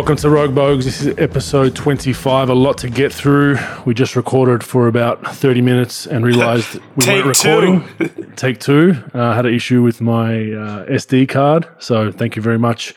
Welcome to Rogue Bogues. This is episode 25. A lot to get through. We just recorded for about 30 minutes and realized we weren't recording. Take two. Uh, had an issue with my uh, SD card. So thank you very much.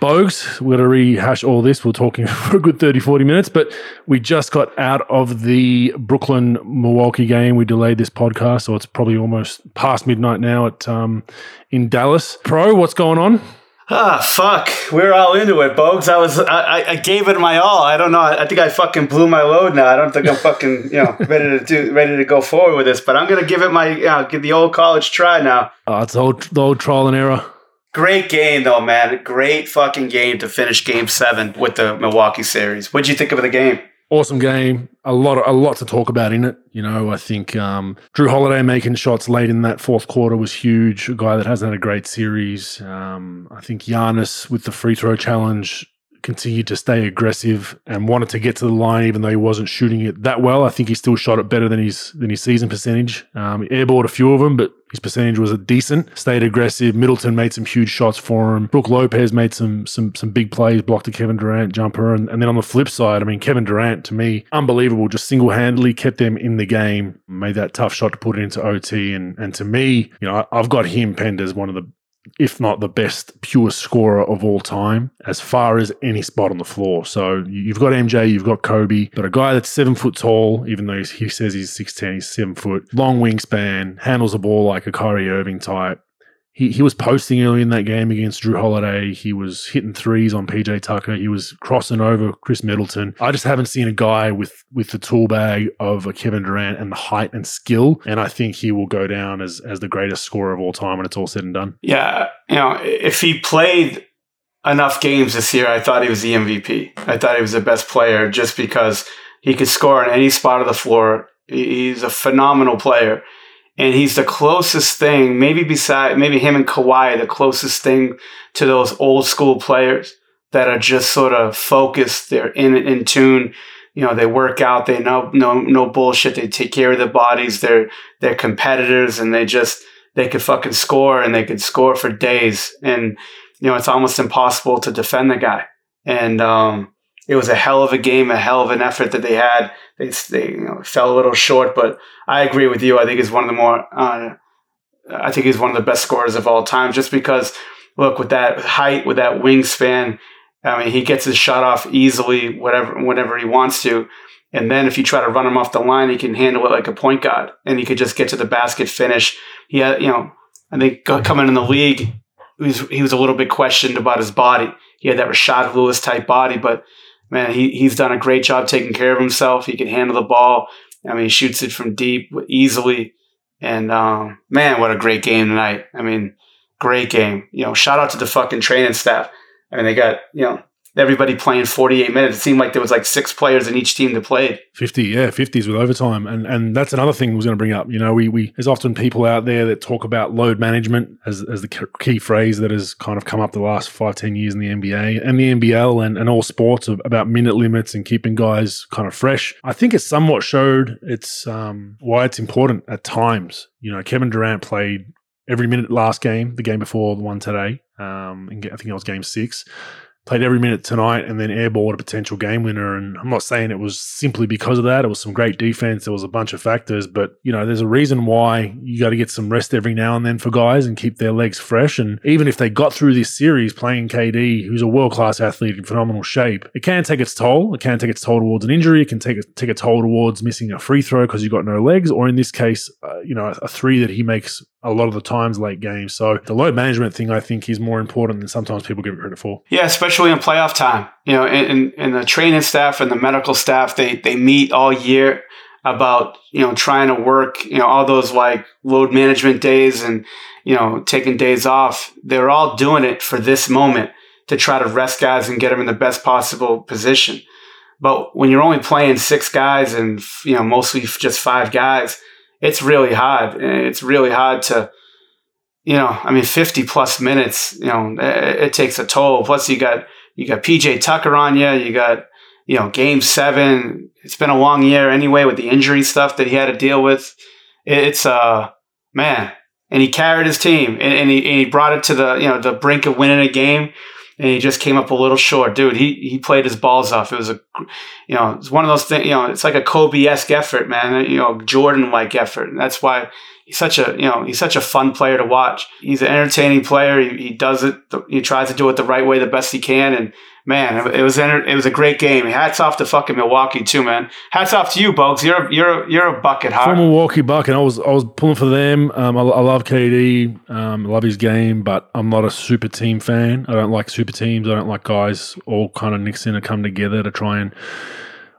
Bogues, we're going to rehash all this. We're talking for a good 30, 40 minutes, but we just got out of the Brooklyn Milwaukee game. We delayed this podcast, so it's probably almost past midnight now at um, in Dallas. Pro, what's going on? Ah, fuck. We're all into it, Bogues. I was, I, I gave it my all. I don't know. I think I fucking blew my load now. I don't think I'm fucking, you know, ready to do, ready to go forward with this. But I'm gonna give it my, you know, give the old college try now. Oh, it's the old, the old trial and error. Great game though, man. Great fucking game to finish Game Seven with the Milwaukee series. What'd you think of the game? Awesome game. A lot, a lot to talk about in it. You know, I think um, Jrue Holiday making shots late in that fourth quarter was huge. A guy that hasn't had a great series. Um, I think Giannis with the free throw challenge continued to stay aggressive and wanted to get to the line, even though he wasn't shooting it that well. I think he still shot it better than his than his season percentage. Um, airballed a few of them, but his percentage was a decent. Stayed aggressive. Middleton made some huge shots for him. Brook Lopez made some some some big plays, blocked a Kevin Durant jumper, and, and then on the flip side, I mean Kevin Durant to me unbelievable. Just single handedly kept them in the game. Made that tough shot to put it into OT, and and to me, you know, I've got him penned as one of the if not the best pure scorer of all time, as far as any spot on the floor. So you've got MJ, you've got Kobe, but a guy that's seven foot tall, even though he says he's 6'10, he's seven foot, long wingspan, handles the ball like a Kyrie Irving type, he, he was posting early in that game against Jrue Holiday. He was hitting threes on PJ Tucker. He was crossing over Khris Middleton. I just haven't seen a guy with with the tool bag of a Kevin Durant and the height and skill. And I think he will go down as as the greatest scorer of all time when it's all said and done. Yeah, you know, if he played enough games this year, I thought he was the MVP. I thought he was the best player just because he could score on any spot of the floor. He's a phenomenal player and he's the closest thing, maybe beside maybe him and Kawhi, the closest thing to those old school players that are just sort of focused. They're in in tune. You know, they work out. They know no no bullshit. They take care of their bodies. They're they're competitors, and they just they could fucking score, and they could score for days. And you know, it's almost impossible to defend the guy. And um, it was a hell of a game, a hell of an effort that they had. They, they you know, fell a little short, but I agree with you. I think he's one of the more, uh, I think he's one of the best scorers of all time just because, look, with that height, with that wingspan, I mean, he gets his shot off easily, whatever, whenever he wants to. And then if you try to run him off the line, he can handle it like a point guard and he could just get to the basket finish. He had, you know, I think coming in the league, he was, he was a little bit questioned about his body. He had that Rashard Lewis type body, but man, he, he's done a great job taking care of himself. He can handle the ball. I mean, he shoots it from deep easily. And um, man, what a great game tonight. I mean, great game. You know, shout out to the fucking training staff. I mean, they got, you know, everybody playing 48 minutes. It seemed like there was like six players in each team that played. 50, yeah, 50s with overtime. And and that's another thing I was going to bring up. You know, we, we there's often people out there that talk about load management as, as the key phrase that has kind of come up the last five, 10 years in the NBA and the NBL and, and all sports about minute limits and keeping guys kind of fresh. I think it somewhat showed it's um, why it's important at times. You know, Kevin Durant played every minute last game, the game before the one today. Um, I think it was game six played every minute tonight and then airballed a potential game winner. And I'm not saying it was simply because of that. It was some great defense. There was a bunch of factors, but you know, there's a reason why you got to get some rest every now and then for guys and keep their legs fresh. And even if they got through this series playing KD, who's a world class athlete in phenomenal shape, it can take its toll. It can take its toll towards an injury. It can take a, take a toll towards missing a free throw because you've got no legs, or in this case, uh, you know, a three that he makes a lot of the times late games. So the load management thing, I think, is more important than sometimes people give it credit for. Yeah, especially in playoff time. You know, and, and the training staff and the medical staff, they they meet all year about you know trying to work you know all those like load management days and you know taking days off. They're all doing it for this moment to try to rest guys and get them in the best possible position. But when you're only playing six guys and you know mostly just five guys it's really hard. It's really hard to, you know, I mean, 50 plus minutes, you know, it, it, takes a toll. Plus you got, you got PJ Tucker on you. You got, you know, game seven. It's been a long year anyway with the injury stuff that he had to deal with. It's, uh, man, and he carried his team and, and, he, and he brought it to the, you know, the brink of winning a game. And he just came up a little short. Dude, he he played his balls off. It was a, you know, it's one of those things. You know, it's like a Kobe esque effort, man. You know, Jordan like effort, and that's why he's such a you know he's such a fun player to watch. He's an entertaining player. He, he does it. He tries to do it the right way, the best he can, and man, it was it was a great game. Hats off to fucking Milwaukee too, man. Hats off to you, Bogues. You're you're you're a bucket. For Milwaukee Buck, and I was I was pulling for them. Um, I, I, love KD. Um, I love his game, but I'm not a super team fan. I don't like super teams. I don't like guys all kind of mix in and come together to try and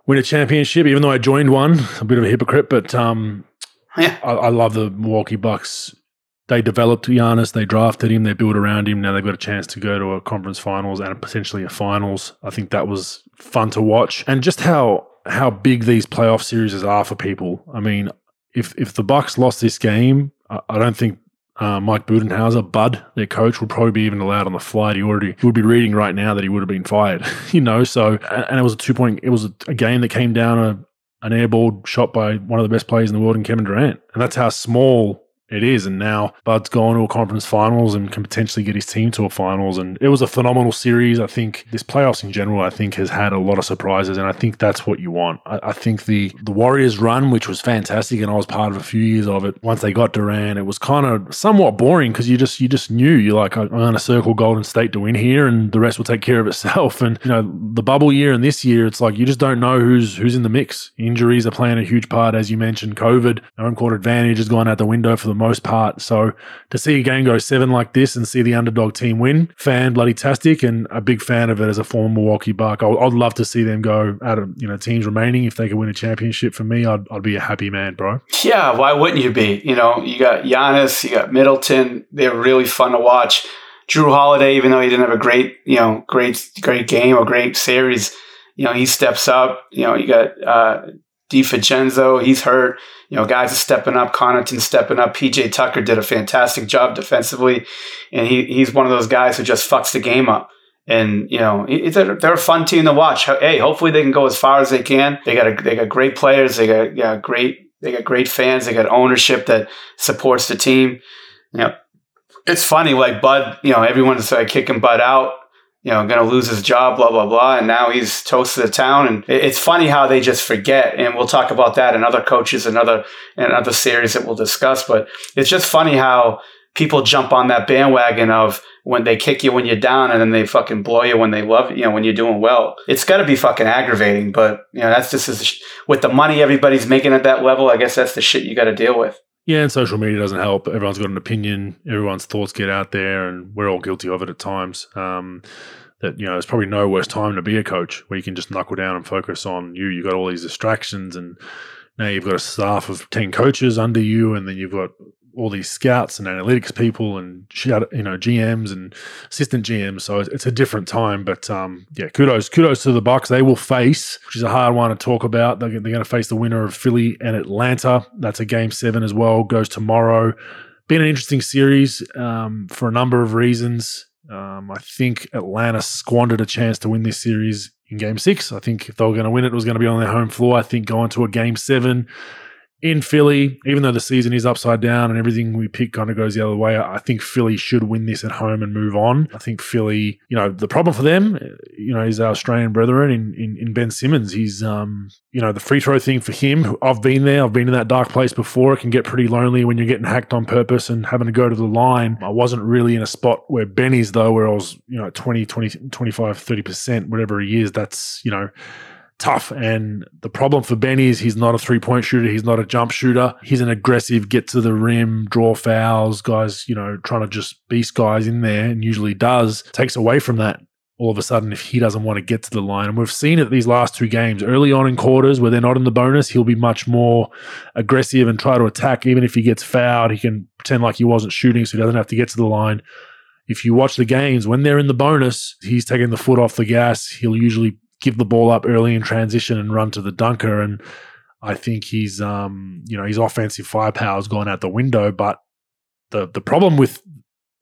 win a championship. Even though I joined one, a bit of a hypocrite, but um, yeah, I, I love the Milwaukee Bucks they developed Giannis, they drafted him, they built around him. Now they've got a chance to go to a conference finals and potentially a finals. I think that was fun to watch, and just how how big these playoff series are for people. I mean, if if the Bucks lost this game, I, I don't think uh, Mike Budenholzer, Bud, their coach, would probably be even allowed on the flight. He already he would be reading right now that he would have been fired. you know, so and it was a two point. It was a, a game that came down a an airball shot by one of the best players in the world in Kevin Durant, and that's how small it is. And now Bud's gone to a conference finals and can potentially get his team to a finals. And it was a phenomenal series. I think this playoffs in general, I think, has had a lot of surprises. And I think that's what you want. I, I think the, the Warriors run, which was fantastic, and I was part of a few years of it, once they got Durant, it was kind of somewhat boring because you just you just knew you're like, I'm to circle Golden State to win here and the rest will take care of itself. And, you know, the bubble year and this year, it's like you just don't know who's who's in the mix. Injuries are playing a huge part, as you mentioned. COVID, home court advantage has gone out the window for the most part. So to see a game go seven like this and see the underdog team win, fan bloody tastic, and a big fan of it as a former Milwaukee Buck. I, would love to see them go out of you know teams remaining. If they could win a championship for me, I'd, I'd be a happy man, bro. Yeah, why wouldn't you be? You know, you got Giannis, you got Middleton. They're really fun to watch. Jrue Holiday, even though he didn't have a great, you know, great, great game or great series, you know, he steps up. You know, you got uh, DiVincenzo, he's hurt. You know, guys are stepping up. Connaughton stepping up. PJ Tucker did a fantastic job defensively, and he he's one of those guys who just fucks the game up. And you know, they're, they're a fun team to watch. Hey, hopefully they can go as far as they can. They got a, they got great players. They got yeah, great they got great fans. They got ownership that supports the team. You know, it's funny like Bud. You know, everyone's like kicking Bud out you know, going to lose his job, blah, blah, blah. And now he's toast to the town. And it's funny how they just forget. And we'll talk about that in other coaches and other, and other series that we'll discuss. But it's just funny how people jump on that bandwagon of when they kick you when you're down and then they fucking blow you when they love you you know, when you're doing well. It's got to be fucking aggravating. But, you know, that's just as, with the money everybody's making at that level, I guess that's the shit you got to deal with. Yeah, and social media doesn't help. Everyone's got an opinion. Everyone's thoughts get out there, and we're all guilty of it at times. Um, that you know, there's probably no worse time to be a coach where you can just knuckle down and focus on you. You've got all these distractions, and now you've got a staff of ten coaches under you, and then you've got all these scouts and analytics people and you know GMs and assistant GMs. So it's a different time, but um, yeah, kudos kudos to the Bucks. They will face, which is a hard one to talk about. They're, they're going to face the winner of Philly and Atlanta. That's a game seven as well. Goes tomorrow. Been an interesting series um, for a number of reasons. Um, I think Atlanta squandered a chance to win this series in game six. I think if they were going to win it, it was going to be on their home floor. I think going to a game seven in Philly, even though the season is upside down and everything we pick kind of goes the other way, I think Philly should win this at home and move on. I think Philly, you know, the problem for them, you know, is our Australian brethren in, in, in Ben Simmons. He's, um, you know, the free throw thing for him. I've been there. I've been in that dark place before. It can get pretty lonely when you're getting hacked on purpose and having to go to the line. I wasn't really in a spot where Benny's though, where I was, you know, 20, 20, 25, 30%, whatever he is. That's, you know, tough. And the problem for Benny is he's not a three point shooter. He's not a jump shooter. He's an aggressive, get to the rim, draw fouls, guys, you know, trying to just beast guys in there and usually does, takes away from that all of a sudden if he doesn't want to get to the line. And we've seen it these last two games. Early on in quarters where they're not in the bonus, he'll be much more aggressive and try to attack. Even if he gets fouled, he can pretend like he wasn't shooting so he doesn't have to get to the line. If you watch the games, when they're in the bonus, he's taking the foot off the gas. He'll usually give the ball up early in transition and run to the dunker. And I think he's, um, you know, his offensive firepower's gone out the window. But the the problem with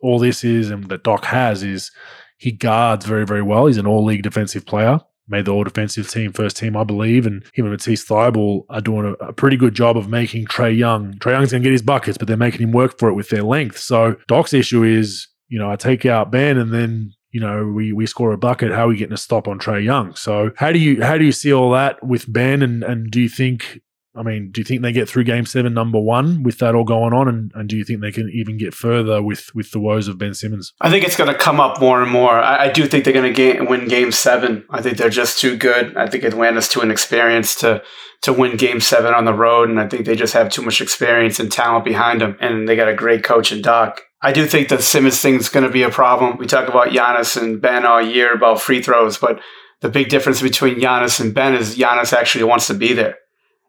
all this is, and that Doc has, is he guards very, very well. He's an all league defensive player. Made the all defensive team, first team, I believe, and him and Matisse Thybulle are doing a, a pretty good job of making Trae Young. Trae Young's going to get his buckets, but they're making him work for it with their length. So Doc's issue is, you know, I take out Ben and then you know, we we score a bucket. How are we getting a stop on Trae Young? So how do you how do you see all that with Ben? And and do you think I mean, do you think they get through game seven, number one, with that all going on? And, and do you think they can even get further with, with the woes of Ben Simmons? I think it's going to come up more and more. I, I do think they're going to win game seven. I think they're just too good. I think Atlanta's too inexperienced to, to win game seven on the road. And I think they just have too much experience and talent behind them. And they got a great coach in Doc. I do think the Simmons thing is going to be a problem. We talk about Giannis and Ben all year about free throws, but the big difference between Giannis and Ben is Giannis actually wants to be there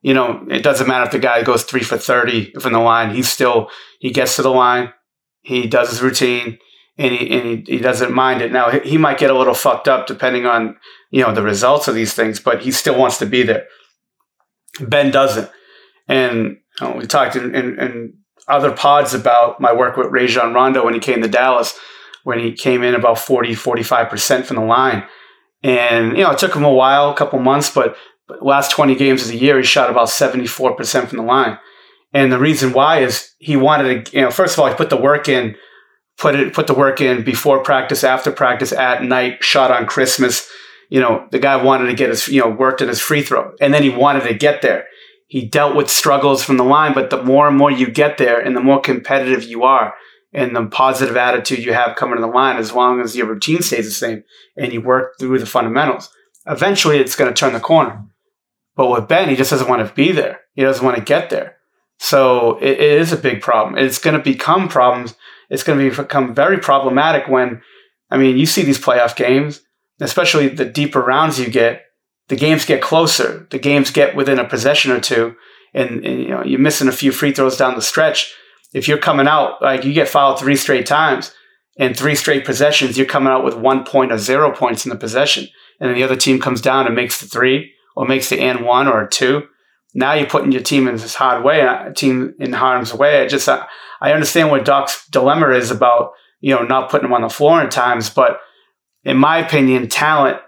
you know, it doesn't matter if the guy goes three for 30 from the line. He's still, he gets to the line, he does his routine, and he, and he, he doesn't mind it. Now, he might get a little fucked up depending on, you know, the results of these things, but he still wants to be there. Ben doesn't. And you know, we talked in, in, in, other pods about my work with Rajon Rondo when he came to Dallas, when he came in about 40, 45% from the line. And, you know, it took him a while, a couple months, but last 20 games of the year, he shot about 74% from the line. And the reason why is he wanted to, you know, first of all, he put the work in, put it, put the work in before practice, after practice, at night, shot on Christmas. You know, the guy wanted to get his, you know, worked at his free throw. And then he wanted to get there. He dealt with struggles from the line, but the more and more you get there and the more competitive you are and the positive attitude you have coming to the line, as long as your routine stays the same and you work through the fundamentals, eventually it's going to turn the corner. But with Ben, he just doesn't want to be there. He doesn't want to get there. So it, it is a big problem. It's going to become problems. It's going to become very problematic when, I mean, you see these playoff games, especially the deeper rounds you get. The games get closer. The games get within a possession or two, and, and you know you're missing a few free throws down the stretch. If you're coming out like you get fouled three straight times in three straight possessions, you're coming out with one point or zero points in the possession, and then the other team comes down and makes the three or makes the and one or two. Now you're putting your team in this hard way, a team in harm's way. I just I, I understand what Doc's dilemma is about, you know, not putting him on the floor at times, but in my opinion, talent,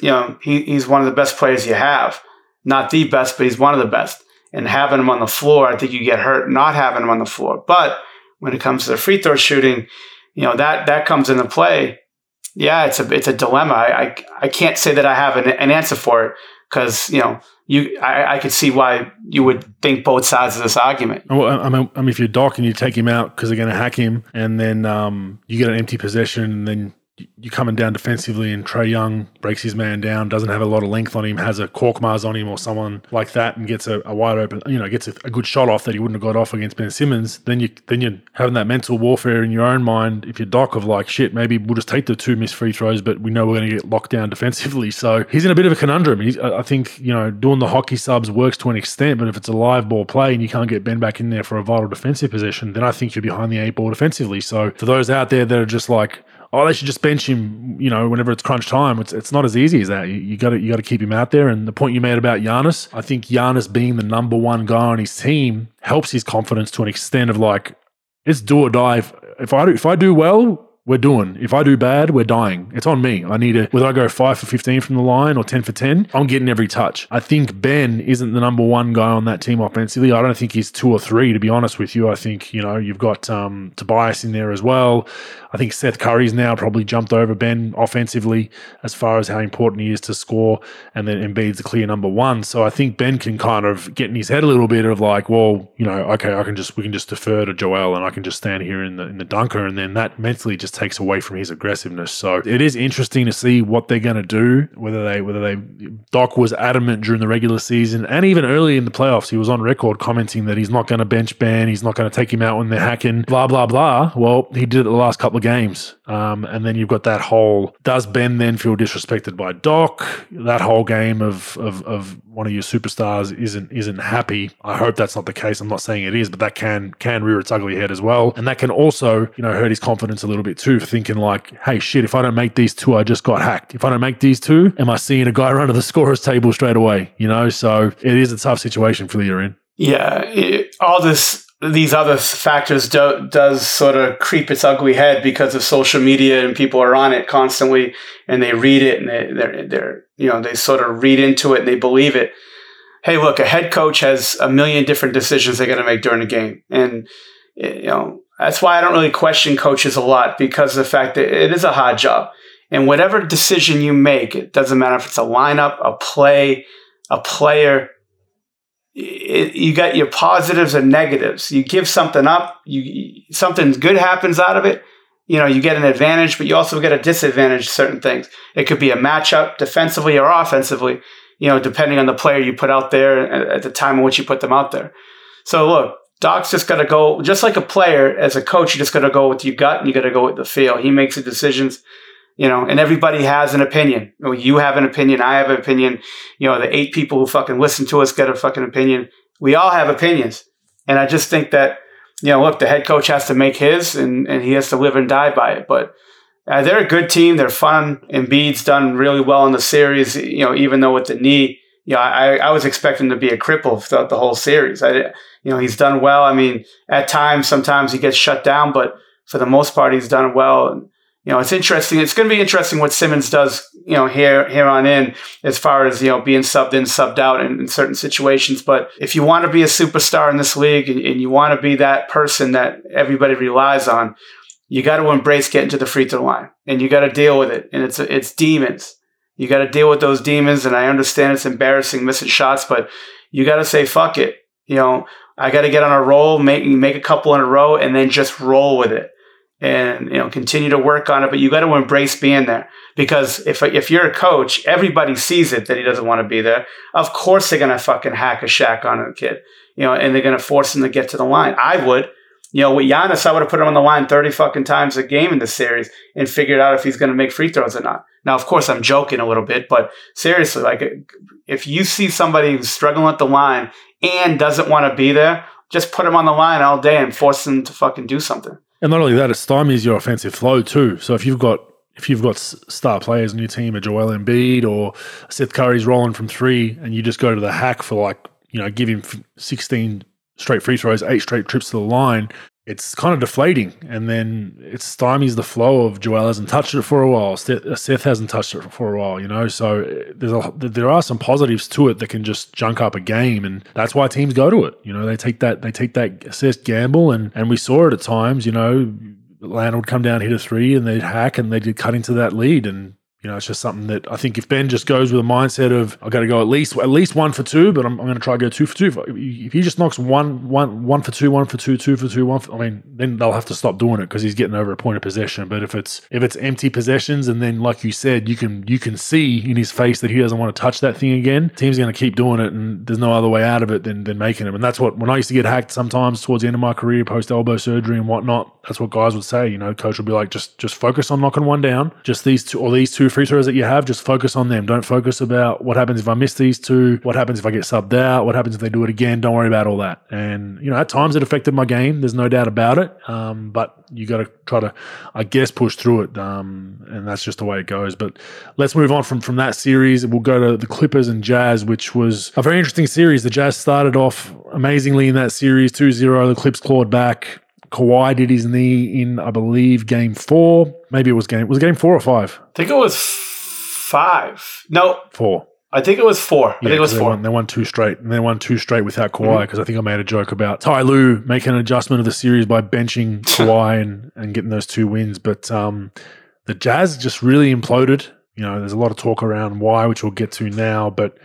you know, he, he's one of the best players you have. Not the best, but he's one of the best. And having him on the floor, I think you get hurt not having him on the floor. But when it comes to the free throw shooting, you know that that comes into play. Yeah, it's a it's a dilemma. I I, I can't say that I have an, an answer for it because you know you I, I, could see why you would think both sides of this argument. Well, I mean, I mean if you're and you take him out because they're going to hack him, and then um, you get an empty possession, and then you're coming down defensively and Trae Young breaks his man down, doesn't have a lot of length on him, has a Korkmaz on him or someone like that and gets a, a wide open, you know, gets a, a, good shot off that he wouldn't have got off against Ben Simmons, then you then you're having that mental warfare in your own mind if you're Doc of like, shit, maybe we'll just take the two missed free throws, but we know we're going to get locked down defensively. So he's in a bit of a conundrum. He's, I think, you know, doing the hockey subs works to an extent, but if it's a live ball play and you can't get Ben back in there for a vital defensive possession, then I think you're behind the eight ball defensively. So for those out there that are just like, oh, they should just bench him, you know, whenever it's crunch time. It's, it's not as easy as that. You got to you got to keep him out there. And the point you made about Giannis, I think Giannis being the number one guy on his team helps his confidence to an extent of like, it's do or die. If, if I do, if I do well, we're doing. If I do bad, we're dying. It's on me. I need to, whether I go five for 15 from the line or 10 for 10, I'm getting every touch. I think Ben isn't the number one guy on that team offensively. I don't think he's two or three, to be honest with you. I think, you know, you've got um, Tobias in there as well. I think Seth Curry's now probably jumped over Ben offensively as far as how important he is to score. And then Embiid's the clear number one. So I think Ben can kind of get in his head a little bit of like, well, you know, okay, I can just, we can just defer to Joel and I can just stand here in the, in the dunker. And then that mentally just takes away from his aggressiveness. So it is interesting to see what they're going to do. Whether they whether they Doc was adamant during the regular season and even early in the playoffs, he was on record commenting that he's not going to bench Ben, he's not going to take him out when they're hacking, blah blah blah. Well, he did it the last couple of games, um, and then you've got that whole does Ben then feel disrespected by Doc? That whole game of of, of one of your superstars isn't isn't happy. I hope that's not the case. I'm not saying it is, but that can can rear its ugly head as well, and that can also you know hurt his confidence a little bit too, thinking like, hey shit, if I don't make these two, I just got hacked. If I don't make these two, am I seeing a guy run to the scorer's table straight away? You know, so it is a tough situation for the you're in. Yeah, it, all this these other factors do, does sort of creep its ugly head because of social media and people are on it constantly and they read it and they, they're, they're you know they sort of read into it and they believe it hey look a head coach has a million different decisions they got to make during a game and eh, you know that's why i don't really question coaches a lot because of the fact that it is a hard job And whatever decision you make, it doesn't matter if it's a lineup, a play, a player, it, you got your positives and negatives. You give something up, you something good happens out of it. You know, you get an advantage, but you also get a disadvantage. Certain things. It could be a matchup defensively or offensively. You know, depending on the player you put out there uh, at the time in which you put them out there. So look, Doc's just got to go, just like a player, as a coach, you just got to go with your gut and you got to go with the feel. He makes the decisions you know, and everybody has an opinion. You have an opinion. I have an opinion. You know, the eight people who fucking listen to us get a fucking opinion. We all have opinions. And I just think that, you know, look, the head coach has to make his and, and he has to live and die by it. But uh, they're a good team. They're fun. Embiid's done really well in the series, you know, even though with the knee, you know, I, I was expecting to be a cripple throughout the whole series. I, you know, he's done well. I mean, at times, sometimes he gets shut down, but for the most part, he's done well. And, you know, it's interesting. It's going to be interesting what Simmons does, you know, here here on in as far as you know being subbed in, subbed out in, in certain situations. But if you want to be a superstar in this league and, and you want to be that person that everybody relies on, you got to embrace getting to the free throw line, and you got to deal with it. And it's it's demons. You got to deal with those demons. And I understand it's embarrassing missing shots, but you got to say fuck it. You know, I got to get on a roll, make make a couple in a row, and then just roll with it and you know continue to work on it but you got to embrace being there because if if you're a coach everybody sees it that he doesn't want to be there of course they're going to fucking hack a Shaq on a kid you know and they're going to force him to get to the line i would you know with Giannis I would have put him on the line 30 fucking times a game in the series and figured out if he's going to make free throws or not now of course I'm joking a little bit but seriously like if you see somebody who's struggling at the line and doesn't want to be there just put them on the line all day and force them to fucking do something and not only that, it stymies your offensive flow too. So if you've got if you've got star players in your team, a Joel Embiid or Seth Curry's rolling from three, and you just go to the hack for like you know give him sixteen straight free throws, eight straight trips to the line, it's kind of deflating. And then it stymies the flow of Joel hasn't touched it for a while. Seth hasn't touched it for a while, you know. So uh, there's a, there are some positives to it that can just junk up a game, and that's why teams go to it. You know, they take that they take that assessed gamble, and and we saw it at times. You know, Land would come down, hit a three, and they'd hack, and they'd cut into that lead, and you know, it's just something that I think if Ben just goes with a mindset of I got to go at least at least one for two, but I'm, I'm going to try to go two for two. If he just knocks one one one for two, one for two, two for two, one, for, I mean, then they'll have to stop doing it because he's getting over a point of possession. But if it's if it's empty possessions, and then like you said, you can you can see in his face that he doesn't want to touch that thing again. Team's going to keep doing it, and there's no other way out of it than than making him. And that's what when I used to get hacked sometimes towards the end of my career, post elbow surgery and whatnot. That's what guys would say. You know, coach would be like, just just focus on knocking one down. Just these two or these two free throws that you have, just focus on them. Don't focus about what happens if I miss these two. What happens if I get subbed out? What happens if they do it again? Don't worry about all that. And you know, at times it affected my game. There's no doubt about it. Um, but you got to try to, I guess, push through it. Um, and that's just the way it goes. But let's move on from from that series. We'll go to the Clippers and Jazz, which was a very interesting series. The Jazz started off amazingly in that series, 2-0. The Clips clawed back. Kawhi did his knee in, I believe, game four. Maybe it was game. Was it game four or five? I think it was five. No, four. I think it was four. I think it was they four. Won, they won two straight, and they won two straight without Kawhi because mm-hmm. I think I made a joke about Ty Lue making an adjustment of the series by benching Kawhi and, and getting those two wins. But um, the Jazz just really imploded. You know, there's a lot of talk around why, which we'll get to now. But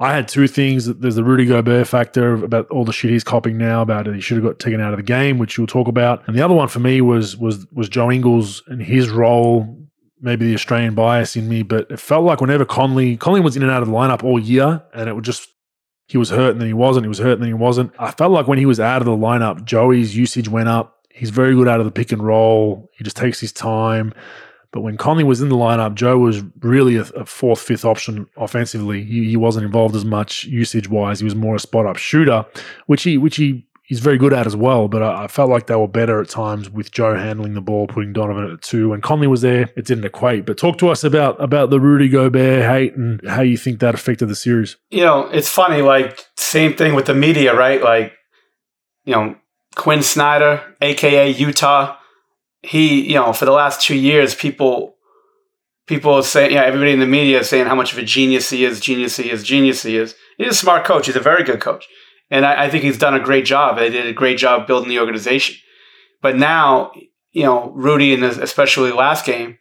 I had two things. There's the Rudy Gobert factor about all the shit he's copying now about it. He should have got taken out of the game, which you'll talk about. And the other one for me was was was Joe Ingles and his role. Maybe the Australian bias in me, but it felt like whenever Conley Conley was in and out of the lineup all year, and it would just he was hurt and then he wasn't. He was hurt and then he wasn't. I felt like when he was out of the lineup, Joey's usage went up. He's very good out of the pick and roll. He just takes his time. But when Conley was in the lineup, Joe was really a, a fourth, fifth option offensively. He, he wasn't involved as much usage wise. He was more a spot up shooter, which he which he he's very good at as well. But I, I, felt like they were better at times with Joe handling the ball, putting Donovan at two. When Conley was there, it didn't equate. But talk to us about about the Rudy Gobert hate and how you think that affected the series. You know, it's funny. Like same thing with the media, right? Like you know, Quin Snyder, aka Utah he, you know, for the last two years, people people say, yeah, everybody in the media is saying how much of a genius he is, genius he is, genius he is. He's a smart coach. He's a very good coach. And I, I think he's done a great job. They did a great job building the organization. But now, you know, Rudy, this, especially last game,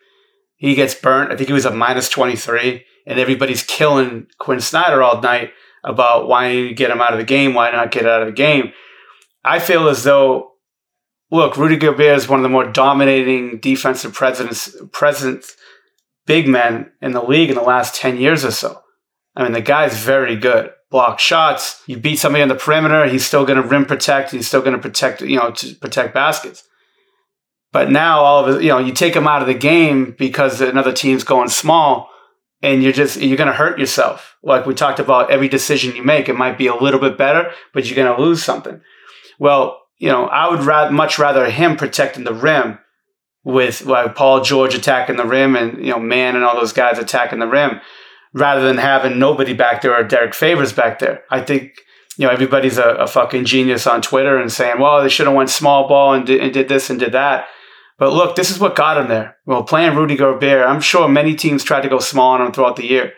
he gets burnt. I think he was a minus 23, and everybody's killing Quin Snyder all night about why you get him out of the game, why not get out of the game. I feel as though, look, Rudy Gobert is one of the more dominating defensive presence, presence big men in the league in the last 10 years or so. I mean, the guy's very good. Block shots. You beat somebody on the perimeter, he's still going to rim protect. He's still going to protect, you know, to protect baskets. But now all of you know, you take him out of the game because another team's going small and you're just, you're going to hurt yourself. Like we talked about every decision you make, it might be a little bit better, but you're going to lose something. Well, you know, I would rather, much rather him protecting the rim with like Paul George attacking the rim and, you know, Mann and all those guys attacking the rim rather than having nobody back there or Derek Favors back there. I think you know everybody's a, a fucking genius on Twitter and saying, well, they should have went small ball and did, and did this and did that. But look, this is what got him there. Well, playing Rudy Gobert, I'm sure many teams tried to go small on him throughout the year.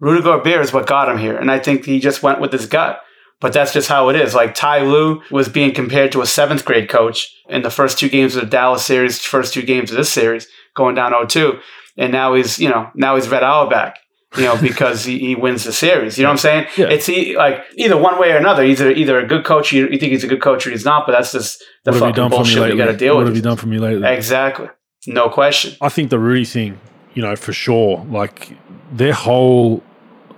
Rudy Gobert is what got him here, and I think he just went with his gut. But that's just how it is. Like Ty Lue was being compared to a seventh grade coach in the first two games of the Dallas series, first two games of this series, going down 0-2. And now he's, you know, now he's Red Auerbach you know, because he, he, wins the series. You know what I'm saying? Yeah. It's he, like either one way or another. Either either a good coach, you, you think he's a good coach, or he's not. But that's just the what fucking bullshit you got to deal what with. What have you done for me lately? Exactly, no question. I think the Rudy thing, you know, for sure. Like their whole,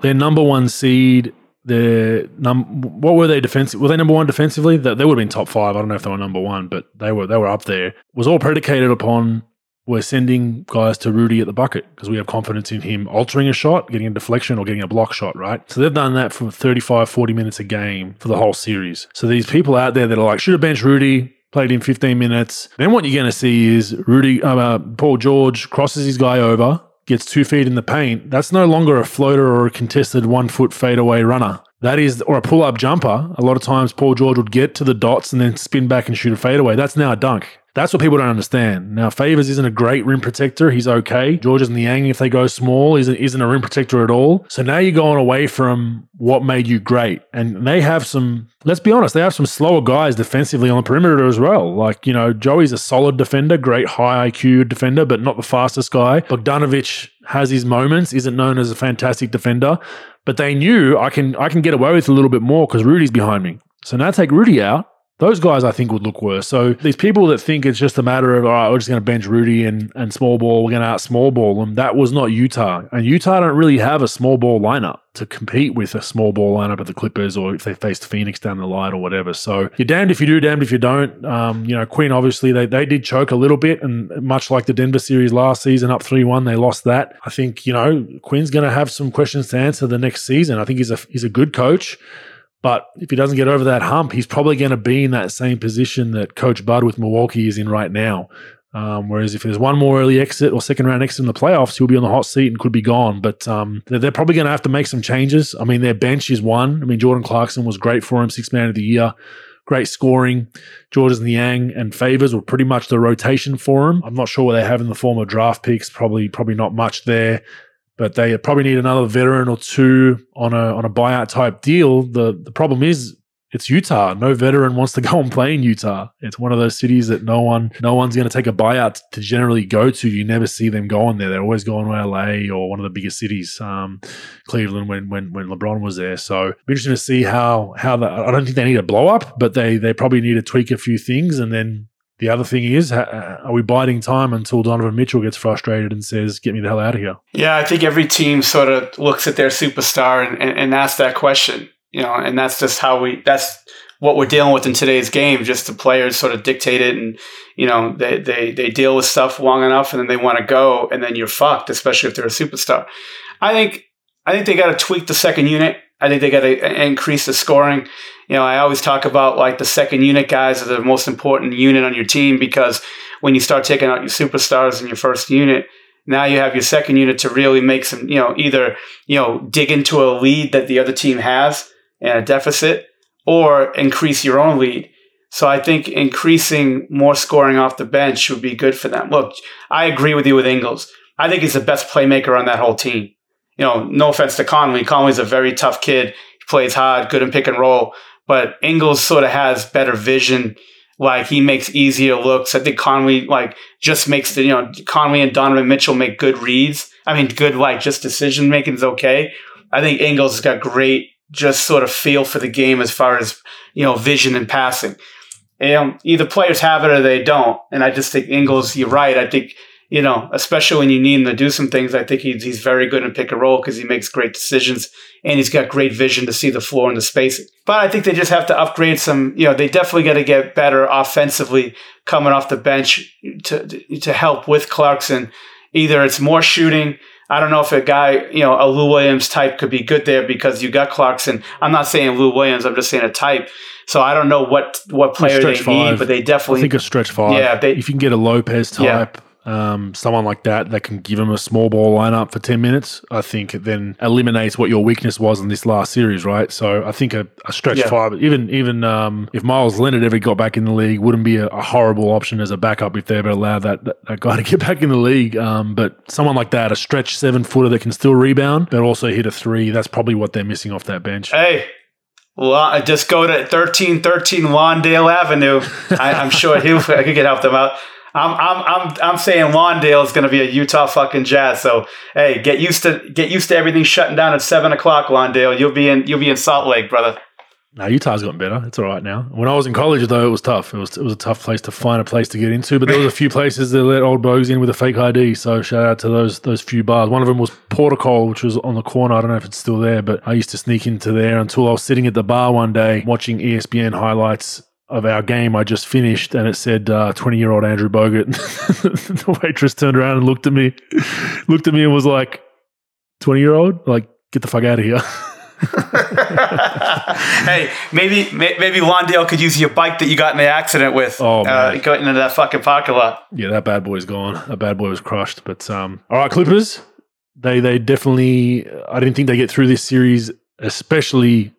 their number one seed. Their num what were they defensive? Were they number one defensively? That they would have been top five. I don't know if they were number one, but they were they were up there. Was all predicated upon we're sending guys to Rudy at the bucket because we have confidence in him altering a shot, getting a deflection, or getting a block shot, right? So they've done that for 35, 40 minutes a game for the whole series. So these people out there that are like, should have bench Rudy, played him 15 minutes. Then what you're going to see is Rudy, uh, Paul George crosses his guy over, gets two feet in the paint. That's no longer a floater or a contested one foot fadeaway runner. That is, or a pull up jumper. A lot of times, Paul George would get to the dots and then spin back and shoot a fadeaway. That's now a dunk. That's what people don't understand. Now, Favors isn't a great rim protector. He's okay. Georges Niang, if they go small, isn't, isn't a rim protector at all. So now you're going away from what made you great. And they have some, let's be honest, they have some slower guys defensively on the perimeter as well. Like, you know, Joey's a solid defender, great high IQ defender, but not the fastest guy. Bogdanovich has his moments, isn't known as a fantastic defender. But they knew I can I can get away with a little bit more because Rudy's behind me. So now take Rudy out those guys, I think, would look worse. So these people that think it's just a matter of, all right, we're just going to bench Rudy and, and small ball, we're going to out small ball them. That was not Utah. And Utah don't really have a small ball lineup to compete with a small ball lineup at the Clippers or if they faced Phoenix down the line or whatever. So you're damned if you do, damned if you don't. Um, you know, Queen, obviously, they, they did choke a little bit. And much like the Denver series last season, up 3 1, they lost that. I think, you know, Quin's going to have some questions to answer the next season. I think he's a, he's a good coach. But if he doesn't get over that hump, he's probably going to be in that same position that Coach Bud with Milwaukee is in right now. Um, whereas if there's one more early exit or second round exit in the playoffs, he'll be on the hot seat and could be gone. But um, they're, they're, probably going to have to make some changes. I mean, their bench is one. I mean, Jordan Clarkson was great for him, six man of the year, great scoring. Georges Niang and Favors were pretty much the rotation for him. I'm not sure what they have in the form of draft picks. Probably, probably not much there but they probably need another veteran or two on a on a buyout type deal. The the problem is it's Utah. No veteran wants to go and play in Utah. It's one of those cities that no one no one's going to take a buyout to generally go to. You never see them going there. They're always going to LA or one of the bigger cities, um, Cleveland when when when LeBron was there. So be interesting to see how how the, I don't think they need a blow up, but they they probably need to tweak a few things and then the other thing is, uh, are we biding time until Donovan Mitchell gets frustrated and says, "Get me the hell out of here"? Yeah, I think every team sort of looks at their superstar and, and, and asks that question. You know, and that's just how we. That's what we're dealing with in today's game. Just the players sort of dictate it, and you know, they they they deal with stuff long enough, and then they want to go, and then you're fucked. Especially if they're a superstar. I think I think they got to tweak the second unit. I think they got to increase the scoring. You know, I always talk about like the second unit guys are the most important unit on your team because when you start taking out your superstars in your first unit, now you have your second unit to really make some, you know, either, you know, dig into a lead that the other team has and a deficit or increase your own lead. So I think increasing more scoring off the bench would be good for them. Look, I agree with you with Ingles. I think he's the best playmaker on that whole team you know, no offense to Conley. Conley's a very tough kid. He plays hard, good in pick and roll. But Ingles sort of has better vision like he makes easier looks. I think Conley like just makes the you know Conley and Donovan Mitchell make good reads. I mean, good like just decision making is okay. I think Ingles has got great just sort of feel for the game as far as you know vision and passing. And either players have it or they don't. And I just think Ingles, you're right. I think you know, especially when you need him to do some things, I think he's, he's very good in pick and roll because he makes great decisions and he's got great vision to see the floor and the space. But I think they just have to upgrade some, you know, they definitely got to get better offensively coming off the bench to, to help with Clarkson. Either it's more shooting. I don't know if a guy, you know, a Lou Williams type could be good there because you got Clarkson. I'm not saying Lou Williams, I'm just saying a type. So I don't know what what player they five. need, but they definitely I think a stretch five. Yeah, they, if you can get a Lopez type, yeah um, someone like that that can give him a small ball lineup for 10 minutes, I think it then eliminates what your weakness was in this last series, right? So I think a, a stretch yeah. five, even even um, if Meyers Leonard ever got back in the league, wouldn't be a, a horrible option as a backup if they ever allowed that, that, that, guy to get back in the league. Um, but someone like that, a stretch seven footer that can still rebound, but also hit a three, that's probably what they're missing off that bench. Hey, well, i just go to 1313 Lawndale Avenue. I, am sure he I could get help them out. I'm I'm I'm I'm saying Lawndale is going to be a Utah fucking Jazz. So hey, get used to get used to everything shutting down at seven o'clock, Lawndale. You'll be in you'll be in Salt Lake, brother. Now Utah's gotten better. It's all right now. When I was in college, though, it was tough. It was it was a tough place to find a place to get into. But there was a few places that let old bogues in with a fake ID. So shout out to those those few bars. One of them was Protocol, which was on the corner. I don't know if it's still there, but I used to sneak into there until I was sitting at the bar one day watching ESPN highlights of our game I just finished, and it said twenty uh, year old Andrew Bogut. the waitress turned around and looked at me, looked at me, and was like, 20 year old, like get the fuck out of here." hey, maybe maybe Lawndale could use your bike that you got in the accident with. Oh, uh, man. Uh, going into that fucking parking lot. Yeah, that bad boy's gone. That bad boy was crushed. But um, all right, Clippers. They they definitely. I didn't think they get through this series, especially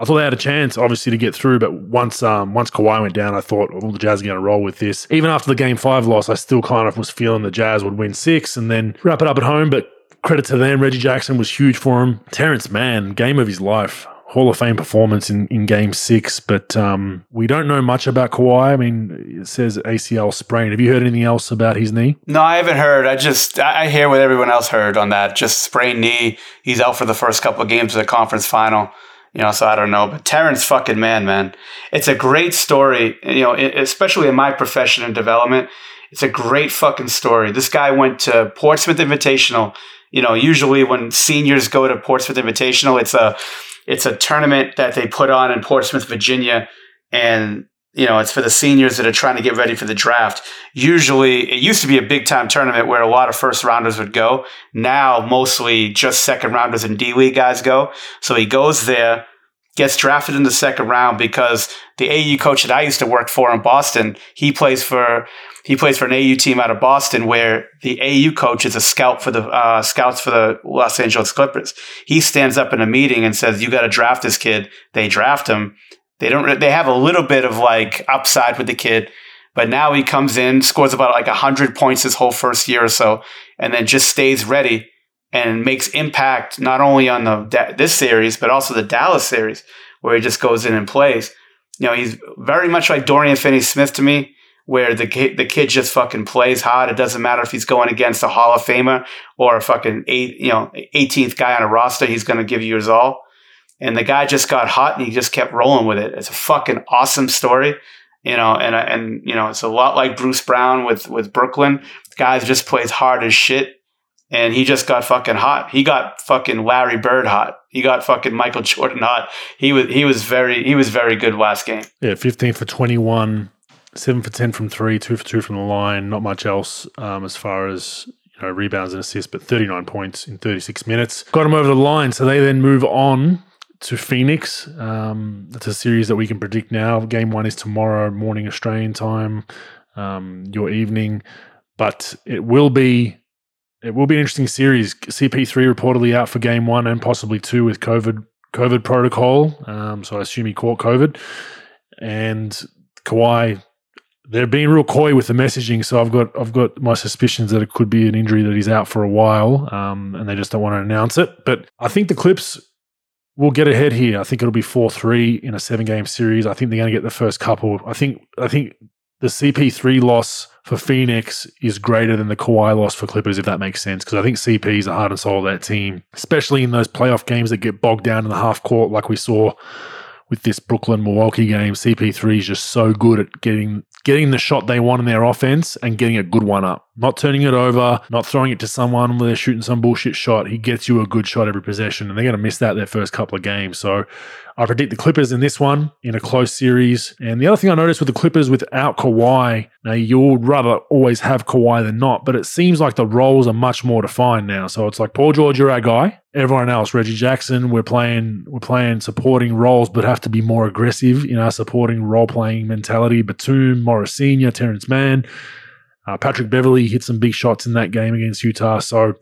I thought they had a chance, obviously, to get through. But once um, once Kawhi went down, I thought, all oh, the Jazz are going to roll with this. Even after the Game Five loss, I still kind of was feeling the Jazz would win six and then wrap it up at home. But credit to them, Reggie Jackson was huge for him. Terance Mann, game of his life. Hall of Fame performance in, in game six, but um, we don't know much about Kawhi. I mean, it says ACL sprain. Have you heard anything else about his knee? No, I haven't heard. I just, I hear what everyone else heard on that. Just sprained knee. He's out for the first couple of games of the conference final. You know, so I don't know, but Terance fucking man, man, it's a great story. You know, especially in my profession and development, it's a great fucking story. This guy went to Portsmouth Invitational. You know, usually when seniors go to Portsmouth Invitational, it's a it's a tournament that they put on in Portsmouth, Virginia, and you know, it's for the seniors that are trying to get ready for the draft. Usually, it used to be a big time tournament where a lot of first rounders would go. Now, mostly just second rounders and D League guys go. So he goes there, gets drafted in the second round because the AU coach that I used to work for in Boston, he plays for he plays for an AU team out of Boston where the AU coach is a scout for the uh, scouts for the Los Angeles Clippers. He stands up in a meeting and says, "You got to draft this kid." They draft him they don't. They have a little bit of like upside with the kid, but now he comes in, scores about like hundred points his whole first year or so, and then just stays ready and makes impact not only on the this series but also the Dallas series where he just goes in and plays. You know, he's very much like Dorian Finney-Smith to me, where the kid, the kid just fucking plays hard. It doesn't matter if he's going against a Hall of Famer or a fucking eight, you know, 18th guy on a roster. He's going to give you his all and the guy just got hot and he just kept rolling with it. It's a fucking awesome story, you know, and and you know, it's a lot like Bruce Brown with with Brooklyn. The guy just plays hard as shit, and he just got fucking hot. He got fucking Larry Bird hot. He got fucking Michael Jordan hot. He was he was very he was very good last game. Yeah, fifteen for twenty one. Seven for ten from three, two for two from the line. Not much else um, as far as you know rebounds and assists, but thirty nine points in thirty six minutes. Got him over the line, so they then move on to Phoenix. Um, it's a series that we can predict now. Game one is tomorrow morning Australian time, um, your evening, but it will be it will be an interesting series. CP3 reportedly out for game one and possibly two with COVID COVID protocol. Um, so I assume he caught COVID, and Kawhi. They're being real coy with the messaging, so I've got I've got my suspicions that it could be an injury that he's out for a while, um, and they just don't want to announce it. But I think the Clips will get ahead here. I think it'll be four three in a seven game series. I think they're going to get the first couple. I think I think the CP3 loss for Phoenix is greater than the Kawhi loss for Clippers, if that makes sense. Because I think CP is the heart and soul of that team, especially in those playoff games that get bogged down in the half court, like we saw with this Brooklyn Milwaukee game. CP3 is just so good at getting getting the shot they want in their offense and getting a good one up. Not turning it over, not throwing it to someone where they're shooting some bullshit shot. He gets you a good shot every possession, and they're going to miss that their first couple of games. So I predict the Clippers in this one in a close series. And the other thing I noticed with the Clippers without Kawhi, now you would rather always have Kawhi than not, but it seems like the roles are much more defined now. So it's like Paul George, you're our guy. Everyone else, Reggie Jackson, we're playing we're playing supporting roles, but have to be more aggressive in our supporting role playing mentality. Batum, Morris Senior, Terance Mann, uh, Patrick Beverley hit some big shots in that game against Utah. So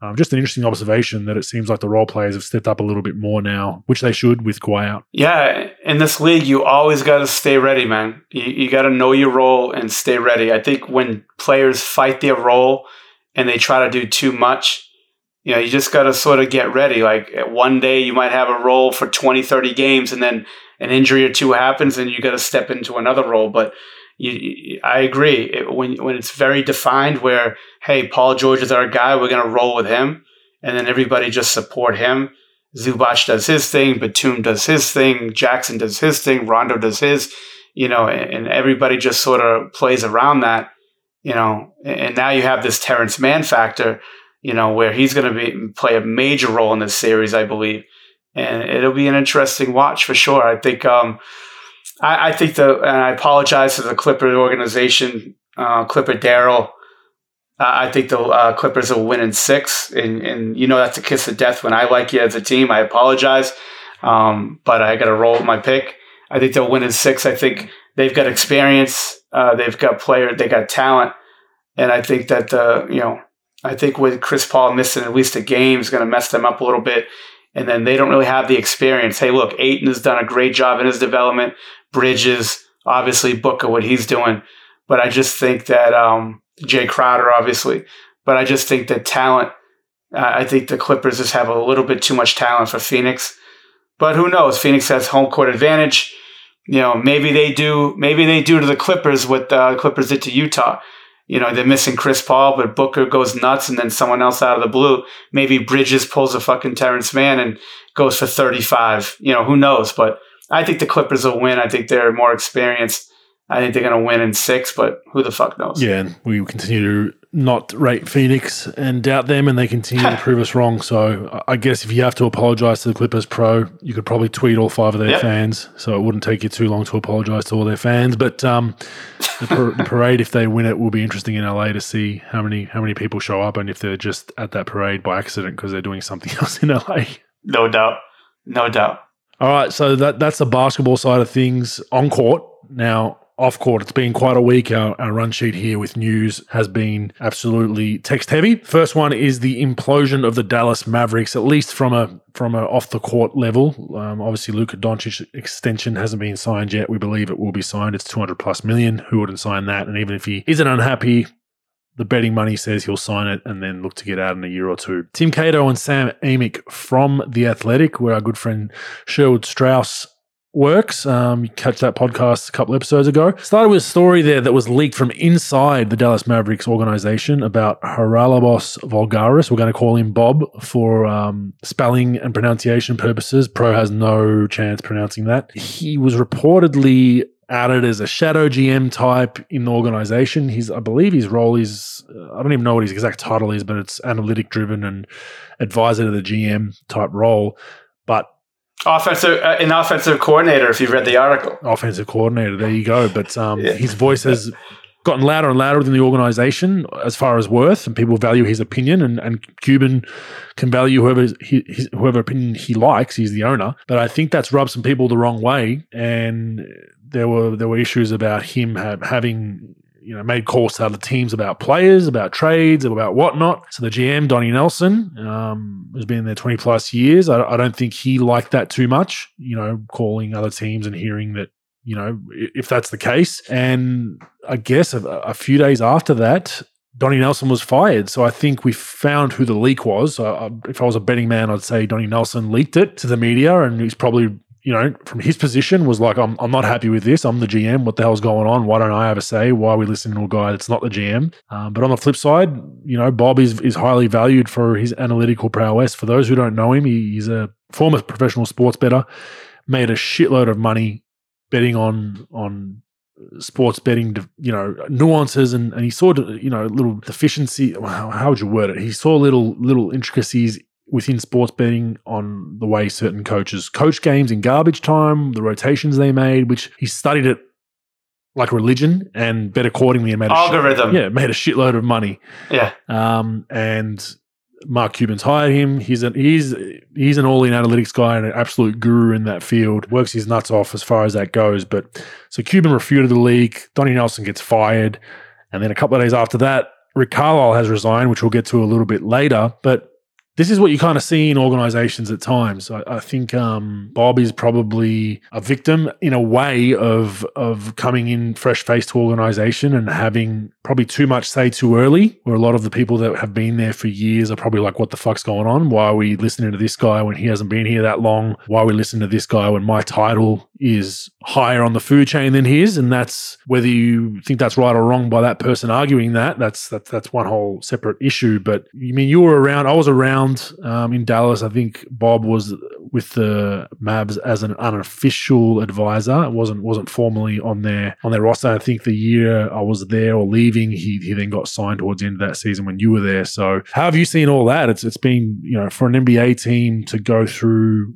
um, just an interesting observation that it seems like the role players have stepped up a little bit more now, which they should with Kawhi out. Yeah, in this league, you always got to stay ready, man. You, you got to know your role and stay ready. I think when players fight their role and they try to do too much, you know, you just got to sort of get ready. Like one day you might have a role for 20, 30 games, and then an injury or two happens, and you got to step into another role. But you, I agree. It, when when it's very defined, where hey, Paul George is our guy, we're gonna roll with him, and then everybody just support him. Zubac does his thing, Batum does his thing, Jackson does his thing, Rondo does his, you know, and, and everybody just sort of plays around that, you know. And now you have this Terance Mann factor, you know, where he's going to be play a major role in this series, I believe, and it'll be an interesting watch for sure. I think. um I, I think the, and I apologize to the Clipper organization, uh, Clipper Darrell. Uh, I think the uh, Clippers will win in six, and, and you know that's a kiss of death when I like you as a team. I apologize, um, but I got to roll with my pick. I think they'll win in six. I think they've got experience, uh, they've got player, they got talent, and I think that the you know I think with Chris Paul missing at least a game is going to mess them up a little bit and then they don't really have the experience. Hey, look, Ayton has done a great job in his development. Bridges, obviously, Booker, what he's doing. But I just think that um, Jae Crowder, obviously, but I just think that talent. Uh, I think the Clippers just have a little bit too much talent for Phoenix. But who knows? Phoenix has home court advantage. You know, maybe they do. Maybe they do to the Clippers what the Clippers did to Utah you know, they're missing Chris Paul, but Booker goes nuts and then someone else out of the blue. Maybe Bridges pulls a fucking Terance Mann and goes for 35. You know, who knows? But I think the Clippers will win. I think they're more experienced. I think they're going to win in six, but who the fuck knows? Yeah, and we continue to not rate Phoenix and doubt them, and they continue to prove us wrong. So I guess if you have to apologize to the Clippers Pro, you could probably tweet all five of their yep. fans. So it wouldn't take you too long to apologize to all their fans. But um, the, par- the, parade, if they win it, will be interesting in LA to see how many how many people show up and if they're just at that parade by accident because they're doing something else in LA. No doubt, no doubt. All right, so that that's the basketball side of things on court. Now off court. It's been quite a week. Our, our, run sheet here with news has been absolutely text heavy. First one is the implosion of the Dallas Mavericks, at least from a from a off the court level. Um, obviously, Luka Doncic extension hasn't been signed yet. We believe it will be signed. It's 200 plus million. Who wouldn't sign that? And even if he isn't unhappy, the betting money says he'll sign it and then look to get out in a year or two. Tim Cato and Sam Amick from The Athletic, where our good friend Sherwood Strauss works. Um, you catch that podcast a couple episodes ago. Started with a story there that was leaked from inside the Dallas Mavericks organization about Haralabos Voulgaris. We're going to call him Bob for um, spelling and pronunciation purposes. Pro has no chance pronouncing that. He was reportedly added as a shadow GM type in the organization. He's, I believe, his role is uh, I don't even know what his exact title is, but it's analytic driven and advisor to the GM type role. But Offensive, uh, an offensive coordinator. If you've read the article, offensive coordinator. There you go. But um, yeah. his voice has gotten louder and louder within the organization as far as worth, and people value his opinion. And, and Cuban can value whoever he, his, whoever opinion he likes. He's the owner, but I think that's rubbed some people the wrong way. And there were there were issues about him have, having you know, made calls to other teams about players, about trades, about whatnot. So the GM, Donnie Nelson, um, has been there 20 plus years. I, I, don't think he liked that too much, you know, calling other teams and hearing that, you know, if that's the case. And I guess a, a few days after that, Donnie Nelson was fired. So I think we found who the leak was. Uh, if I was a betting man, I'd say Donnie Nelson leaked it to the media, and he's probably you know, from his position was like, I'm, I'm not happy with this. I'm the GM. What the hell's going on? Why don't I have a say? Why are we listening to a guy that's not the GM? Um, but on the flip side, you know, Bob is, is highly valued for his analytical prowess. For those who don't know him, he, he's a former professional sports bettor, made a shitload of money betting on on sports betting, you know, nuances and, and he saw, you know, little deficiency. How, how would you word it? He saw little little intricacies within sports betting on the way certain coaches coach games in garbage time, the rotations they made, which he studied it like religion and bet accordingly and made a algorithm. Shit, yeah, made a shitload of money. Yeah. Um, and Mark Cuban's hired him. He's an he's he's an all in analytics guy and an absolute guru in that field. Works his nuts off as far as that goes. But so Cuban refuted the league. Donnie Nelson gets fired, and then a couple of days after that, Rick Carlisle has resigned, which we'll get to a little bit later. But this is what you kind of see in organizations at times. I, I think um, Bob is probably a victim in a way of of coming in fresh faced to organization and having probably too much say too early, where a lot of the people that have been there for years are probably like, what the fuck's going on? Why are we listening to this guy when he hasn't been here that long? Why are we listening to this guy when my title is higher on the food chain than his? And that's whether you think that's right or wrong by that person arguing that, that's that's that's one whole separate issue. But you I mean you were around, I was around um, in Dallas. I think Bob was with the Mavs as an unofficial advisor. It wasn't wasn't formally on their on their roster. I think the year I was there or leaving. He, he then got signed towards the end of that season when you were there. So how have you seen all that? It's it's been you know for an NBA team to go through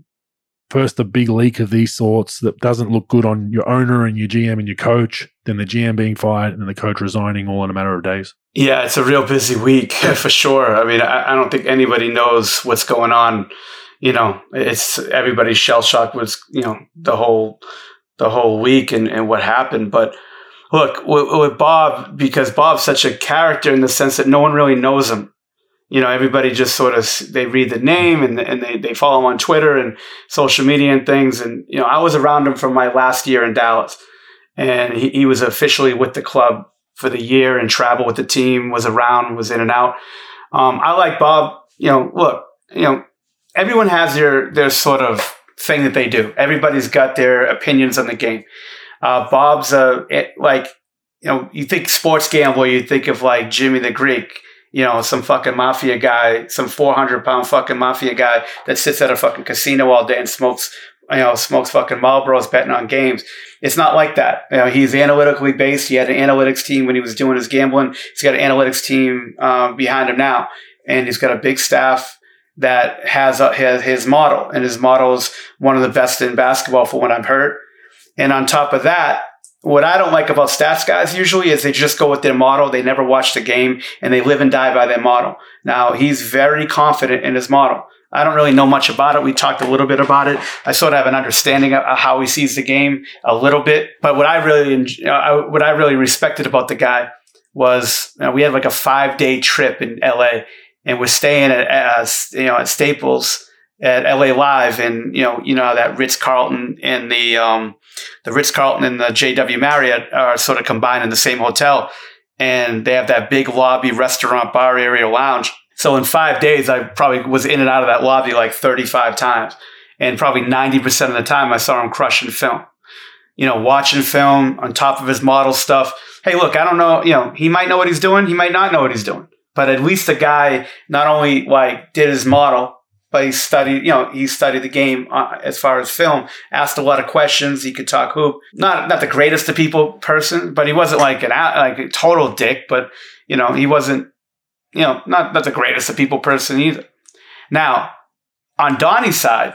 first a big leak of these sorts that doesn't look good on your owner and your GM and your coach, then the GM being fired and the coach resigning all in a matter of days. Yeah, it's a real busy week for sure. I mean, I, I don't think anybody knows what's going on. You know, it's everybody's shell shock was, you know the whole the whole week and, and what happened, but look with, with, Bob because Bob's such a character in the sense that no one really knows him. You know, everybody just sort of they read the name and and they they follow him on Twitter and social media and things. And you know, I was around him for my last year in Dallas, and he, he was officially with the club for the year and traveled with the team. Was around, was in and out. Um, I like Bob. You know, look, you know, everyone has their their sort of thing that they do. Everybody's got their opinions on the game. Uh, Bob's a it, like you know you think sports gambler, you think of like Jimmy the Greek, you know, some fucking mafia guy, some four hundred pound fucking mafia guy that sits at a fucking casino all day and smokes you know smokes fucking Marlboros betting on games. It's not like that. You know, he's analytically based. He had an analytics team when he was doing his gambling. He's got an analytics team um, behind him now, and he's got a big staff that has, a, has his model, and his model is one of the best in basketball for when I'm hurt. And on top of that, what I don't like about stats guys usually is they just go with their model. They never watch the game and they live and die by their model. Now he's very confident in his model. I don't really know much about it. We talked a little bit about it. I sort of have an understanding of how he sees the game a little bit. But what I really, uh, uh, what I really respected about the guy was you know, we had like a five day trip in LA and we're staying at, you know, at Staples at LA Live, and you know, you know that Ritz Carlton and the um, the Ritz Carlton and the JW Marriott are sort of combined in the same hotel, and they have that big lobby, restaurant, bar area, lounge. So in five days, I probably was in and out of that lobby like 35 times, and probably 90% of the time, I saw him crushing film. You know, watching film on top of his model stuff. Hey, look, I don't know. You know, he might know what he's doing. He might not know what he's doing. But at least the guy not only like did his model, but he studied, you know, he studied the game uh, as far as film. Asked a lot of questions. He could talk hoop. Not not the greatest of people person, but he wasn't like an like a total dick. But you know, he wasn't, you know, not not the greatest of people person either. Now, on Donnie's side,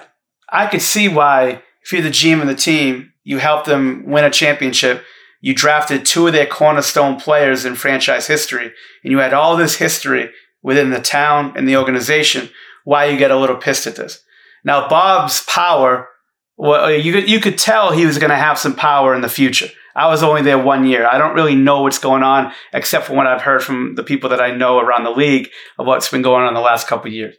I could see why if you're the GM of the team, you help them win a championship. You drafted two of their cornerstone players in franchise history, and you had all this history within the town and the organization why you get a little pissed at this. Now, Bob's power, well, you could, you could tell he was going to have some power in the future. I was only there one year. I don't really know what's going on except for what I've heard from the people that I know around the league of what's been going on the last couple years.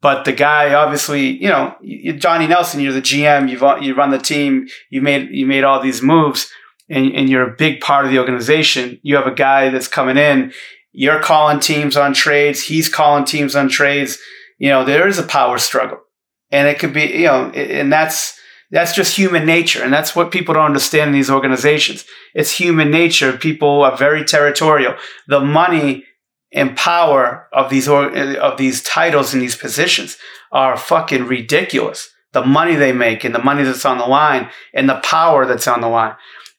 But the guy, obviously, you know, Johnny Nelson, you're the GM, you've you run the team, you made you made all these moves, and, and you're a big part of the organization. You have a guy that's coming in You're calling teams on trades. He's calling teams on trades. You know, there is a power struggle and it could be, you know, and that's, that's just human nature. And that's what people don't understand in these organizations. It's human nature. People are very territorial. The money and power of these, or, of these titles and these positions are fucking ridiculous. The money they make and the money that's on the line and the power that's on the line.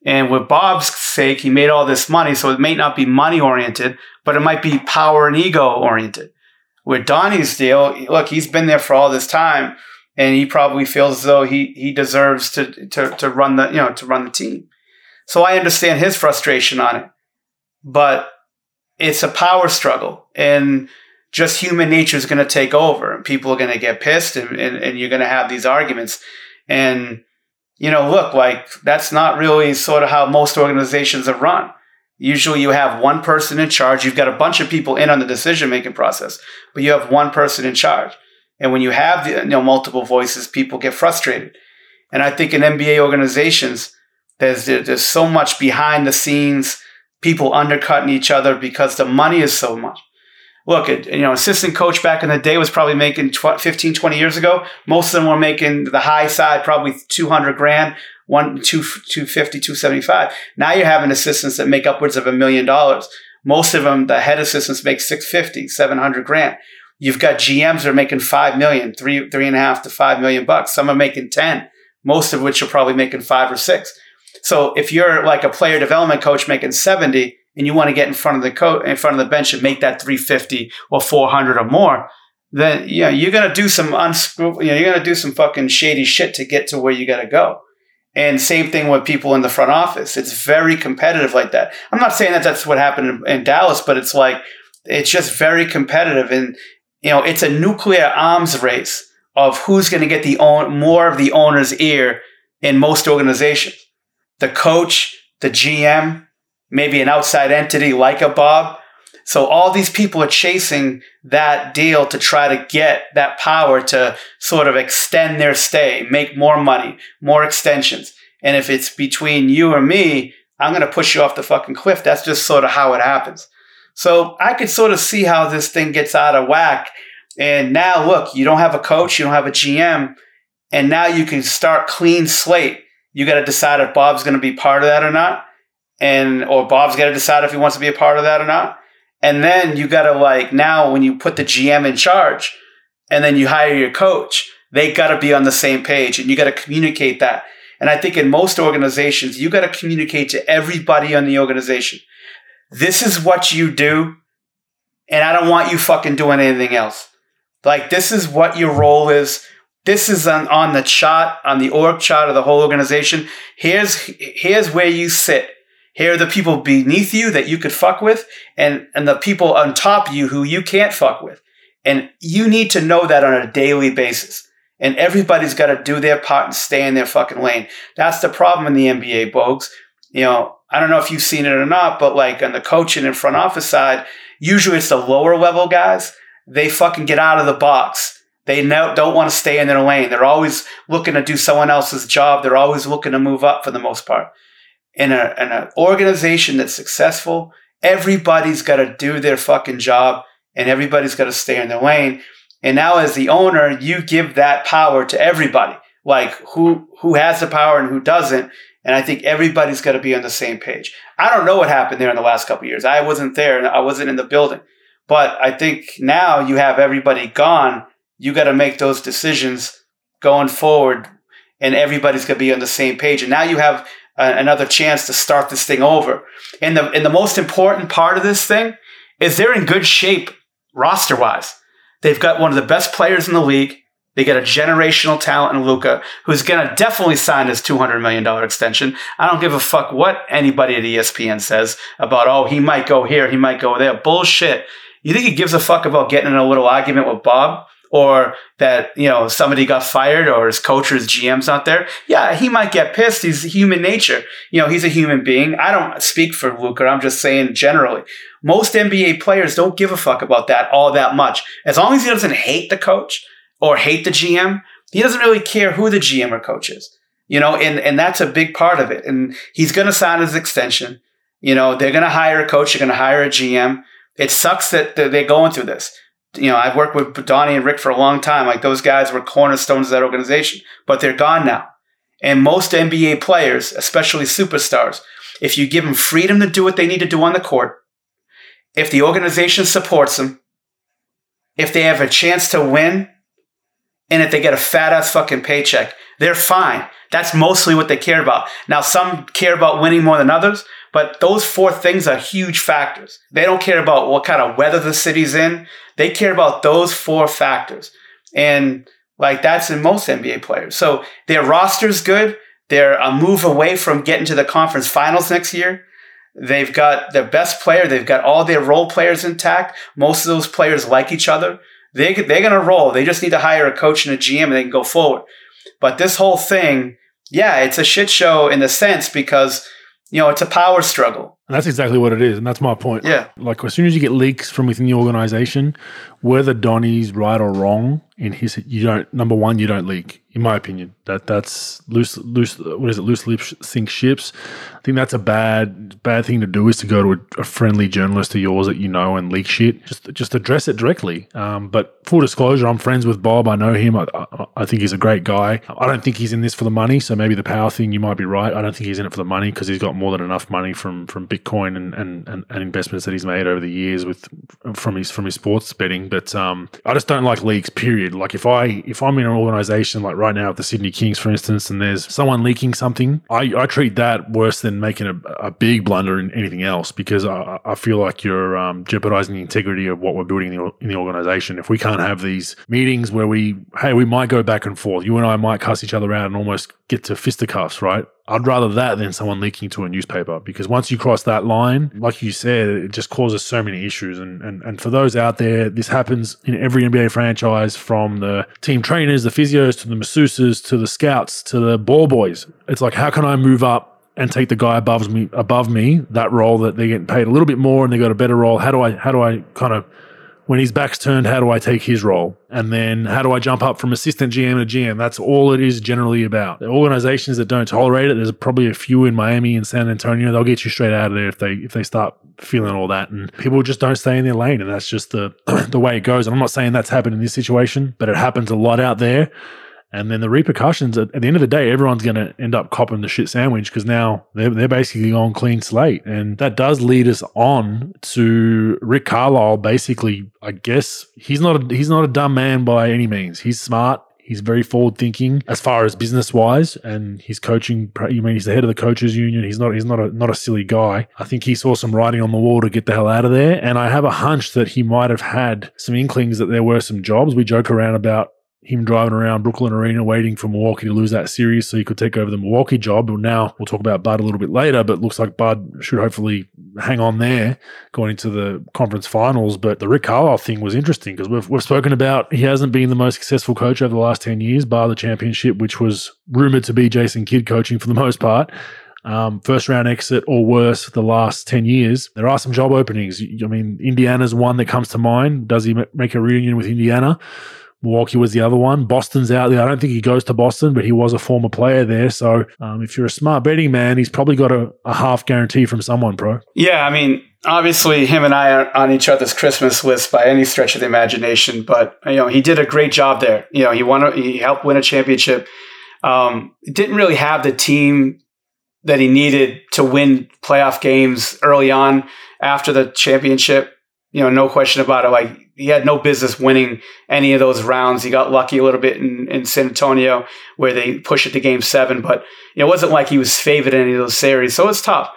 And with Bob's sake, he made all this money. So it may not be money oriented, but it might be power and ego oriented. With Donnie's deal, look, he's been there for all this time and he probably feels as though he, he deserves to, to, to run the, you know, to run the team. So I understand his frustration on it, but it's a power struggle and just human nature is going to take over and people are going to get pissed and, and, and you're going to have these arguments. And, you know, look, like that's not really sort of how most organizations are run. Usually you have one person in charge. You've got a bunch of people in on the decision making process, but you have one person in charge. And when you have you know, multiple voices, people get frustrated. And I think in NBA organizations, there's, there's so much behind the scenes, people undercutting each other because the money is so much. Look, you know, assistant coach back in the day was probably making 15, 20 years ago. Most of them were making the high side, probably 200 grand, one, two, 250, 275. Now you're having assistants that make upwards of a million dollars. Most of them, the head assistants make 650, 700 grand. You've got GMs that are making five million, three, three and a half to five million bucks. Some are making 10, most of which are probably making five or six. So if you're like a player development coach making 70 and you want to get in front of the coach, in front of the bench and make that 350 or 400 or more, then yeah, you're gonna do some unscrew, you know, you're gonna do some fucking shady shit to get to where you gotta go. And same thing with people in the front office. It's very competitive like that. I'm not saying that that's what happened in, in Dallas, but it's like it's just very competitive, and you know, it's a nuclear arms race of who's going to get the own, more of the owner's ear in most organizations. The coach, the GM, maybe an outside entity like a Bob. So all these people are chasing that deal to try to get that power to sort of extend their stay, make more money, more extensions. And if it's between you or me, I'm going to push you off the fucking cliff. That's just sort of how it happens. So I could sort of see how this thing gets out of whack. And now look, you don't have a coach, you don't have a GM, and now you can start clean slate. You got to decide if Bob's going to be part of that or not. And or Bob's got to decide if he wants to be a part of that or not. And then you got to like now when you put the GM in charge and then you hire your coach, they got to be on the same page and you got to communicate that. And I think in most organizations, you got to communicate to everybody on the organization. This is what you do. And I don't want you fucking doing anything else. Like, this is what your role is. This is on, on the chart, on the org chart of the whole organization. Here's, here's where you sit. Here are the people beneath you that you could fuck with, and, and the people on top of you who you can't fuck with. And you need to know that on a daily basis. And everybody's got to do their part and stay in their fucking lane. That's the problem in the NBA, Bogues. You know, I don't know if you've seen it or not, but like on the coaching and front office side, usually it's the lower level guys. They fucking get out of the box. They don't want to stay in their lane. They're always looking to do someone else's job. They're always looking to move up for the most part in, a, in an organization that's successful, everybody's got to do their fucking job and everybody's got to stay in their lane. And now as the owner, you give that power to everybody, like who, who has the power and who doesn't. And I think everybody's got to be on the same page. I don't know what happened there in the last couple years. I wasn't there. I wasn't in the building. But I think now you have everybody gone. You got to make those decisions going forward and everybody's going to be on the same page. And now you have another chance to start this thing over. And the and the most important part of this thing is they're in good shape roster wise. They've got one of the best players in the league. They got a generational talent in Luka, who's going to definitely sign his $200 million extension. I don't give a fuck what anybody at ESPN says about, oh, he might go here, he might go there. Bullshit. You think he gives a fuck about getting in a little argument with Bob? Or that you know somebody got fired or his coach or his GM's not there, yeah, he might get pissed. He's human nature. You know, he's a human being. I don't speak for Luka. I'm just saying generally. Most NBA players don't give a fuck about that all that much. As long as he doesn't hate the coach or hate the GM, he doesn't really care who the GM or coach is. You know, and, and that's a big part of it. And he's going to sign his extension. You know, they're going to hire a coach. They're going to hire a GM. It sucks that they're going through this. You know, I've worked with Donnie and Rick for a long time. Like those guys were cornerstones of that organization, but they're gone now. And most NBA players, especially superstars, if you give them freedom to do what they need to do on the court, if the organization supports them, if they have a chance to win, and if they get a fat ass fucking paycheck, they're fine. That's mostly what they care about. Now, some care about winning more than others, but those four things are huge factors. They don't care about what kind of weather the city's in. They care about those four factors. And like that's in most NBA players. So their roster's good. They're a move away from getting to the conference finals next year. They've got their best player. They've got all their role players intact. Most of those players like each other. They, they're going to roll. They just need to hire a coach and a GM and they can go forward. But this whole thing, yeah, it's a shit show in the sense because, you know, it's a power struggle. And that's exactly what it is. And that's my point. Yeah. Like as soon as you get leaks from within the organization, whether Donnie's right or wrong in his, you don't, number one, you don't leak in my opinion. That that's loose, loose. What is it? Loose lips sink ships. I think that's a bad, bad thing to do. Is to go to a, a friendly journalist of yours that you know and leak shit. Just, just address it directly. Um, but full disclosure, I'm friends with Bob. I know him. I, I, I, think he's a great guy. I don't think he's in this for the money. So maybe the power thing, you might be right. I don't think he's in it for the money because he's got more than enough money from from Bitcoin and, and, and, investments that he's made over the years with from his from his sports betting. But um, I just don't like leaks. Period. Like if I if I'm in an organization like right now at the Sydney Kings, for instance, and there's someone leaking something, I, I treat that worse than making a, a big blunder in anything else because I, I feel like you're um, jeopardizing the integrity of what we're building in the, in the organization. If we can't have these meetings where we, hey, we might go back and forth, you and I might cuss each other out and almost get to fisticuffs, right? I'd rather that than someone leaking to a newspaper because once you cross that line, like you said, it just causes so many issues. And, and, and for those out there, this happens in every NBA franchise from the team trainers, the physios, to the masseuses, to the scouts, to the ball boys. It's like, how can I move up and take the guy above me, above me, that role that they're getting paid a little bit more and they got a better role? How do I, how do I kind of when his back's turned, how do I take his role? And then how do I jump up from assistant GM to GM? That's all it is generally about. The organizations that don't tolerate it, there's probably a few in Miami and San Antonio. They'll get you straight out of there if they if they start feeling all that. And people just don't stay in their lane, and that's just the the way it goes. And I'm not saying that's happened in this situation, but it happens a lot out there. And then the repercussions at, at the end of the day, everyone's going to end up copping the shit sandwich because now they're, they're basically on clean slate. And that does lead us on to Rick Carlisle. Basically, I guess he's not a, he's not a dumb man by any means. He's smart. He's very forward thinking as far as business wise, and he's coaching. You mean he's the head of the coaches union? He's not. He's not a not a silly guy. I think he saw some writing on the wall to get the hell out of there, and I have a hunch that he might have had some inklings that there were some jobs. We joke around about him driving around Brooklyn Arena waiting for Milwaukee to lose that series so he could take over the Milwaukee job. Well, now we'll talk about Bud a little bit later, but looks like Bud should hopefully hang on there going into the conference finals. But the Rick Carlisle thing was interesting because we've, we've spoken about he hasn't been the most successful coach over the last 10 years, bar the championship, which was rumored to be Jason Kidd coaching for the most part. Um, first round exit or worse the last 10 years. There are some job openings. I mean, Indiana's one that comes to mind. Does he make a reunion with Indiana? Milwaukee was the other one. Boston's out there. I don't think he goes to Boston, but he was a former player there. So um, if you're a smart betting man, he's probably got a, a, half guarantee from someone, bro. Yeah, I mean, obviously him and I are on each other's Christmas list by any stretch of the imagination. But you know, he did a great job there. You know, he won. A, he helped win a championship. Um, didn't really have the team that he needed to win playoff games early on after the championship. You know, no question about it. Like he had no business winning any of those rounds. He got lucky a little bit in, in San Antonio where they pushed it to game seven, but it wasn't like he was favored in any of those series. So it's tough.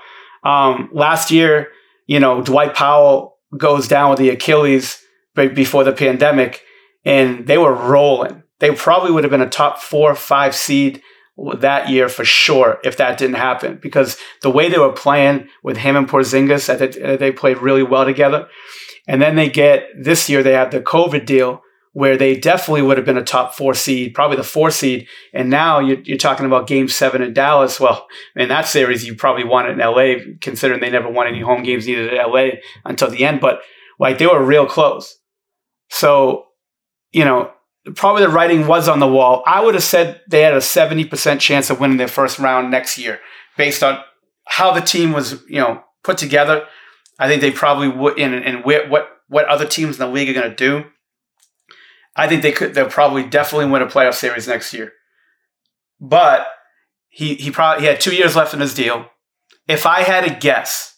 Um, last year, you know, Dwight Powell goes down with the Achilles right before the pandemic and they were rolling. They probably would have been a top four, five seed that year for sure if that didn't happen because the way they were playing with him and Porzingis, they played really well together. And then they get this year, they have the COVID deal where they definitely would have been a top four seed, probably the four seed. And now you're, you're talking about game seven in Dallas. Well, in that series, you probably won it in LA, considering they never won any home games needed at LA until the end. But like they were real close. So, you know, probably the writing was on the wall. I would have said they had a 70% chance of winning their first round next year based on how the team was, you know, put together I think they probably would. And, and what what other teams in the league are going to do? I think they could. They'll probably definitely win a playoff series next year. But he he probably he had two years left in his deal. If I had a guess,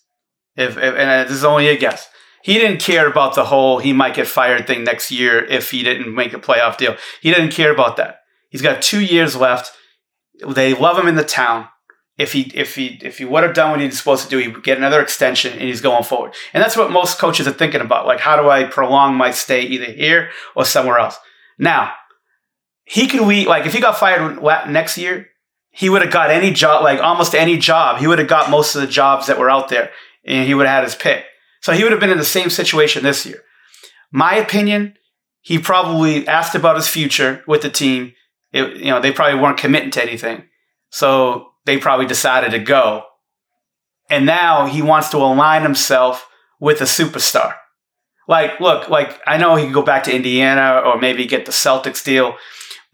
if, if and uh, this is only a guess, he didn't care about the whole he might get fired thing next year if he didn't make a playoff deal. He didn't care about that. He's got two years left. They love him in the town. If he if he if he would have done what he's supposed to do, he would get another extension and he's going forward. And that's what most coaches are thinking about. Like, how do I prolong my stay either here or somewhere else? Now, he could we like if he got fired next year, he would have got any job, like almost any job. He would have got most of the jobs that were out there, and he would have had his pick. So he would have been in the same situation this year. My opinion, he probably asked about his future with the team. It, you know, they probably weren't committing to anything. So they probably decided to go. And now he wants to align himself with a superstar. Like, look, like I know he could go back to Indiana or maybe get the Celtics deal,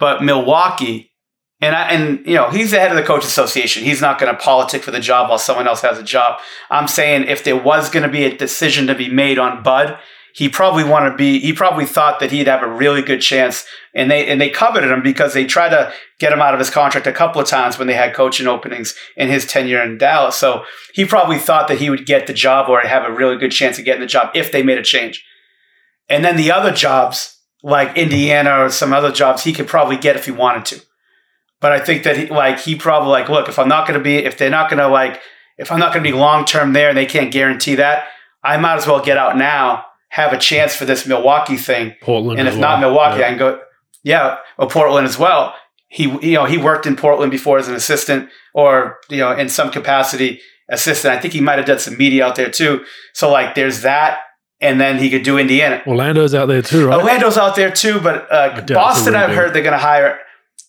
but Milwaukee, and I, and you know he's the head of the coach association. He's not going to politic for the job while someone else has a job. I'm saying if there was going to be a decision to be made on Bud, he probably wanted to be he probably thought that he'd have a really good chance and they and they coveted him because they tried to get him out of his contract a couple of times when they had coaching openings in his tenure in Dallas. So he probably thought that he would get the job or have a really good chance of getting the job if they made a change. And then the other jobs like Indiana or some other jobs he could probably get if he wanted to. But I think that he, like he probably like look if I'm not going to be if they're not going to like if I'm not going to be long term there and they can't guarantee that I might as well get out now have a chance for this Milwaukee thing. Portland, and if not. Milwaukee, yeah. I can go. Yeah, or Portland as well. He, you know, he worked in Portland before as an assistant, or you know, in some capacity assistant. I think he might have done some media out there too. So like, there's that, and then he could do Indiana. Orlando's out there too, right? Orlando's out there too, but uh, Boston, I've heard they're going to hire.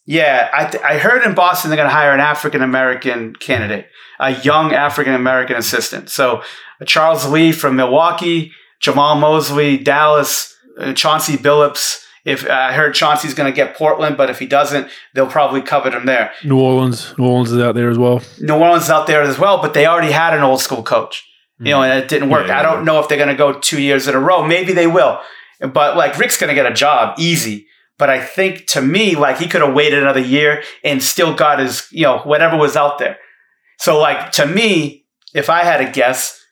Yeah, I, th- I heard in Boston they're going to hire an African American candidate, a young African American assistant. So Charles Lee from Milwaukee, Jamahl Mosley, Dallas, uh, Chauncey Billups. If uh, I heard Chauncey's going to get Portland, but if he doesn't, they'll probably covet him there. New Orleans, New Orleans is out there as well. New Orleans is out there as well, but they already had an old school coach, you know, and it didn't work. Yeah, yeah, I don't yeah. know if they're going to go two years in a row. Maybe they will, but like Rick's going to get a job easy. But I think to me, like he could have waited another year and still got his, you know, whatever was out there. So like to me, if I had a guess,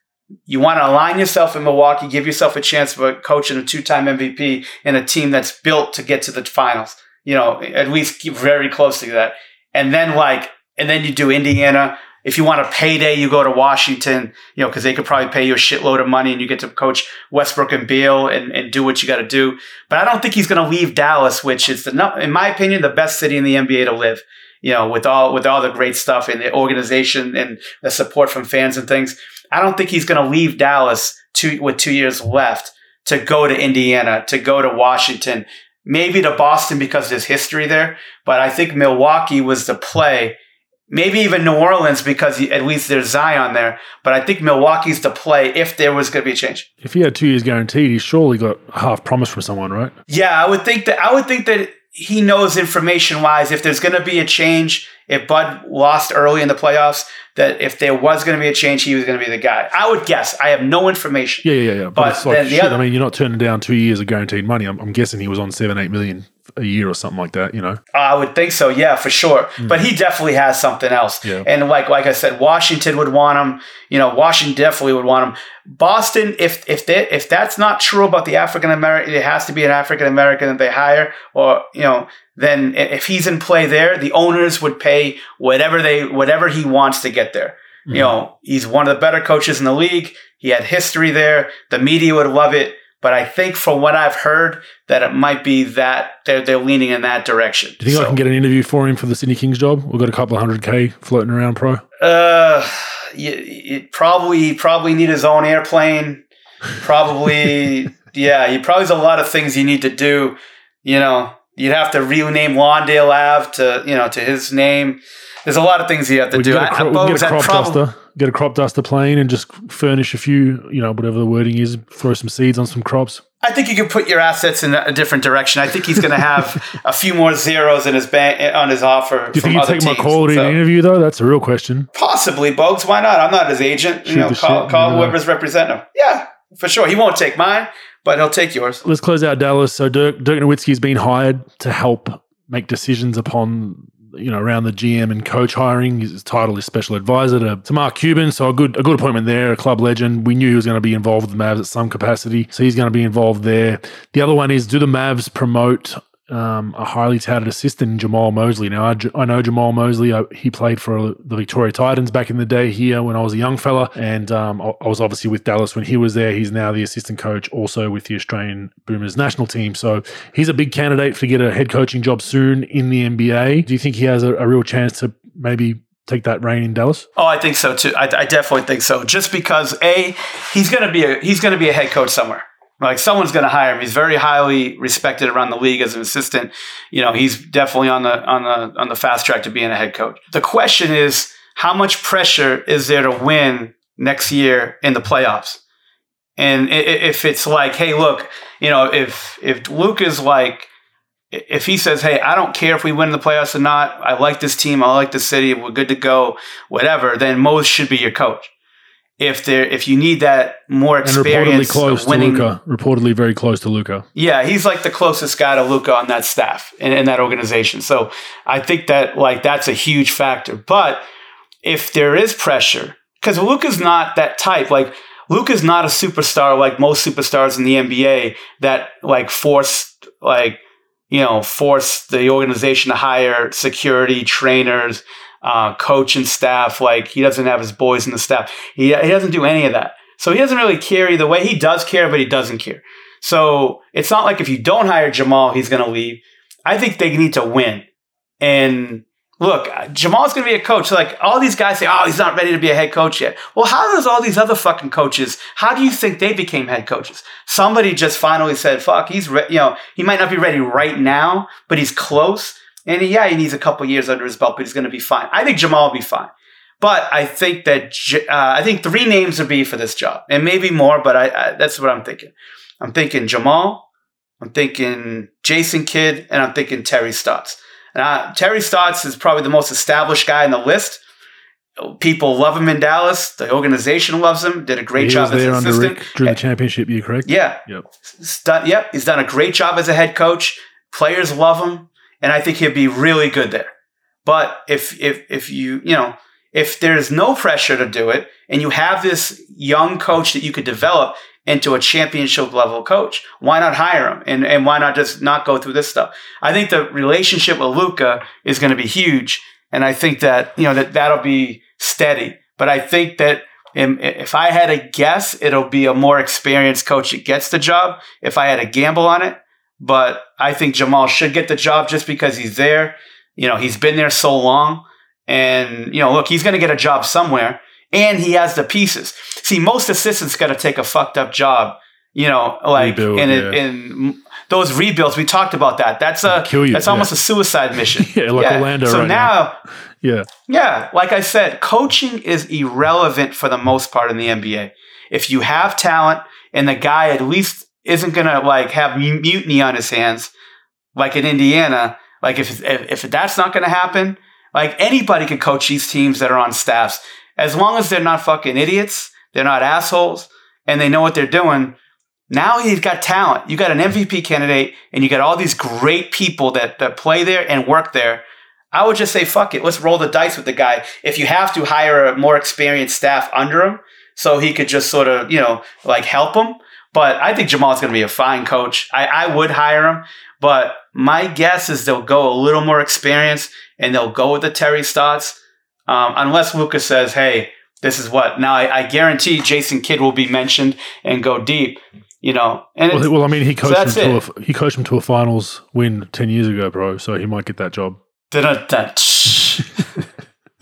you want to align yourself in Milwaukee, give yourself a chance for a coaching a two-time MVP in a team that's built to get to the finals. You know, at least keep very close to that. And then like, and then you do Indiana. If you want a payday, you go to Washington, you know, because they could probably pay you a shitload of money and you get to coach Westbrook and Beal and, and do what you got to do. But I don't think he's going to leave Dallas, which is the, in my opinion, the best city in the NBA to live you know, with all with all the great stuff in the organization and the support from fans and things. I don't think he's going to leave Dallas two, with two years left to go to Indiana, to go to Washington, maybe to Boston because there's history there. But I think Milwaukee was the play. Maybe even New Orleans because at least there's Zion there. But I think Milwaukee's the play if there was going to be a change. If he had two years guaranteed, he surely got half promise from someone, right? Yeah, I would think that. I would think that he knows information wise if there's going to be a change if bud lost early in the playoffs that if there was going to be a change he was going to be the guy. I would guess. I have no information. Yeah yeah yeah but, but like, shit, other, i mean you're not turning down two years of guaranteed money. I'm, I'm guessing he was on seven eight million a year or something like that, you know? I would think so, yeah, for sure. Mm. But he definitely has something else. Yeah. And like like I said, Washington would want him. You know, Washington definitely would want him. Boston, if if they, if that's not true about the African American, it has to be an African American that they hire, or you know, then if he's in play there, the owners would pay whatever they whatever he wants to get there. Mm. You know, he's one of the better coaches in the league. He had history there. The media would love it. But I think from what I've heard, that it might be that they're, they're leaning in that direction. Do you think so, I can get an interview for him for the Sydney Kings job? We've got a couple of hundred K floating around, pro. Uh, you, you probably probably need his own airplane. Probably, yeah. You probably has a lot of things you need to do. You know, you'd have to rename Lawndale Ave to you know to his name. There's a lot of things you have to we do. Get a, I, get a crop duster. Get a crop duster plane and just furnish a few, you know, whatever the wording is, throw some seeds on some crops? I think you can put your assets in a different direction. I think he's going to have a few more zeros in his bank on his offer. Do you think you take my call in so, an interview though? That's a real question. Possibly, Bogues. Why not? I'm not his agent. Shoot you know, call, shit, call whoever's representing him. Yeah, for sure. He won't take mine, but he'll take yours. Let's close out Dallas. So Dirk, Dirk Nowitzki's been hired to help make decisions upon you know around the GM and coach hiring. His title is special advisor to, to Mark Cuban, so a good a good appointment there. A club legend. We knew he was going to be involved with the Mavs at some capacity, so he's going to be involved there. The other one is do the Mavs promote um, a highly touted assistant, Jamahl Mosley. Now, I, I know Jamahl Mosley. I, he played for the Victoria Titans back in the day here when I was a young fella. And um, I, I, was obviously with Dallas when he was there. He's now the assistant coach also with the Australian Boomers national team. So he's a big candidate to get a head coaching job soon in the NBA. Do you think he has a, a real chance to maybe take that reign in Dallas? Oh, I think so too. I, I definitely think so. Just because a he's to be a he's to be a head coach somewhere. Like someone's going to hire him. He's very highly respected around the league as an assistant. You know, he's definitely on the on the on the fast track to being a head coach. The question is, how much pressure is there to win next year in the playoffs? And if it's like, hey, look, you know, if if Luke is like, if he says, hey, I don't care if we win the playoffs or not, I like this team, I like the city, we're good to go, whatever, then Mose should be your coach if there if you need that more experience and reportedly close winning, to Luka, reportedly very close to Luka. Yeah, he's like the closest guy to Luka on that staff in, in that organization. So I think that like that's a huge factor. But if there is pressure, because Luka's not that type, like Luka's not a superstar like most superstars in the NBA that like force like you know force the organization to hire security trainers uh, coach and staff. Like he doesn't have his boys in the staff. He, he doesn't do any of that. So he doesn't really care either way. He does care, but he doesn't care. So it's not like if you don't hire Jamahl, he's going to leave. I think they need to win. And look, Jamahl's going to be a coach. Like all these guys say, oh, he's not ready to be a head coach yet. Well, how does all these other fucking coaches? How do you think they became head coaches? Somebody just finally said, "Fuck, he's re-, you know he might not be ready right now, but he's close." And yeah, he needs a couple years under his belt, but he's going to be fine. I think Jamahl will be fine. But I think that uh, I think three names would be for this job, and maybe more. But I, I, that's what I'm thinking. I'm thinking Jamahl, I'm thinking Jason Kidd, and I'm thinking Terry Stotts. Uh, Terry Stotts is probably the most established guy in the list. People love him in Dallas. The organization loves him. Did a great he job as an assistant Rick during the championship year, correct? Yeah. Yep. Done, yep. He's done a great job as a head coach. Players love him and I think he'd be really good there. But if if if you you know if there's no pressure to do it, and you have this young coach that you could develop into a championship level coach, why not hire him? And and why not just not go through this stuff? I think the relationship with Luka is going to be huge, and I think that you know that that'll be steady. But I think that if I had a guess, it'll be a more experienced coach that gets the job. If I had a gamble on it, but I think Jamahl should get the job just because he's there. You know, he's been there so long. And, you know, look, he's going to get a job somewhere and he has the pieces. See, most assistants got to take a fucked up job, you know, like Rebuild, in, yeah. in those rebuilds. We talked about that. That's a you, that's yeah. almost a suicide mission. yeah, like yeah. Orlando. So right now, now, yeah, yeah, like I said, coaching is irrelevant for the most part in the NBA. If you have talent and the guy at least isn't going to like have mutiny on his hands like in Indiana. Like if if, if that's not going to happen, like anybody can coach these teams that are on staffs as long as they're not fucking idiots, they're not assholes, and they know what they're doing. Now you've got talent. You got an MVP candidate, and you got all these great people that that play there and work there. I would just say, fuck it. Let's roll the dice with the guy. If you have to hire a more experienced staff under him, so he could just sort of, you know, like help him, but I think Jamahl's going to be a fine coach. I, I would hire him, but my guess is they'll go a little more experience and they'll go with the Terry Stotts. Um, unless Lucas says, hey, this is what. Now, I, I, guarantee Jason Kidd will be mentioned and go deep, you know. And well, well I mean, he coached, so him to a, he coached him to a finals win 10 years ago, bro, so he might get that job.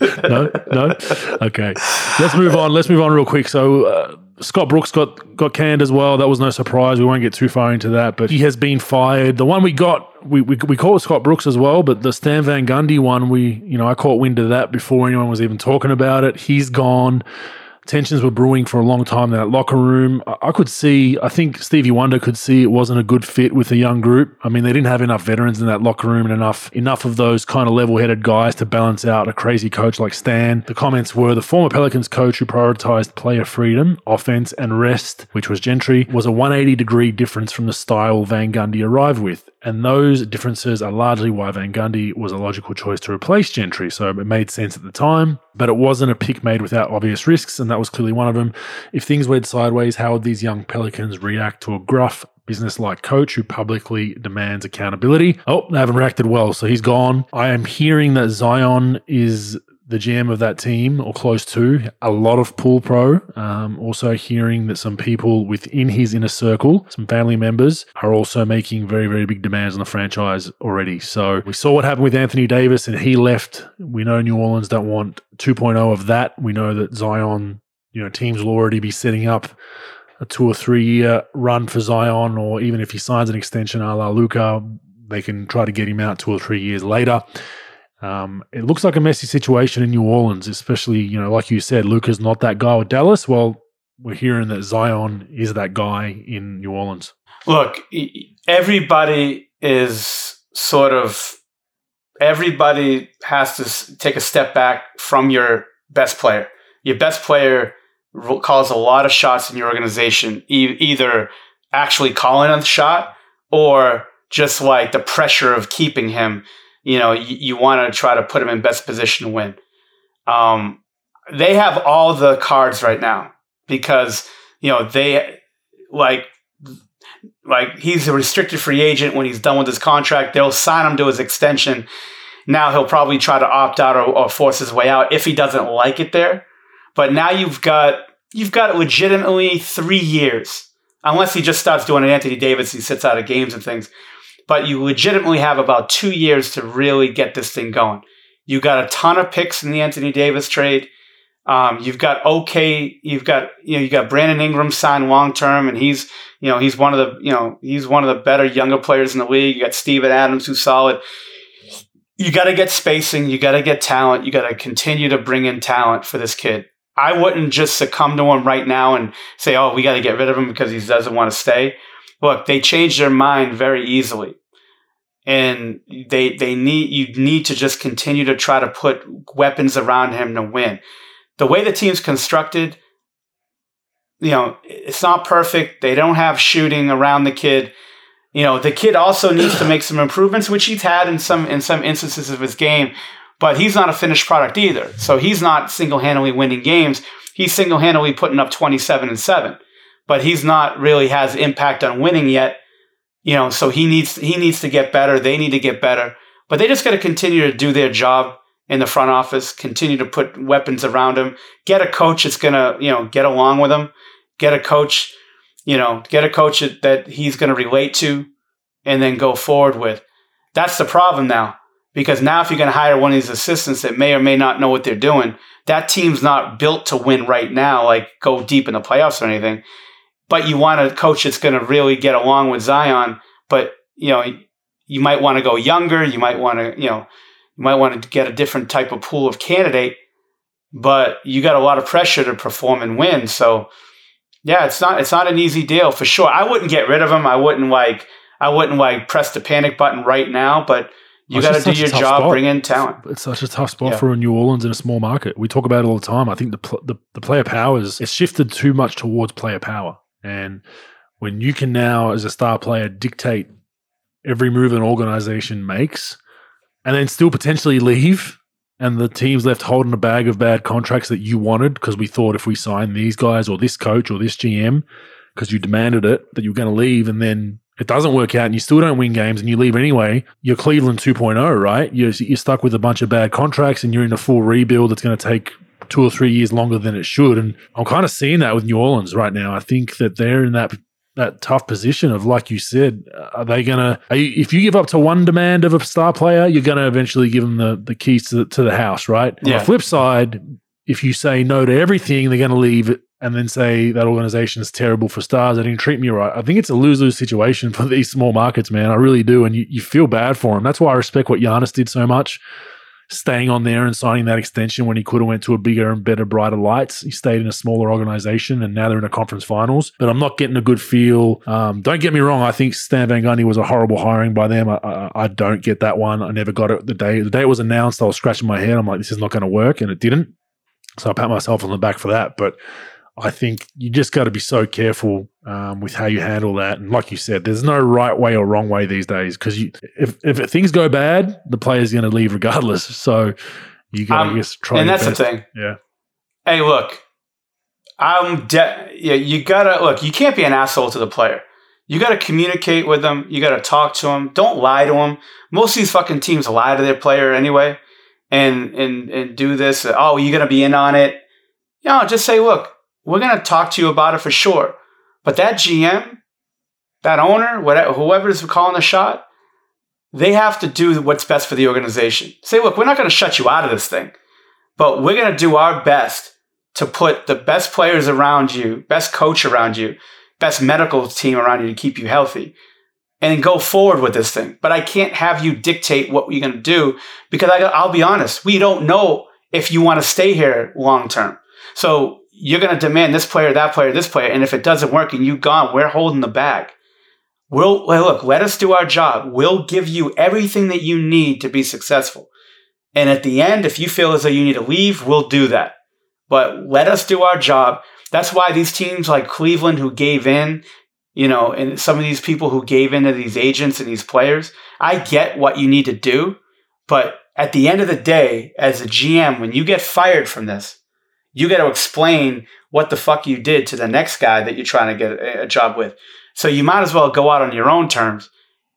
no, no. Okay, let's move on. Let's move on real quick. So, uh, Scott Brooks got got canned as well. That was no surprise. We won't get too far into that, but he has been fired. The one we got, we we, we caught Scott Brooks as well, but the Stan Van Gundy one, we you know I caught wind of that before anyone was even talking about it. He's gone tensions were brewing for a long time in that locker room. I could see, I think Stevie Wonder could see it wasn't a good fit with a young group. I mean, they didn't have enough veterans in that locker room and enough enough of those kind of level-headed guys to balance out a crazy coach like Stan. The comments were the former Pelicans coach who prioritized player freedom, offense, and rest, which was Gentry, was a 180 degree difference from the style Van Gundy arrived with. And those differences are largely why Van Gundy was a logical choice to replace Gentry. So it made sense at the time, but it wasn't a pick made without obvious risks, and that was clearly one of them. If things went sideways, how would these young Pelicans react to a gruff, business-like coach who publicly demands accountability? Oh, they haven't reacted well, so he's gone. I am hearing that Zion is the GM of that team or close to, a lot of pool pro. Um, also hearing that some people within his inner circle, some family members, are also making very, very big demands on the franchise already. So we saw what happened with Anthony Davis and he left. We know New Orleans don't want 2.0 of that. We know that Zion, you know, teams will already be setting up a two or three year run for Zion, or even if he signs an extension a la Luka, they can try to get him out two or three years later. Um, it looks like a messy situation in New Orleans, especially, you know, like you said, Luka's not that guy with Dallas. Well, we're hearing that Zion is that guy in New Orleans. Look, everybody is sort of, everybody has to take a step back from your best player. Your best player calls a lot of shots in your organization, e- either actually calling a shot or just like the pressure of keeping him you know, you, you want to try to put them in best position to win. Um, they have all the cards right now because you know they like like he's a restricted free agent when he's done with his contract. They'll sign him to his extension. Now he'll probably try to opt out or, or force his way out if he doesn't like it there. But now you've got you've got legitimately three years, unless he just starts doing an Anthony Davis, he sits out of games and things but you legitimately have about two years to really get this thing going. You got a ton of picks in the Anthony Davis trade. Um, you've got okay, you've got you know you got Brandon Ingram signed long term, and he's you know he's one of the you know he's one of the better younger players in the league. You got Steven Adams who's solid. You got to get spacing. You got to get talent. You got to continue to bring in talent for this kid. I wouldn't just succumb to him right now and say, "Oh, we got to get rid of him because he doesn't want to stay." Look, they change their mind very easily and they they need you need to just continue to try to put weapons around him to win. The way the team's constructed, you know, it's not perfect. They don't have shooting around the kid. You know, the kid also needs to make some improvements, which he's had in some in some instances of his game, but he's not a finished product either. So he's not single-handedly winning games. He's single-handedly putting up 27 and 7. But he's not really has impact on winning yet you know, so he needs he needs to get better. They need to get better, but they just got to continue to do their job in the front office. Continue to put weapons around him. Get a coach that's gonna you know get along with him. Get a coach, you know, get a coach that he's gonna relate to, and then go forward with. That's the problem now. Because now, if you're to hire one of these assistants that may or may not know what they're doing, that team's not built to win right now, like go deep in the playoffs or anything but you want a coach that's going to really get along with Zion. But you know, you might want to go younger. You might want to, you know, you might want to get a different type of pool of candidate. But you got a lot of pressure to perform and win. So yeah, it's not it's not an easy deal for sure. I wouldn't get rid of him. I wouldn't like I wouldn't like press the panic button right now. But you got to do your job, spot. bring in talent. It's such a tough spot yeah. for New Orleans in a small market. We talk about it all the time. I think the, pl- the the player power is it's shifted too much towards player power. And when you can now, as a star player, dictate every move an organization makes and then still potentially leave and the team's left holding a bag of bad contracts that you wanted because we thought if we signed these guys or this coach or this GM because you demanded it that you're going to leave and then it doesn't work out and you still don't win games and you leave anyway, you're Cleveland 2.0, right? You're, you're stuck with a bunch of bad contracts and you're in a full rebuild that's going to take two or three years longer than it should. And I'm kind of seeing that with New Orleans right now. I think that they're in that that tough position of like you said, are they gonna? Are you, if you give up to one demand of a star player, you're gonna eventually give them the the keys to the, to the house, right? Yeah. On the flip side, if you say no to everything, they're gonna leave and then say that organization is terrible for stars. They didn't treat me right. I think it's a lose lose situation for these small markets, man. I really do. And you, you feel bad for them. That's why I respect what Giannis did so much, staying on there and signing that extension when he could have went to a bigger and better, brighter lights. He stayed in a smaller organization and now they're in a conference finals. But I'm not getting a good feel. Um, don't get me wrong. I think Stan Van Gundy was a horrible hiring by them. I, I, I don't get that one. I never got it the day the day it was announced. I was scratching my head. I'm like, this is not going to work, and it didn't. So I pat myself on the back for that. But I think you just got to be so careful um, with how you handle that. And like you said, there's no right way or wrong way these days because if if things go bad, the player's going to leave regardless. So you got to um, just try. And that's best. the thing. Yeah. Hey, look, I'm de- yeah. You gotta look. You can't be an asshole to the player. You got to communicate with them. You got to talk to them. Don't lie to them. Most of these fucking teams lie to their player anyway, and and and do this. Oh, you're gonna be in on it. Know, just say, look, we're going to talk to you about it for sure. But that GM, that owner, whatever, whoever's calling the shot, they have to do what's best for the organization. Say, look, we're not going to shut you out of this thing, but we're going to do our best to put the best players around you, best coach around you, best medical team around you to keep you healthy and go forward with this thing. But I can't have you dictate what you're going to do because I, I'll be honest, we don't know if you want to stay here long term. So you're going to demand this player, that player, this player, and if it doesn't work and you're gone, we're holding the bag. We'll look, let us do our job. We'll give you everything that you need to be successful. And at the end, if you feel as though you need to leave, we'll do that. But let us do our job. That's why these teams like Cleveland who gave in, you know, and some of these people who gave in to these agents and these players, I get what you need to do. But at the end of the day, as a GM, when you get fired from this, you got to explain what the fuck you did to the next guy that you're trying to get a, job with. So you might as well go out on your own terms.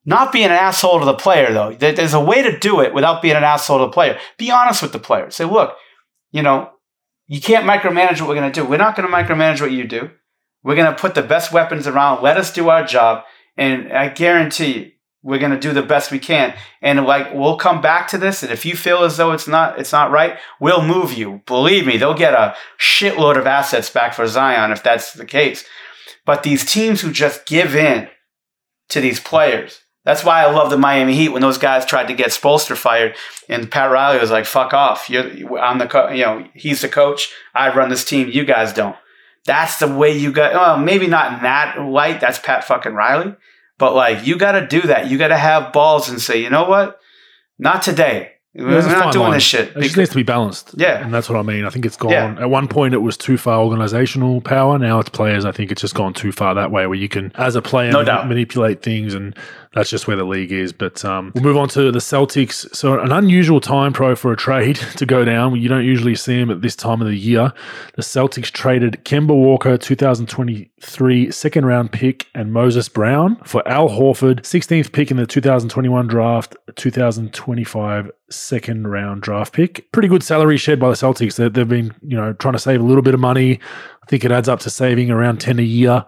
Not being an asshole to the player, though. There's a way to do it without being an asshole to the player. Be honest with the player. Say, look, you know, you can't micromanage what we're going to do. We're not going to micromanage what you do. We're going to put the best weapons around. Let us do our job. And I guarantee you, we're going to do the best we can and like we'll come back to this and if you feel as though it's not it's not right we'll move you believe me they'll get a shitload of assets back for zion if that's the case but these teams who just give in to these players that's why I love the Miami Heat when those guys tried to get Spoelstra fired, and Pat Riley was like, "Fuck off! You're, I'm the co- you know he's the coach. I run this team. You guys don't." That's the way you got. Well, maybe not in that light. That's Pat fucking Riley. But like, you got to do that. You got to have balls and say, you know what? Not today. We're not doing line. this shit. It just needs to be balanced. Yeah. And that's what I mean. I think it's gone. Yeah. At one point, it was too far organizational power. Now it's players. I think it's just gone too far that way where you can, as a player, no manipulate things and that's just where the league is. But um, we'll move on to the Celtics. So an unusual time pro for a trade to go down. You don't usually see them at this time of the year. The Celtics traded Kemba Walker, 2023 second round pick, and Moses Brown for Al Horford, 16th pick in the 2021 draft, 2025 second round draft pick. Pretty good salary shed by the Celtics. They've been, you know, trying to save a little bit of money. I think it adds up to saving around 10 a year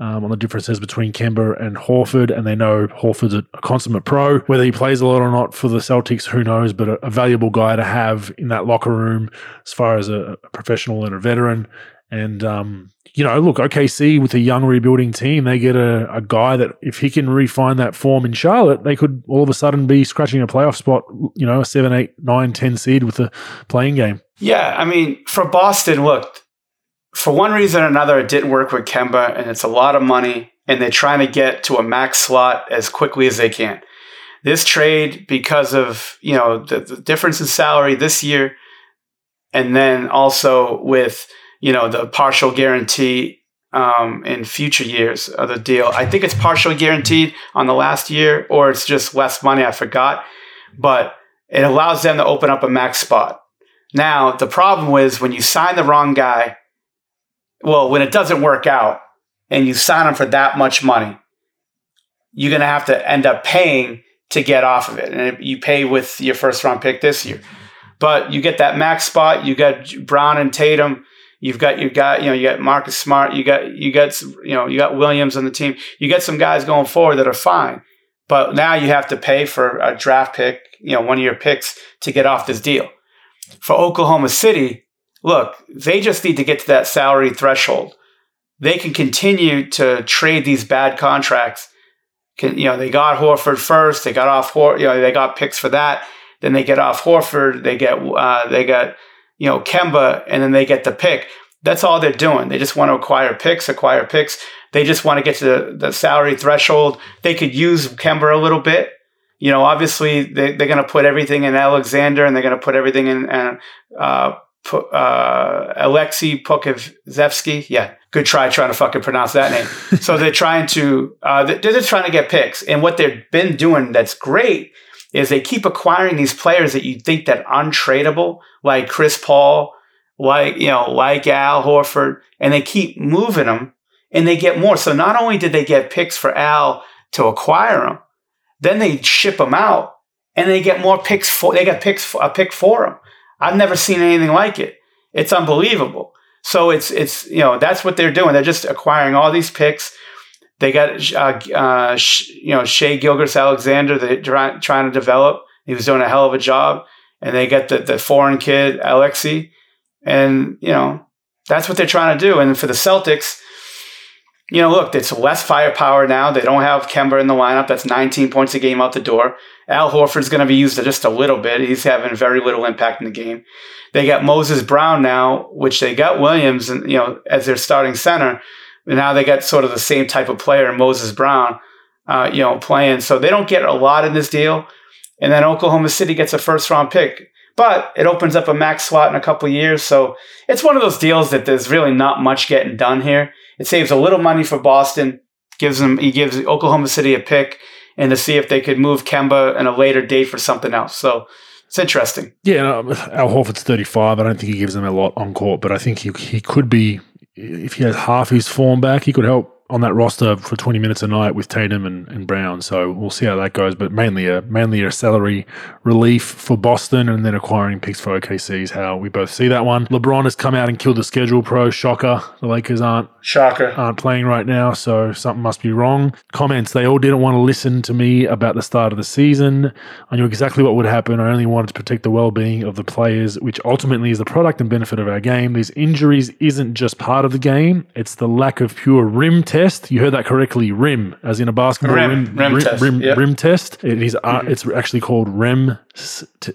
um, on the differences between Kemba and Horford, and they know Horford's a, consummate pro. Whether he plays a lot or not for the Celtics, who knows? But a, a valuable guy to have in that locker room as far as a, a professional and a veteran. And um, you know, look, OKC with a young rebuilding team, they get a, a guy that if he can refine that form in Charlotte, they could all of a sudden be scratching a playoff spot. You know, a seven, eight, nine, ten seed with a play-in game. Yeah, I mean, for Boston, look, for one reason or another, it didn't work with Kemba, and it's a lot of money, and they're trying to get to a max slot as quickly as they can. This trade, because of you know the, the difference in salary this year, and then also with you know the partial guarantee um, in future years of the deal. I think it's partially guaranteed on the last year, or it's just less money. I forgot, but it allows them to open up a max spot. Now the problem is when you sign the wrong guy well, when it doesn't work out and you sign them for that much money, you're going to have to end up paying to get off of it. And you pay with your first round pick this year. But you get that max spot, you got Brown and Tatum, you've got you got you know you got Marcus Smart, you got you got you know you got Williams on the team. You get some guys going forward that are fine. But now you have to pay for a draft pick, you know, one of your picks to get off this deal. For Oklahoma City, look, they just need to get to that salary threshold. They can continue to trade these bad contracts. Can, you know, they got Horford first. They got off. Hor- you know, they got picks for that. Then they get off Horford. They get uh, they got you know Kemba, and then they get the pick. That's all they're doing. They just want to acquire picks, acquire picks. They just want to get to the, the salary threshold. They could use Kemba a little bit. You know, obviously they, they're going to put everything in Alexander and they're going to put everything in uh, uh, Alexei Pokusevski. Yeah, good try trying to fucking pronounce that name. so they're trying to uh, they're just trying to get picks, and what they've been doing that's great is they keep acquiring these players that you think that untradeable, like Chris Paul, like you know, like Al Horford, and they keep moving them, and they get more. So not only did they get picks for Al to acquire them, then they ship them out, and they get more picks for. They got picks a pick for him. I've never seen anything like it. It's unbelievable. So it's it's you know that's what they're doing. They're just acquiring all these picks. They got uh, uh, you know Shai Gilgeous-Alexander. They're try, trying to develop. He was doing a hell of a job, and they got the the foreign kid Alexi, and, you know, that's what they're trying to do. And for the Celtics, you know, look, it's less firepower now. They don't have Kemba in the lineup. That's 19 points a game out the door. Al Horford's going to be used just a little bit. He's having very little impact in the game. They got Moses Brown now, which they got Williams, and you know, as their starting center. And now they got sort of the same type of player, Moses Brown, uh, you know, playing. So they don't get a lot in this deal. And then Oklahoma City gets a first round pick but it opens up a max slot in a couple years. So it's one of those deals that there's really not much getting done here. It saves a little money for Boston, gives them he gives Oklahoma City a pick, and to see if they could move Kemba in a later date for something else. So it's interesting. Yeah, Al Horford's 35. I don't think he gives them a lot on court, but I think he he could be if he has half his form back, he could help on that roster for 20 minutes a night with Tatum and, and Brown. So we'll see how that goes. But mainly a mainly a salary relief for Boston and then acquiring picks for OKC is how we both see that one. LeBron has come out and killed the schedule pro. Shocker. The Lakers aren't shocker aren't playing right now, so something must be wrong. Comments, they all didn't want to listen to me about the start of the season. I knew exactly what would happen. I only wanted to protect the well-being of the players, which ultimately is the product and benefit of our game. These injuries isn't just part of the game, it's the lack of pure rim test. You heard that correctly. RIM, as in a basketball rim, rim, rim, rim test. Rim, yep. rim test. It is. Uh, mm-hmm. It's actually called REM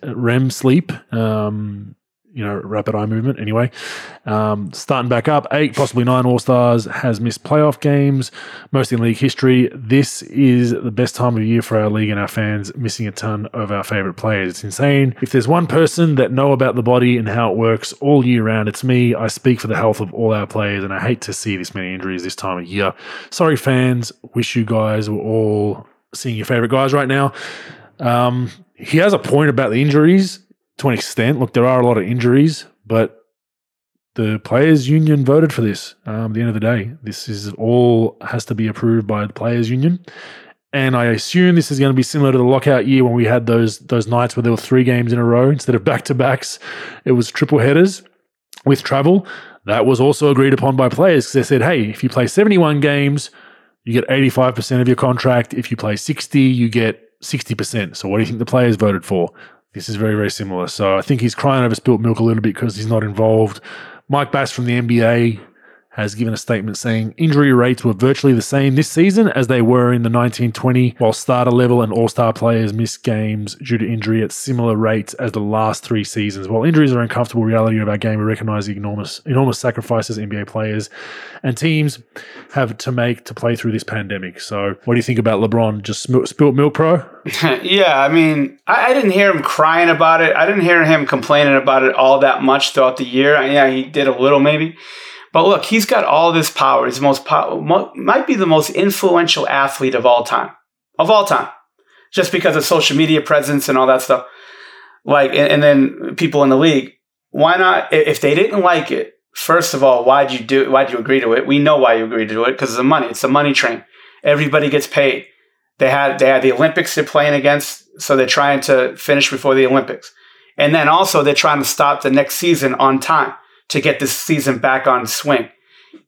REM sleep. Um, you know, rapid eye movement. Anyway, um, starting back up, eight, possibly nine All Stars has missed playoff games, most in league history. This is the best time of year for our league and our fans, missing a ton of our favorite players. It's insane. If there's one person that know about the body and how it works all year round, it's me. I speak for the health of all our players, and I hate to see this many injuries this time of year. Sorry, fans. Wish you guys were all seeing your favorite guys right now. Um, he has a point about the injuries to an extent. Look, there are a lot of injuries, but the players' union voted for this. Um, at the end of the day, this is all has to be approved by the players' union, and I assume this is going to be similar to the lockout year when we had those those nights where there were three games in a row instead of back to backs. It was triple headers with travel. That was also agreed upon by players because they said, "Hey, if you play seventy one games." You get 85% of your contract. If you play 60, you get 60%. So, what do you think the players voted for? This is very, very similar. So I think he's crying over spilt milk a little bit because he's not involved. Mike Bass from the NBA has given a statement saying injury rates were virtually the same this season as they were in the 1920, while starter level and all star players missed games due to injury at similar rates as the last three seasons. While injuries are an uncomfortable reality of our game, we recognize the enormous, enormous sacrifices NBA players and teams have to make to play through this pandemic. So, what do you think about LeBron? Just spilt milk, pro? yeah, I mean, I, I, didn't hear him crying about it. I didn't hear him complaining about it all that much throughout the year. Yeah, he did a little maybe. But look, he's got all this power. He's the most power, might be the most influential athlete of all time, of all time, just because of social media presence and all that stuff. Like, and, and then people in the league. Why not? If they didn't like it, first of all, why'd you do? Why'd you agree to it? We know why you agreed to do it because of the money. It's the money train. Everybody gets paid. They had they had the Olympics they're playing against, so they're trying to finish before the Olympics, and then also they're trying to stop the next season on time to get this season back on swing.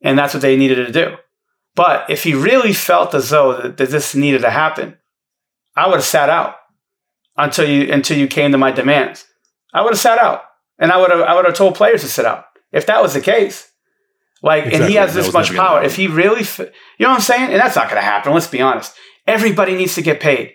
And that's what they needed to do. But if he really felt as though that, that this needed to happen, I would have sat out until you until you came to my demands. I would have sat out. And I would have I would have told players to sit out. If that was the case, like, exactly. and he has this much power. If he really, you know what I'm saying? And that's not going to happen. Let's be honest. Everybody needs to get paid.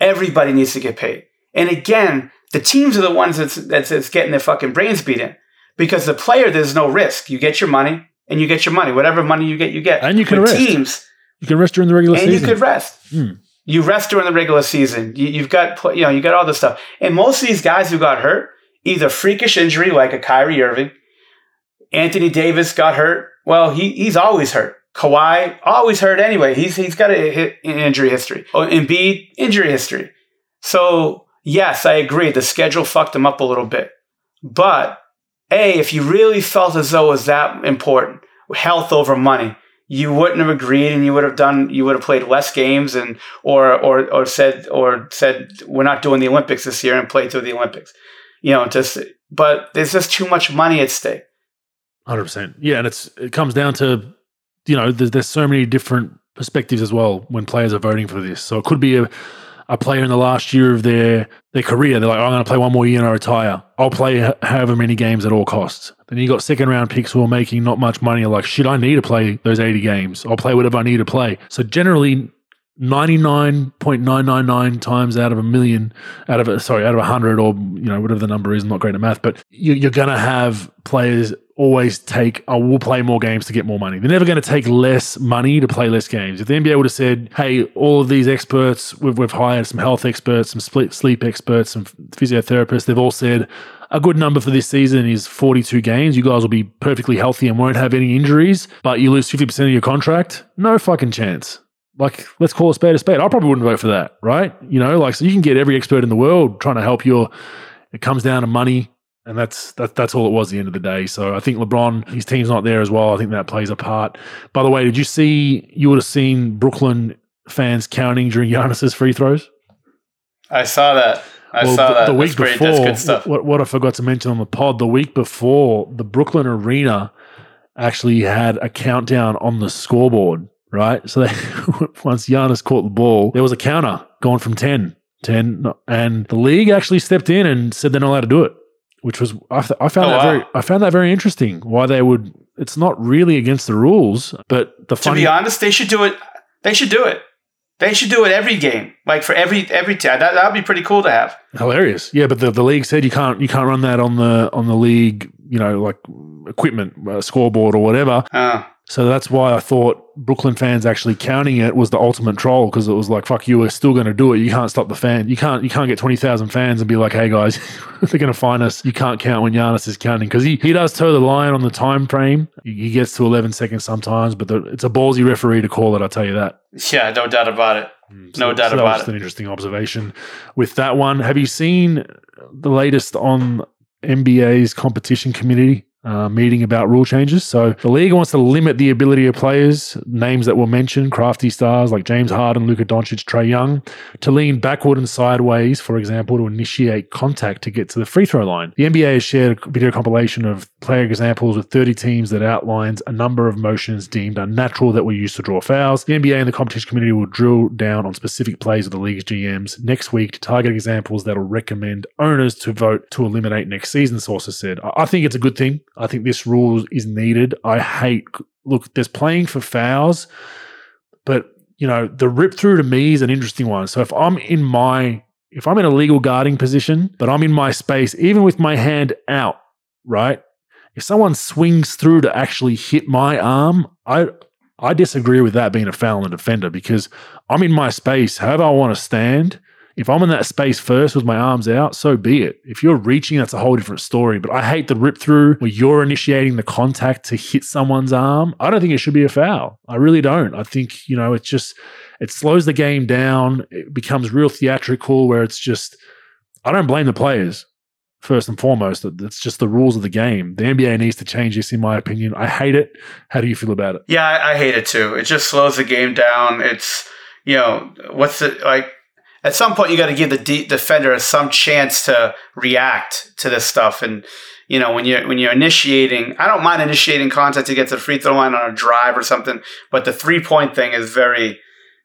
Everybody needs to get paid. And again, the teams are the ones that's, that's, that's getting their fucking brains beat in because the player, there's no risk. You get your money and you get your money. Whatever money you get, you get. And you can With rest. teams. You can rest during the regular and season. And you could rest. Hmm. You rest during the regular season. You, have got, you know, you got all this stuff. And most of these guys who got hurt, either freakish injury like a Kyrie Irving, Anthony Davis got hurt. Well, he, he's always hurt. Kawhi always hurt anyway. He's he's got a, an injury history. Oh, Embiid injury history. So yes, I agree. The schedule fucked him up a little bit. But a, if you really felt as though it was that important, health over money, you wouldn't have agreed, and you would have done. You would have played less games, and or or or said or said we're not doing the Olympics this year and played through the Olympics. You know, just but there's just too much money at stake. Hundred percent. Yeah, and it's it comes down to you know there's, there's so many different perspectives as well when players are voting for this. So it could be a a player in the last year of their their career. They're like, oh, I'm going to play one more year and I retire. I'll play however many games at all costs. Then you got second round picks who are making not much money. Like, shit, I need to play those 80 games. I'll play whatever I need to play. So generally, 99.999 times out of a million, out of a, sorry, out of a hundred or, you know, whatever the number is, I'm not great at math, but you, are going to have players always take, I will play more games to get more money. They're never going to take less money to play less games. If the NBA would have said, hey, all of these experts, we've, we've hired some health experts, some sleep experts, some physiotherapists, they've all said, a good number for this season is 42 games. You guys will be perfectly healthy and won't have any injuries, but you lose 50% of your contract. No fucking chance. Like, let's call a spade a spade. I probably wouldn't vote for that, right? You know, like, so you can get every expert in the world trying to help your. It comes down to money, and that's that, that's all it was at the end of the day. So I think LeBron, his team's not there as well. I think that plays a part. By the way, did you see? You would have seen Brooklyn fans counting during Giannis's free throws. I saw that. I well, saw the, that. The week That's before, good stuff. What, what I forgot to mention on the pod, the week before, the Brooklyn Arena actually had a countdown on the scoreboard right? So they, once Giannis caught the ball, there was a counter going from 10, 10, and the league actually stepped in and said they're not allowed to do it, which was I, th- I found oh, that wow. very I found that very interesting. Why they would? It's not really against the rules, but the funny, to be honest, they should do it. They should do it. They should do it every game, like for every every team. That that would be pretty cool to have. Hilarious, yeah. But the, the league said you can't you can't run that on the on the league, you know, like equipment, uh, scoreboard or whatever. Uh. So that's why I thought Brooklyn fans actually counting it was the ultimate troll because it was like, fuck you, we're still going to do it. You can't stop the fan. You can't you can't get 20,000 fans and be like, hey guys, they're going to find us. You can't count when Giannis is counting because he, he does toe the line on the time frame. He gets to 11 seconds sometimes, but the, it's a ballsy referee to call it, I'll tell you that. Yeah, no doubt about it. Mm, so, no doubt so about it. That's an interesting observation with that one. Have you seen the latest on NBA's competition committee? Uh, meeting about rule changes. So the league wants to limit the ability of players, names that were mentioned, crafty stars like James Harden, Luka Doncic, Trae Young, to lean backward and sideways, for example, to initiate contact to get to the free throw line. The NBA has shared a video compilation of player examples with 30 teams that outlines a number of motions deemed unnatural that were used to draw fouls. The NBA and the competition community will drill down on specific plays of the league's GMs next week to target examples that will recommend owners to vote to eliminate next season, sources said. I think it's a good thing. I think this rule is needed. I hate look, there's playing for fouls, but you know, the rip through to me is an interesting one. So if I'm in my if I'm in a legal guarding position, but I'm in my space, even with my hand out, right? If someone swings through to actually hit my arm, I I disagree with that being a foul on the defender because I'm in my space. However, I want to stand. If I'm in that space first with my arms out, so be it. If you're reaching, that's a whole different story. But I hate the rip through where you're initiating the contact to hit someone's arm. I don't think it should be a foul. I really don't. I think, you know, it's just, it slows the game down. It becomes real theatrical where it's just, I don't blame the players first and foremost. It's just the rules of the game. The NBA needs to change this, in my opinion. I hate it. How do you feel about it? Yeah, I, I hate it too. It just slows the game down. It's, you know, what's it like? At some point you got to give the de- defender some chance to react to this stuff and you know when you're when you're initiating i don't mind initiating contact to get to the free throw line on a drive or something but the three point thing is very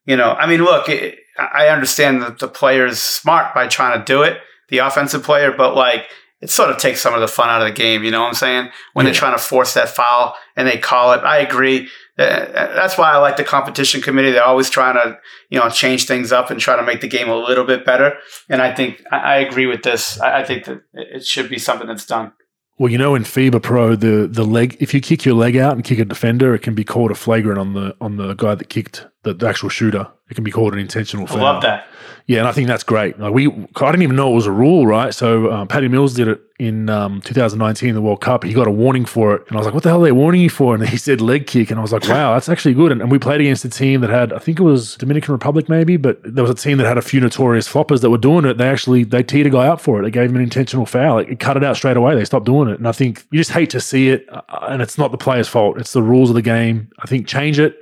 you know i mean look it, i understand that the player is smart by trying to do it the offensive player but like it sort of takes some of the fun out of the game. You know what I'm saying? When Yeah. they're trying to force that foul and they call it. I agree. Uh, That's why I like the competition committee. They're always trying to, you know, change things up and try to make the game a little bit better. And I think I agree with this. I think that it it should be something that's done. Well, you know, in FIBA Pro, the the leg if you kick your leg out and kick a defender, it can be called a flagrant on the on the guy that kicked the, the actual shooter. It can be called an intentional foul. I love that. Yeah, and I think that's great. Like we, I didn't even know it was a rule, right? So um, Patty Mills did it in um, 2019, the World Cup. He got a warning for it, and I was like, "What the hell are they warning you for?" And he said leg kick, and I was like, "Wow, that's actually good." And, and we played against a team that had, I think it was Dominican Republic, maybe, but there was a team that had a few notorious floppers that were doing it. They actually they teed a guy up for it. They gave him an intentional foul. It, it cut it out straight away. They stopped doing it, and I think you just hate to see it. uh, And it's not the player's fault; it's the rules of the game. I think change it.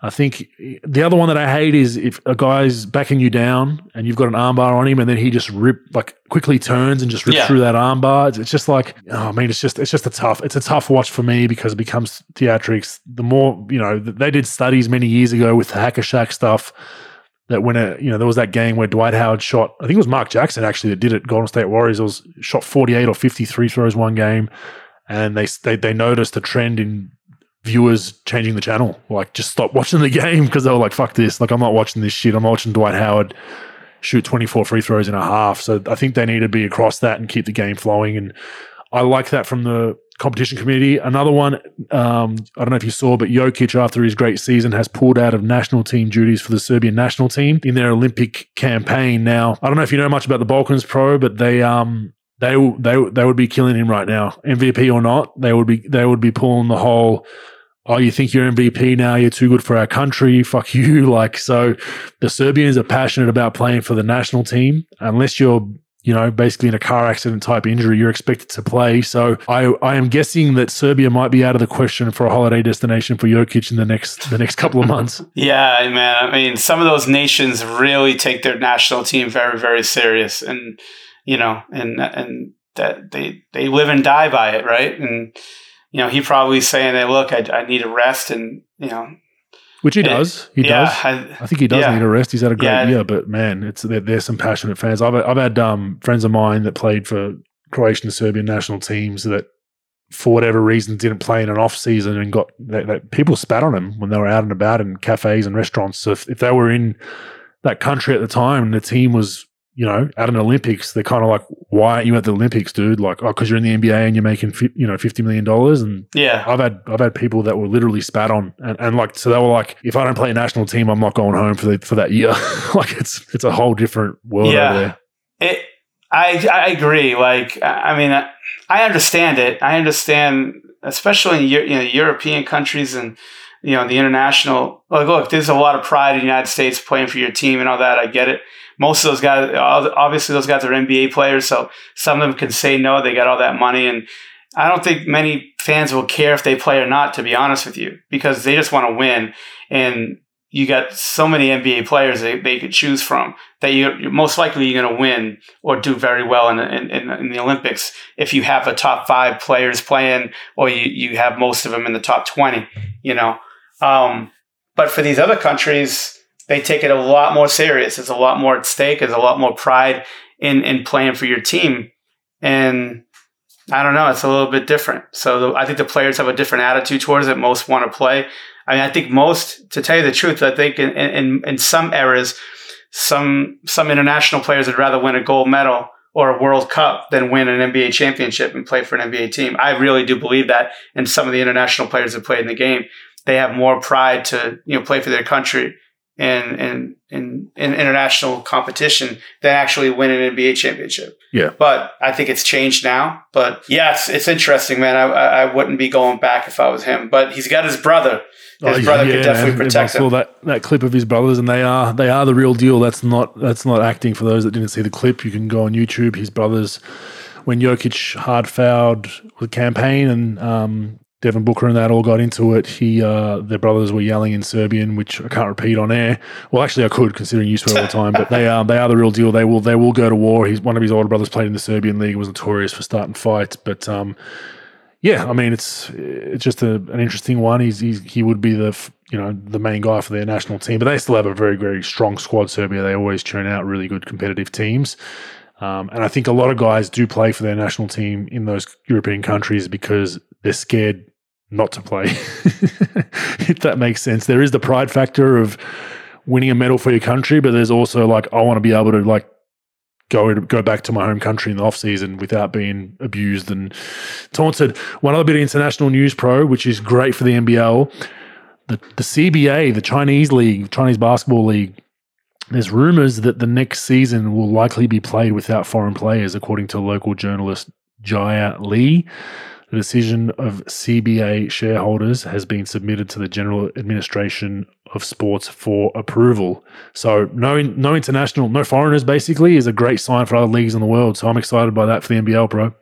I think the other one that I hate is if a guy's backing you down and you've got an armbar on him and then he just rip like quickly turns and just rips Yeah. through that armbar. It's, it's just like oh, I mean, it's just it's just a tough it's a tough watch for me because it becomes theatrics. The more you know, they did studies many years ago with the hack a Shaq stuff. That when a you know there was that game where Dwight Howard shot, I think it was Mark Jackson actually that did it. Golden State Warriors it was shot forty eight or fifty three throws one game, and they they they noticed a trend in viewers changing the channel, like just stop watching the game because they were like, "Fuck this!" Like I'm not watching this shit. I'm watching Dwight Howard shoot 24 free throws in a half. So I think they need to be across that and keep the game flowing. And I like that from the competition committee. Another one, um, I don't know if you saw, but Jokic, after his great season, has pulled out of national team duties for the Serbian national team in their Olympic campaign. Now, I don't know if you know much about the Balkans Pro, but they um they they they would be killing him right now, MVP or not. They would be they would be pulling the whole. Oh, you think you're MVP now? You're too good for our country. Fuck you. Like, so the Serbians are passionate about playing for the national team. Unless you're, you know, basically in a car accident type injury, you're expected to play. So I, I am guessing that Serbia might be out of the question for a holiday destination for Jokic in the next the next couple of months. Yeah, man. I mean, some of those nations really take their national team very, very serious, and you know, and and that they they live and die by it, right? And you know, he probably saying that, look, I, I need a rest, and you know, Which he does. He yeah, does. I, I think he does Yeah. need a rest. He's had a great Yeah. year, but man, it's there, there's some passionate fans. I've I've had um, friends of mine that played for Croatian and Serbian national teams that, for whatever reason, didn't play in an off season and got that, that people spat on them when they were out and about in cafes and restaurants. So if, if they were in that country at the time and the team was you know at an Olympics, they're kind of like, why aren't you at the Olympics, dude? Like, oh, because you're in the NBA and you're making fi- you know fifty million dollars and yeah, I've had I've had people that were literally spat on and, and like so they were like, if I don't play a national team, I'm not going home for the, for that year. like it's it's a whole different world Yeah. over there. it. I I agree. Like, I mean, I- I understand it. I understand, especially in you know European countries and you know the international. Like, look, there's a lot of pride in the United States playing for your team and all that. I get it. Most of those guys, obviously, those guys are NBA players, so some of them can say no. They got all that money, and I don't think many fans will care if they play or not. To be honest with you, because they just want to win, and you got so many NBA players they, they could choose from that you're, most likely you're going to win or do very well in, the- in, in, in the Olympics if you have a top five players playing or you, you have most of them in the top 20, you know. Um, but for these other countries, they take it a lot more serious. There's a lot more at stake. There's a lot more pride in, in playing for your team. And I don't know, it's a little bit different. So the, I think the players have a different attitude towards it. Most want to play. I mean, I think most, to tell you the truth, I think in, in, in some eras, some some international players would rather win a gold medal or a World Cup than win an NBA championship and play for an NBA team. I really do believe that. And some of the international players that played in the game, they have more pride to you know play for their country in in in, in international competition than actually win an NBA championship. Yeah. But I think it's changed now. But yeah, it's, it's interesting, man. I, I wouldn't be going back if I was him. But he's got his brother. His Oh, brother yeah, could definitely protect I saw him. that that clip of his brothers, and they are they are the real deal. That's not that's not acting. For those that didn't see the clip, you can go on YouTube. His brothers, when Jokic hard fouled the Cam Payne, and um, Devin Booker and that all got into it. He uh, their brothers were yelling in Serbian, which I can't repeat on air. Well, actually, I could considering you swear all the time. But they are they are the real deal. They will they will go to war. He's one of his older brothers played in the Serbian league. Was notorious for starting fights, but. Um, yeah, I mean it's it's just a, an interesting one. He's, he's he would be the you know the main guy for their national team, but they still have a very very strong squad. Serbia they always churn out really good competitive teams. Um, and I think a lot of guys do play for their national team in those European countries because they're scared not to play. if that makes sense, there is the pride factor of winning a medal for your country, but there's also like I want to be able to like go go back to my home country in the off season without being abused and taunted. One other bit of international news, pro, which is great for the NBL. The, the CBA, the Chinese league, Chinese basketball league, there's rumors that the next season will likely be played without foreign players, according to local journalist Jia Lee. The decision of CBA shareholders has been submitted to the General Administration of Sports for approval. So no, no international, no foreigners basically is a great sign for other leagues in the world. So I'm excited by that for the NBL, bro.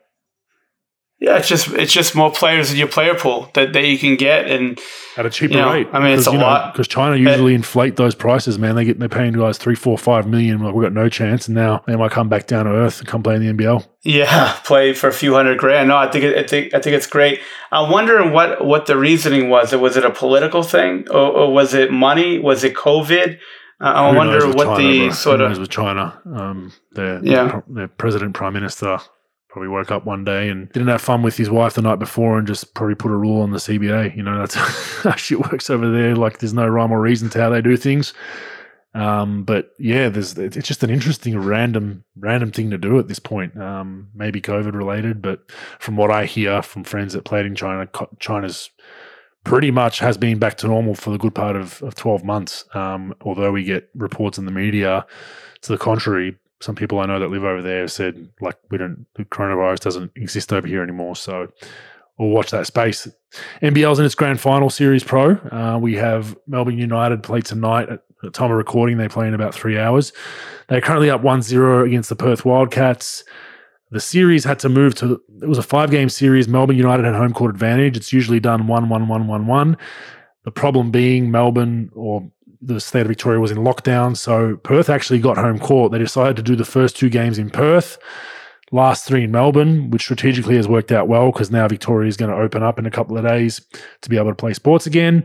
Yeah, it's just it's just more players in your player pool that, that you can get and at a cheaper you know, rate. I mean, it's a you know, lot because China usually inflate those prices. Man, they get they're paying guys three, four, five million. Like, we've got no chance, and now they might come back down to earth and come play in the NBL. Yeah, play for a few hundred grand. No, I think it, I think I think it's great. I'm wondering what what the reasoning was. Was it a political thing, or, or was it money? Was it COVID? Uh, I wonder what China, the bro? sort Who of knows with China. Um, their, Yeah. their president, prime minister probably woke up one day and didn't have fun with his wife the night before and just probably put a rule on the CBA. You know, that's how shit works over there. Like, there's no rhyme or reason to how they do things. Um, but yeah, there's it's just an interesting random random thing to do at this point. Um, maybe COVID related, but from what I hear from friends that played in China, China's pretty much has been back to normal for the good part of, of 12 months. Um, although we get reports in the media to the contrary, some people I know that live over there have said like we don't the coronavirus doesn't exist over here anymore. So we'll watch that space. NBL's in its grand final series pro. Uh, we have Melbourne United play tonight at the time of recording. They play in about three hours. They're currently up 1-0 against the Perth Wildcats. The series had to move to it was a five game series. Melbourne United had home court advantage. It's usually done 1 1 1 1 1. The problem being Melbourne or the state of Victoria was in lockdown. So Perth actually got home court. They decided to do the first two games in Perth, last three in Melbourne, which strategically has worked out well because now Victoria is going to open up in a couple of days to be able to play sports again.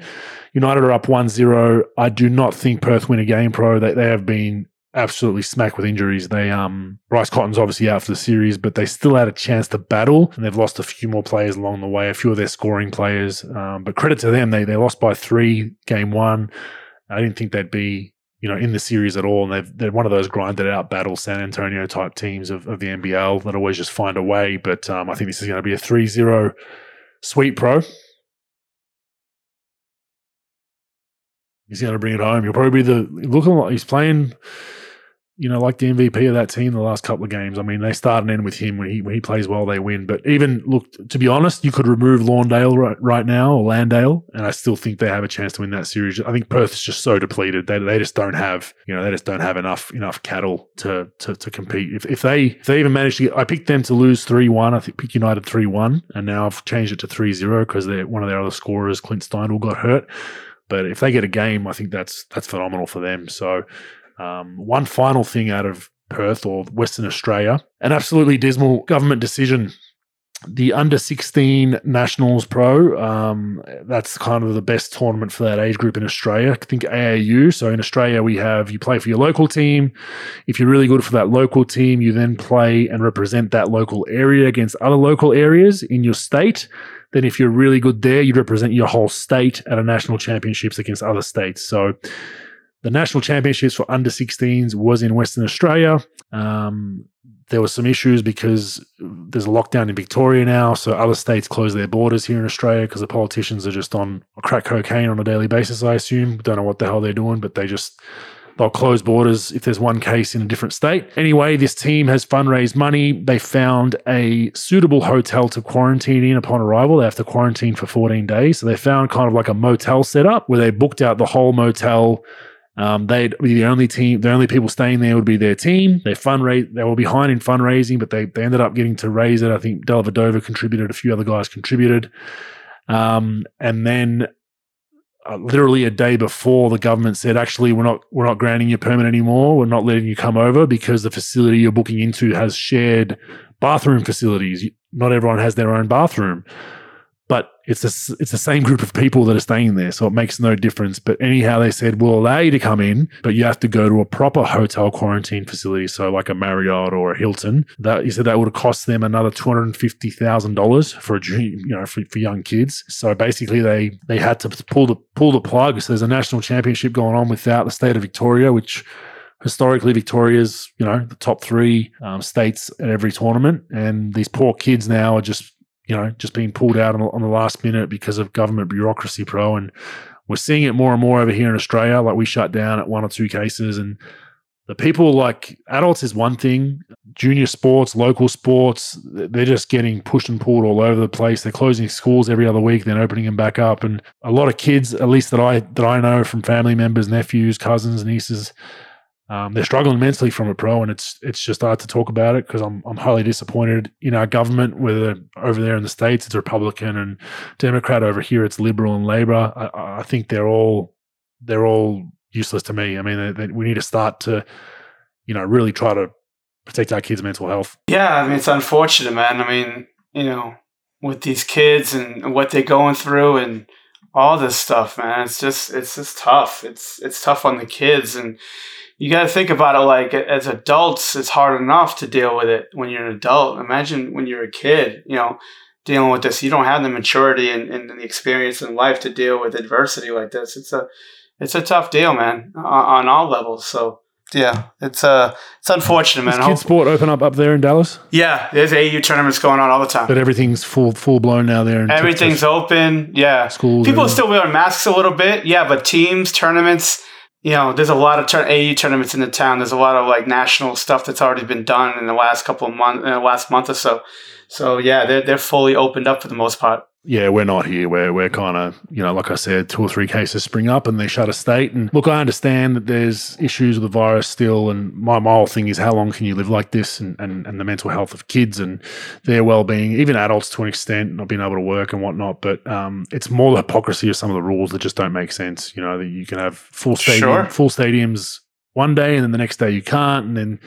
United are up 1 0. I do not think Perth win a game, pro. They, they have been absolutely smacked with injuries. They um Bryce Cotton's obviously out for the series, but they still had a chance to battle, and they've lost a few more players along the way, a few of their scoring players. Um, but credit to them, they they lost by three game one. I didn't think they'd be you know in the series at all, and they've they're one of those grinded out battle San Antonio type teams of, of the NBL that always just find a way. But um, I think this is going to be a 3-0 sweep pro. He's going to bring it home. He'll probably be the looking like he's playing you know, like the MVP of that team the last couple of games. I mean, they start and end with him when he when he plays well, they win. But even look, to be honest, you could remove Lawndale right, right now or Landale, and I still think they have a chance to win that series. I think Perth's just so depleted; they they just don't have you know they just don't have enough enough cattle to to, to compete. If, if they if they even manage to get, I picked them to lose three one. I think picked United three one, and now I've changed it to 3-0 because they're one of their other scorers, Clint Steindl, got hurt. But if they get a game, I think that's that's phenomenal for them. So. Um, one final thing out of Perth or Western Australia an absolutely dismal government decision. The under 16 Nationals Pro, um, that's kind of the best tournament for that age group in Australia. I think AAU. So in Australia, we have you play for your local team. If you're really good for that local team, you then play and represent that local area against other local areas in your state. Then, if you're really good there, you represent your whole state at a national championships against other states. So the national championships for under 16s was in Western Australia. Um, there were some issues because there's a lockdown in Victoria now, so other states close their borders here in Australia because the politicians are just on crack cocaine on a daily basis. I assume don't know what the hell they're doing, but they just they'll close borders if there's one case in a different state. Anyway, this team has fundraised money. They found a suitable hotel to quarantine in upon arrival. They have to quarantine for 14 days, so they found kind of like a motel setup where they booked out the whole motel. Um, they'd be the only team, the only people staying there would be their team. They fundraise, they were behind in fundraising, but they, they ended up getting to raise it. I think Dellavedova contributed, a few other guys contributed. Um, and then uh, literally a day before the government said, actually, we're not, we're not granting you a permit anymore. We're not letting you come over because the facility you're booking into has shared bathroom facilities. Not everyone has their own bathroom. But it's the, it's the same group of people that are staying there, so it makes no difference. But anyhow, they said we'll allow you to come in, but you have to go to a proper hotel quarantine facility, so like a Marriott or a Hilton. That he said that would have cost them another two hundred and fifty thousand dollars for a dream, you know, for, for young kids. So basically, they they had to pull the pull the plug. So there's a national championship going on without the state of Victoria, which historically Victoria's, you know, the top three um, states at every tournament, and these poor kids now are just, you know, just being pulled out on, on the last minute because of government bureaucracy, pro. And we're seeing it more and more over here in Australia. Like we shut down at one or two cases, and the people like adults is one thing. Junior sports, local sports, they're just getting pushed and pulled all over the place. They're closing schools every other week, then opening them back up, and a lot of kids, at least that I that I know from family members, nephews, cousins, nieces um, they're struggling mentally from a pro, and it's it's just hard to talk about it because I'm I'm highly disappointed in our government. Whether over there in the states it's Republican and Democrat, over here it's Liberal and Labor. I, I think they're all they're all useless to me. I mean, they, they, we need to start to, you know, really try to protect our kids' mental health. Yeah, I mean, it's unfortunate, man. I mean, you know, with these kids and what they're going through and all this stuff, man. It's just it's just tough. It's it's tough on the kids and you got to think about it like as adults, it's hard enough to deal with it when you're an adult. Imagine when you're a kid, you know, dealing with this. You don't have the maturity and, and the experience in life to deal with adversity like this. It's a it's a tough deal, man, on, on all levels. So yeah, it's uh it's unfortunate, man. Does kid sport open up up there in Dallas? Yeah, there's AU tournaments going on all the time. But everything's full full blown now there. Everything's open. Yeah, schools. People are still wearing masks a little bit. Yeah, but teams, tournaments you know, there's a lot of tur- AU tournaments in the town. There's a lot of like national stuff that's already been done in the last couple of months, in the last month or so. So yeah, they're they're fully opened up for the most part yeah, we're not here. We're we're kind of you know, like I said, two or three cases spring up and they shut a state. And look, I understand that there's issues with the virus still, and my, my whole thing is how long can you live like this, and, and and the mental health of kids and their well being, even adults to an extent, not being able to work and whatnot. But um, it's more the hypocrisy of some of the rules that just don't make sense. You know, that you can have full stadium, sure. full stadiums one day, and then the next day you can't, and then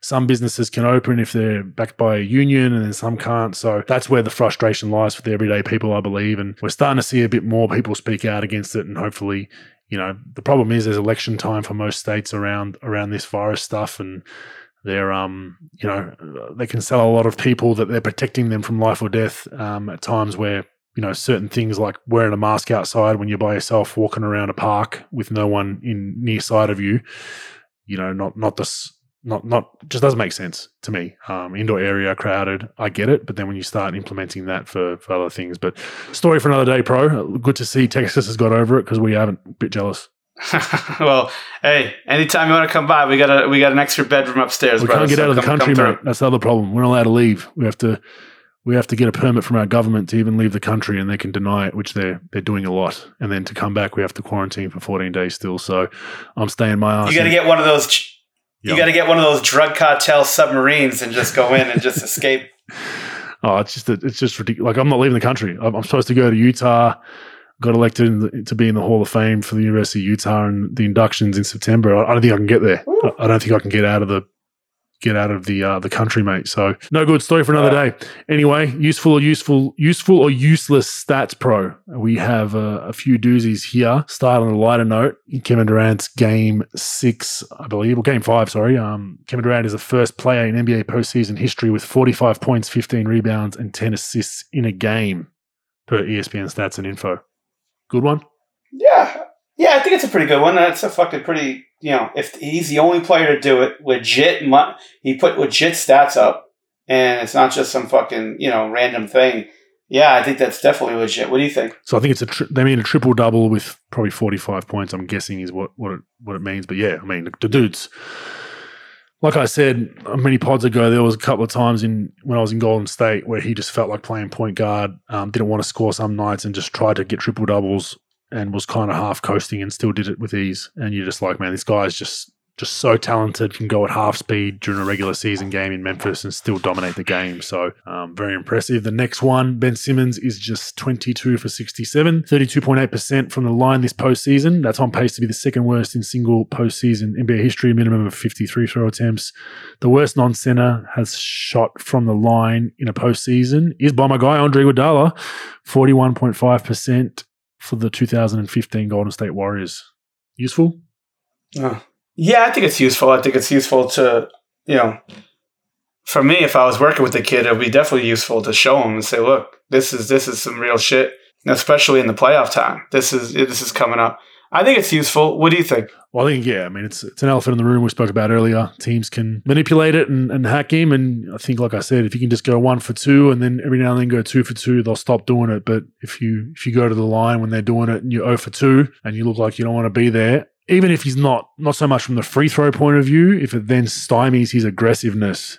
some businesses can open if they're backed by a union and then some can't. So that's where the frustration lies for the everyday people, I believe. And we're starting to see a bit more people speak out against it and hopefully, you know, the problem is there's election time for most states around around this virus stuff and they're um you know they can sell a lot of people that they're protecting them from life or death um, at times where you know certain things like wearing a mask outside when you're by yourself walking around a park with no one in near sight of you you know not not this not not just doesn't make sense to me. Um, indoor area crowded, I get it, but then when you start implementing that for, for other things, but story for another day, pro. Good to see Texas has got over it because we haven't. A bit jealous. well, hey, anytime you want to come by, we got a we got an extra bedroom upstairs. We brother, can't get so out of the come, country, come mate. That's the other problem. We're not allowed to leave. We have to we have to get a permit from our government to even leave the country, and they can deny it, which they're they're doing a lot. And then to come back, we have to quarantine for 14 days still. So I'm staying my ass. You got to get one of those you got to get one of those drug cartel submarines and just go in and just escape. Oh, it's just it's just ridiculous. Like I'm not leaving the country. I'm, I'm supposed to go to Utah. Got elected the, to be in the Hall of Fame for the University of Utah, and the inductions in September. I, I don't think I can get there. I, I don't think I can get out of the get out of the uh, the country, mate. So no good story for another day. Anyway, useful or useful, useful or useless stats pro. We have uh, a few doozies here. Start on a lighter note. Kevin Durant's game six, I believe, or game five. Sorry. Um, Kevin Durant is the first player in NBA postseason history with 45 points, 15 rebounds, and 10 assists in a game per ESPN stats and info. Good one. Yeah, yeah, I think it's a pretty good one. That's a fucking pretty, you know, if he's the only player to do it, legit, he put legit stats up, and it's not just some fucking, you know, random thing. Yeah, I think that's definitely legit. What do you think? So I think it's a tri- they mean a triple double with probably forty five points. I'm guessing is what what it what it means. But yeah, I mean the, dudes. Like I said many pods ago, there was a couple of times in when I was in Golden State where he just felt like playing point guard, um, didn't want to score some nights, and just tried to get triple doubles and was kind of half coasting and still did it with ease. And you're just like, man, this guy's just just so talented, can go at half speed during a regular season game in Memphis and still dominate the game. So, um, very impressive. The next one, Ben Simmons, is just 22 for 67, 32.8% from the line this postseason. That's on pace to be the second worst in single postseason NBA history, minimum of 53 throw attempts. The worst non center has shot from the line in a postseason is by my guy, Andre Iguodala, 41.5% for the 2015 Golden State Warriors. Useful? Uh, yeah, I think it's useful. I think it's useful to, you know, for me, if I was working with the kid, it would be definitely useful to show him and say, look, this is this is some real shit, especially in the playoff time. This is this is coming up. I think it's useful. What do you think? Well, I think yeah. I mean, it's it's an elephant in the room we spoke about earlier. Teams can manipulate it and, and hack him, and I think, like I said, if you can just go one for two, and then every now and then go two for two, they'll stop doing it. But if you if you go to the line when they're doing it and you're 0 for two, and you look like you don't want to be there, even if he's not not so much from the free throw point of view, if it then stymies his aggressiveness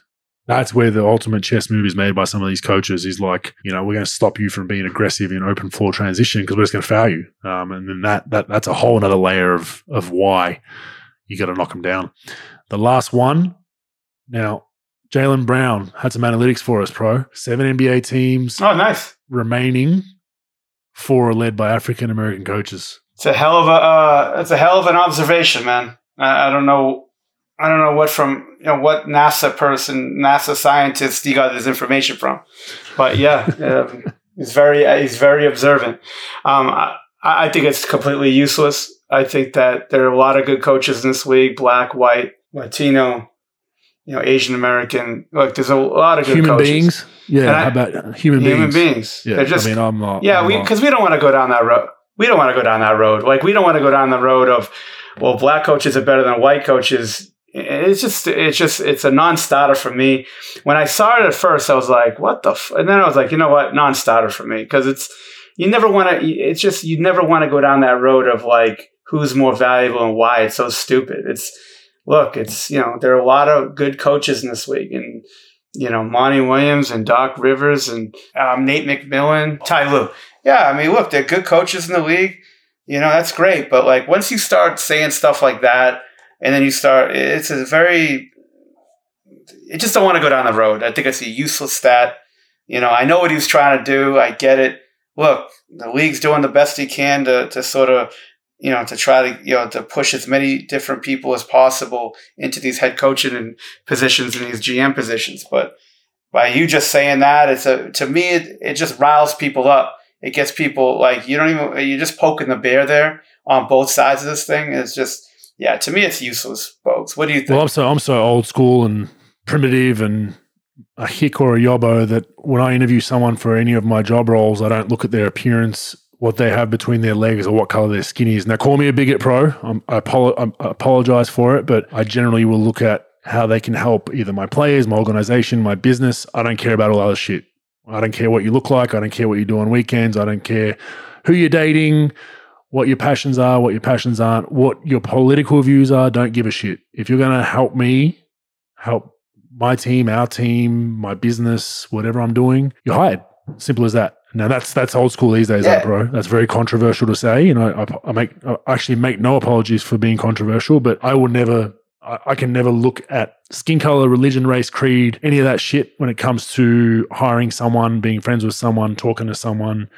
that's where the ultimate chess move is made by some of these coaches. Is like, you know, we're going to stop you from being aggressive in open floor transition because we're just going to foul you. Um, and then that that that's a whole other layer of of why you got to knock them down. The last one, now Jaylen Brown had some analytics for us, pro. Seven NBA teams. Oh, nice. Remaining, four are led by African American coaches. It's a hell of a uh, it's a hell of an observation, man. I, I don't know I don't know what from you know what NASA person, NASA scientist he got this information from, but yeah, um, he's very he's very observant. Um, I, I think it's completely useless. I think that there are a lot of good coaches in this league: black, white, Latino, you know, Asian American. Like, there's a lot of good human coaches. beings. Yeah, I, how about human, beings. human beings? beings? Yeah, They're just, I mean, I'm not. yeah, I'm we because we don't want to go down that road. We don't want to go down that road. Like, we don't want to go down the road of, well, black coaches are better than white coaches. It's just, it's just, it's a non-starter for me. When I saw it at first, I was like, "What the?" F-? And then I was like, "You know what? Non-starter for me." Because it's you never want to. It's just you never want to go down that road of like who's more valuable and why. It's so stupid. It's look, it's you know there are a lot of good coaches in this league, and you know Monty Williams and Doc Rivers and um, Nate McMillan, Ty Lue. Yeah, I mean, look, they're good coaches in the league. You know that's great, but like once you start saying stuff like that, and then you start, it's a very. I just don't want to go down the road. I think it's a useless stat. You know, I know what he was trying to do. I get it. Look, the league's doing the best he can to to sort of you know, to try to, you know, to push as many different people as possible into these head coaching and positions and these GM positions. But by you just saying that, it's a, to me, it, it just riles people up. It gets people like, you don't even, you're just poking the bear there on both sides of this thing. It's just, yeah, to me, it's useless, folks. What do you think? Well, I'm so I'm so old school and primitive and a hick or a yobbo that when I interview someone for any of my job roles, I don't look at their appearance, what they have between their legs, or what color their skin is. Now, call me a bigot, pro. I'm, I, I apologize for it, but I generally will look at how they can help either my players, my organization, my business. I don't care about all other shit. I don't care what you look like. I don't care what you do on weekends. I don't care who you're dating, what your passions are, what your passions aren't, what your political views are. Don't give a shit. If you're going to help me, help my team, our team, my business, whatever I'm doing, you're hired. Simple as that. Now that's that's old school these days, Yeah. bro. That's very controversial to say. You know, I, I make I actually make no apologies for being controversial, but I will never. I I can never look at skin color, religion, race, creed, any of that shit when it comes to hiring someone, being friends with someone, talking to someone.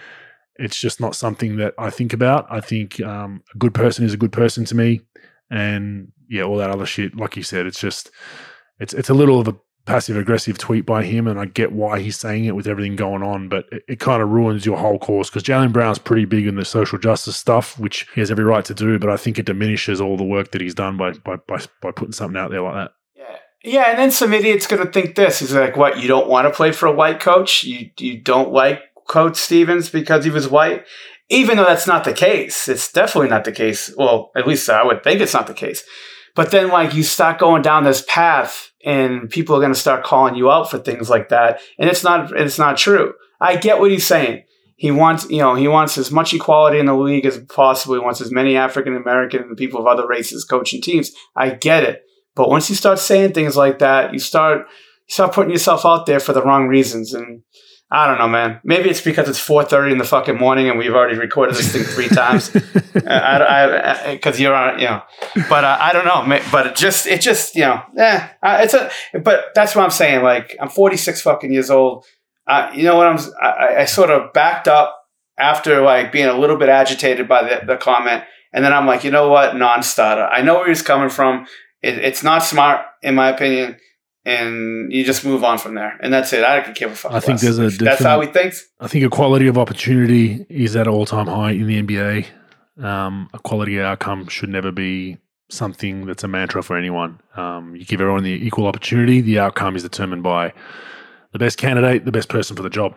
It's just not something that I think about. I think um, a good person is a good person to me, and yeah, all that other shit. Like you said, it's just it's it's a little of a passive aggressive tweet by him, and I get why he's saying it with everything going on, but it, it kind of ruins your whole course because Jaylen Brown's pretty big in the social justice stuff, which he has every right to do, but I think it diminishes all the work that he's done by by by, by putting something out there like that. Yeah. Yeah, and then some idiot's going to think this. He's like, what, you don't want to play for a white coach? You, you don't like Coach Stevens because he was white? Even though that's not the case. It's definitely not the case. Well, at least I would think it's not the case. But then, like, you start going down this path and people are going to start calling you out for things like that. And it's not, it's not true. I get what he's saying. He wants, you know, he wants as much equality in the league as possible. He wants as many African American and people of other races coaching teams. I get it. But once you start saying things like that, you start you start putting yourself out there for the wrong reasons. And I don't know, man. Maybe it's because it's 4:30 in the fucking morning and we've already recorded this thing three times. Because you're on, you know. But uh, I don't know. But it just, it just, you know, eh. Uh, it's a. But that's what I'm saying. Like I'm 46 fucking years old. Uh, you know what I'm? I, I sort of backed up after like being a little bit agitated by the, the comment, and then I'm like, you know what, non-starter. I know where he's coming from. It, it's not smart, in my opinion and you just move on from there. And that's it. I could give a fuck. I think there's a that's how he thinks. I think equality of opportunity is at all time high in the NBA. Um, a quality outcome should never be something that's a mantra for anyone. Um, you give everyone the equal opportunity. The outcome is determined by the best candidate, the best person for the job.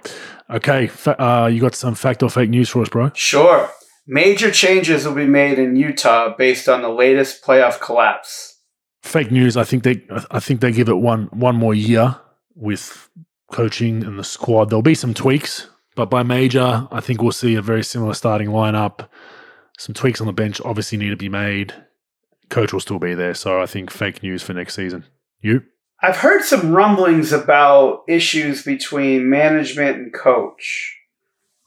Okay, fa- uh, you got some fact or fake news for us, bro? Sure. Major changes will be made in Utah based on the latest playoff collapse fake news. I think they I think they give it one one more year with coaching and the squad. There'll be some tweaks, but by major, I think we'll see a very similar starting lineup. Some tweaks on the bench obviously need to be made. Coach will still be there, so I think fake news for next season. You? I've heard some rumblings about issues between management and coach.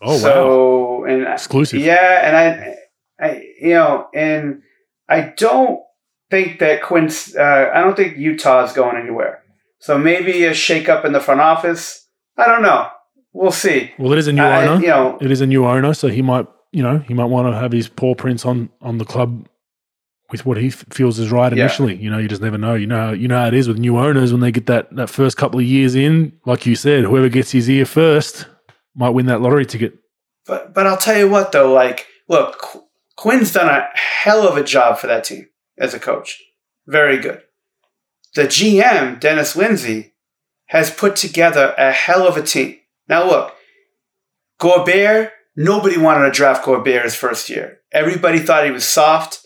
Oh so, wow! And exclusive. Yeah, and I, I, you know, and I don't think that Quin's. Uh, I don't think Utah is going anywhere. So maybe a shakeup in the front office. I don't know. We'll see. Well, it is a new uh, owner. You know, it is a new owner, so he might, you know, he might want to have his paw prints on on the club with what he f- feels is right initially. Yeah. You know, you just never know. You know, you know how it is with new owners when they get that that first couple of years in. Like you said, whoever gets his ear first might win that lottery ticket. But but I'll tell you what though, like, look, Qu- Quin's done a hell of a job for that team as a coach. Very good. The GM, Dennis Lindsey, has put together a hell of a team. Now, look, Gobert, nobody wanted to draft Gobert his first year. Everybody thought he was soft.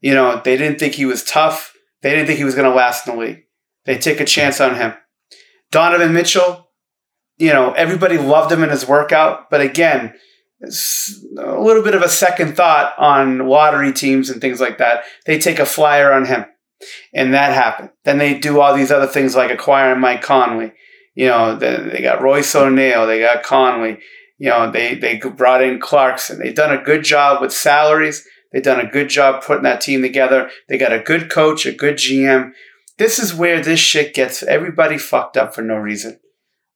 You know, they didn't think he was tough. They didn't think he was going to last in the league. They take a chance on him. Donovan Mitchell, you know, everybody loved him in his workout. But again, a little bit of a second thought on lottery teams and things like that. They take a flyer on him, and that happened. Then they do all these other things like acquiring Mike Conley. You know, they got Royce O'Neale, they got Conley. You know, they they brought in Clarkson. They've done a good job with salaries. They've done a good job putting that team together. They got a good coach, a good GM. This is where this shit gets everybody fucked up for no reason.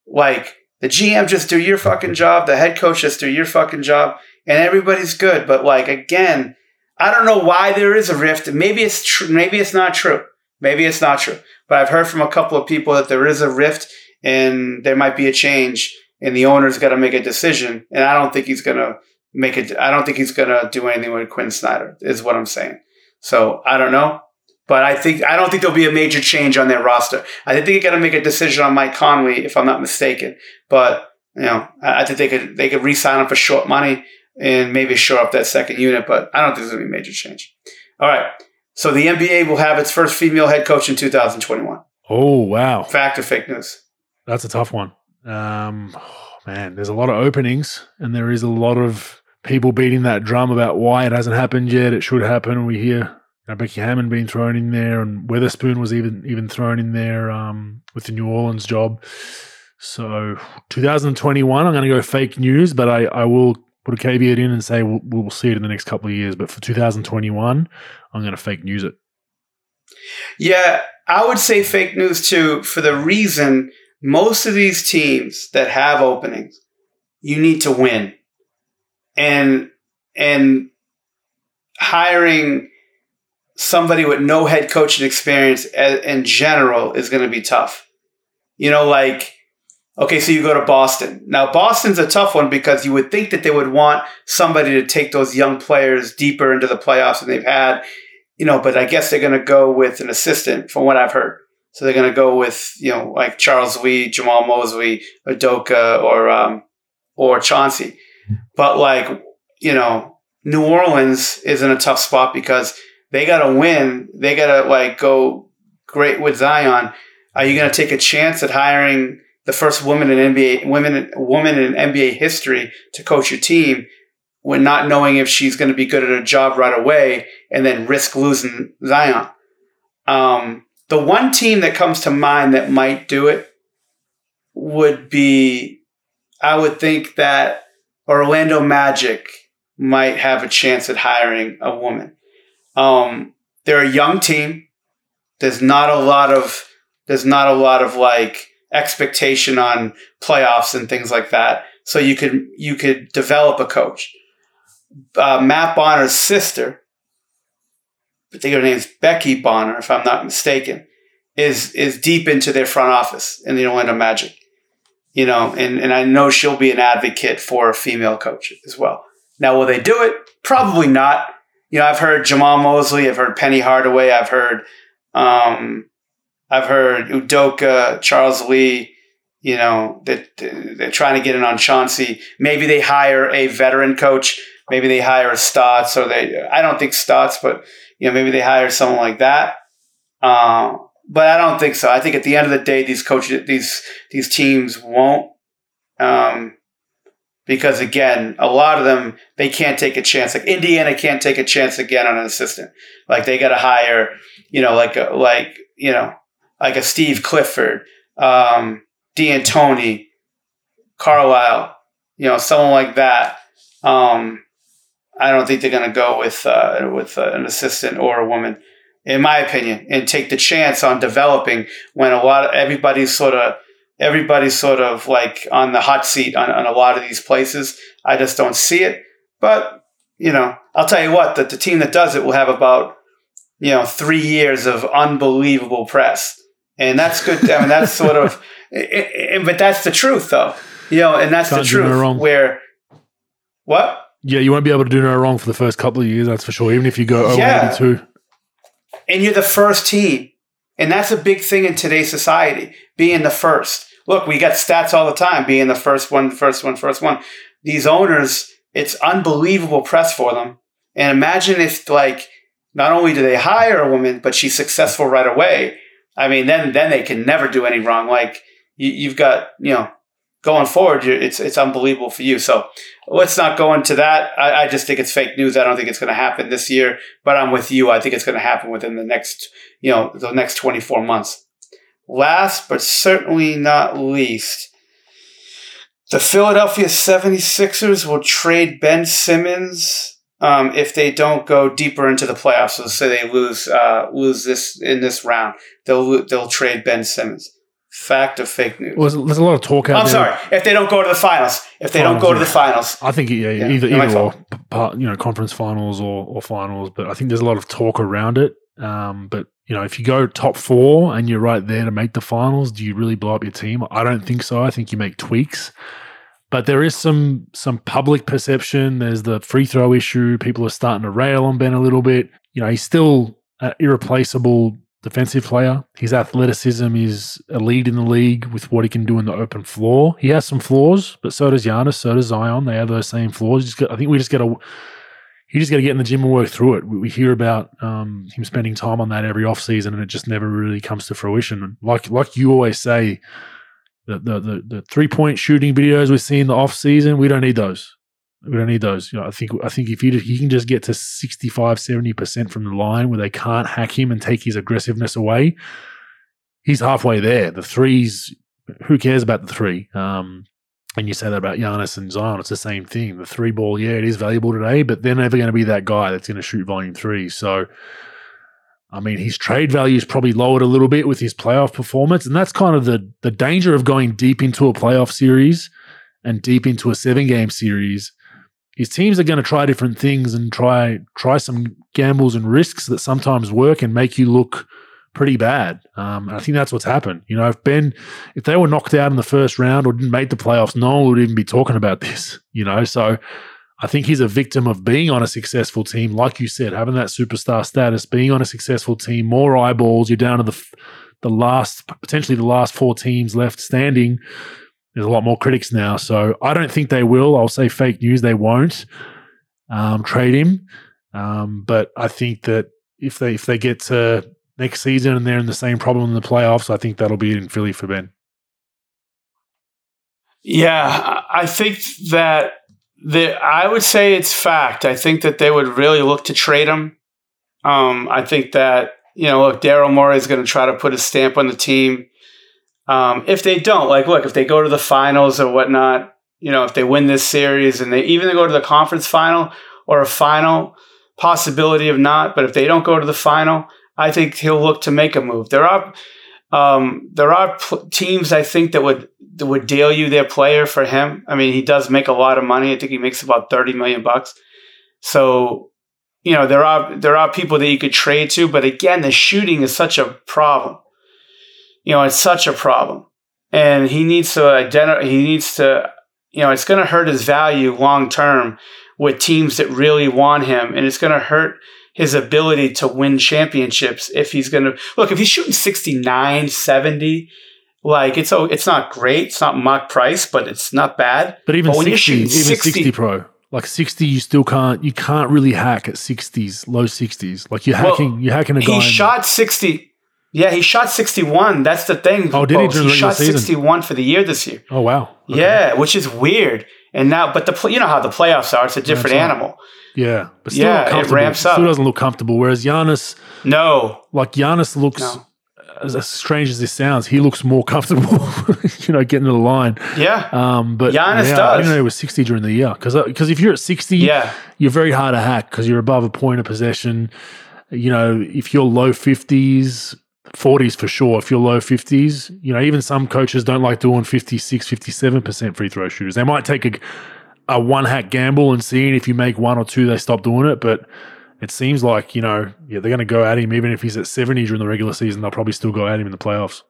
Like the GM just do your fucking job. The head coach just do your fucking job, and everybody's good. But like again, I don't know why there is a rift. Maybe it's true. Maybe it's not true. Maybe it's not true. But I've heard from a couple of people that there is a rift, and there might be a change, and the owner's got to make a decision. And I don't think he's gonna make it. I don't think he's gonna do anything with Quin Snyder. Is what I'm saying. So I don't know. But I think I don't think there'll be a major change on their roster. I think they got to make a decision on Mike Conley, if I'm not mistaken. But you know, I think they could they could re-sign him for short money and maybe shore up that second unit. But I don't think there's going to be a major change. All right. So the NBA will have its first female head coach in 2021. Oh wow! Fact or fake news? That's a tough one. Um, oh, man, there's a lot of openings, and there is a lot of people beating that drum about why it hasn't happened yet. It should happen. We hear know, Becky Hammon being thrown in there, and Weatherspoon was even even thrown in there um, with the New Orleans job. So 2021, I'm going to go fake news, but I, I will put a caveat in and say we'll, we'll see it in the next couple of years. But for 2021, I'm going to fake news it. Yeah, I would say fake news too, for the reason most of these teams that have openings, you need to win, and and hiring somebody with no head coaching experience in general is going to be tough. You know, like, okay, so you go to Boston. Now, Boston's a tough one because you would think that they would want somebody to take those young players deeper into the playoffs than they've had, you know, but I guess they're going to go with an assistant from what I've heard. So they're going to go with, you know, like Charles Lee, Jamahl Mosley, Udoka, or, um, or Chauncey. But like, you know, New Orleans is in a tough spot because – they got to win. They got to like go great with Zion. Are you going to take a chance at hiring the first woman in NBA women woman in NBA history to coach your team when not knowing if she's going to be good at her job right away and then risk losing Zion? Um, the one team that comes to mind that might do it would be I would think that Orlando Magic might have a chance at hiring a woman. Um, they're a young team. There's not a lot of there's not a lot of like expectation on playoffs and things like that. So you could you could develop a coach. Uh, Matt Bonner's sister, I think her name's Becky Bonner, if I'm not mistaken, is is deep into their front office in the Orlando Magic. You know, and, and I know she'll be an advocate for a female coach as well. Now, will they do it? Probably not. You know, I've heard Jamahl Mosley, I've heard Penny Hardaway, I've heard um, I've heard Udoka, Charles Lee, you know, that they're trying to get in on Chauncey. Maybe they hire a veteran coach. Maybe they hire a Stotts or they, I don't think Stotts, but, you know, maybe they hire someone like that. Uh, but I don't think so. I think at the end of the day, these coaches, these, these teams won't, um, because again, a lot of them, they can't take a chance. Like Indiana can't take a chance again on an assistant. Like they got to hire, you know, like, a, like, you know, like a Steve Clifford, um, D'Antoni, Carlisle, you know, someone like that. Um, I don't think they're going to go with uh, with uh, an assistant or a woman, in my opinion, and take the chance on developing when a lot of everybody's sort of everybody's sort of like on the hot seat on, on a lot of these places. I just don't see it. But you know, I'll tell you what, that the team that does it will have about you know three years of unbelievable press and that's good. I mean, that's sort of, it, it, but that's the truth, though. You know, and that's Can't the truth. No where what? Yeah, you won't be able to do no wrong for the first couple of years. That's for sure. Even if you go oh yeah. 82. and you're the first team, and that's a big thing in today's society. Being the first. Look, we got stats all the time. Being the first one, first one, first one. These owners, it's unbelievable press for them. And imagine if, like, not only do they hire a woman, but she's successful right away I mean, then then they can never do any wrong. Like you, have got you know going forward, it's it's unbelievable for you. So let's not go into that. I, I just think it's fake news. I don't think it's going to happen this year. But I'm with you. I think it's going to happen within the next you know the next 24 months. Last but certainly not least. The Philadelphia 76ers will trade Ben Simmons um, if they don't go deeper into the playoffs. So say they lose uh, lose this in this round, they'll they'll trade Ben Simmons. Fact of fake news. Well, there's a lot of talk out I'm there. sorry. If they don't go to the finals, if they finals, don't go to the finals, I think yeah, yeah either either or, part, you know, conference finals or, or finals. But I think there's a lot of talk around it. Um, but you know, if you go top four and you're right there to make the finals, do you really blow up your team? I don't think so. I think you make tweaks. But there is some some public perception. There's the free throw issue. People are starting to rail on Ben a little bit. You know, he's still an irreplaceable defensive player. His athleticism is a lead in the league with what he can do in the open floor. He has some flaws, but so does Giannis, so does Zion. They have those same flaws. Got, I think we just got to you just got to get in the gym and work through it. We, hear about um, him spending time on that every offseason and it just never really comes to fruition. Like like you always say, the the the, the three point shooting videos we see in the off season, we don't need those. We don't need those. You know, I think I think if you he can just get to 65, 70 percent from the line where they can't hack him and take his aggressiveness away, he's halfway there. The threes, who cares about the three? Um, and you say that about Giannis and Zion, it's the same thing. The three ball, yeah, it is valuable today, but they're never going to be that guy that's going to shoot volume three. So I mean, his trade value is probably lowered a little bit with his playoff performance, and that's kind of the the danger of going deep into a playoff series and deep into a seven game series. His teams are going to try different things and try try some gambles and risks that sometimes work and make you look pretty bad. Um, I think that's what's happened. You know, if Ben, if they were knocked out in the first round or didn't make the playoffs, no one would even be talking about this. You know, so I think he's a victim of being on a successful team, like you said, having that superstar status, being on a successful team, more eyeballs. You're down to the the last, potentially the last four teams left standing. There's a lot more critics now, so I don't think they will. I'll say fake news. They won't um, trade him, um, but I think that if they if they get to next season and they're in the same problem in the playoffs, I think that'll be in Philly for Ben. Yeah, I think that the, I would say it's fact. I think that they would really look to trade him. Um, I think that you know, look, Daryl Morey is going to try to put a stamp on the team. Um, if they don't, like, look, if they go to the finals or whatnot, You know, if they win this series and they even they go to the conference final or a final, possibility of not. But if they don't go to the final, I think he'll look to make a move. There are um, there are pl- teams I think that would that would deal you their player for him. I mean, he does make a lot of money. I think he makes about thirty million bucks. So you know there are there are people that you could trade to, but again, the shooting is such a problem. You know, it's such a problem, and he needs to identify. He needs to, you know, it's going to hurt his value long term with teams that really want him, and it's going to hurt his ability to win championships if he's going to look if he's shooting 69 70 like it's oh it's not great it's not Mark Price but it's not bad But even But 60, even 60, 60 pro. Like 60, you still can't, you can't really hack at 60s, low 60s. Like you're Well, hacking, you're hacking a guy. he shot 60 yeah he shot 61 that's the thing Oh, did he folks. during the regular shot 61 for the year this year oh, wow. Okay. yeah which is weird and now but the you know how the playoffs are it's a different animal Yeah. But still Yeah, it ramps up. Still doesn't look comfortable. Whereas Giannis, no like Giannis looks, No. as, as strange as this sounds, he looks more comfortable, you know, getting to the line. yeah Um, but Giannis yeah, I does. didn't know he was 60 during the year. Because because if you're at 60, yeah you're very hard to hack because you're above a point of possession. You know, if you're low 50s, 40s for sure. If you're low 50s, you know, even some coaches don't like doing 56, 57% free throw shooters. They might take a, a one hack gamble and seeing if you make one or two, they stop doing it. But it seems like, you know, yeah, they're going to go at him. Even if he's at 70 during the regular season, they'll probably still go at him in the playoffs.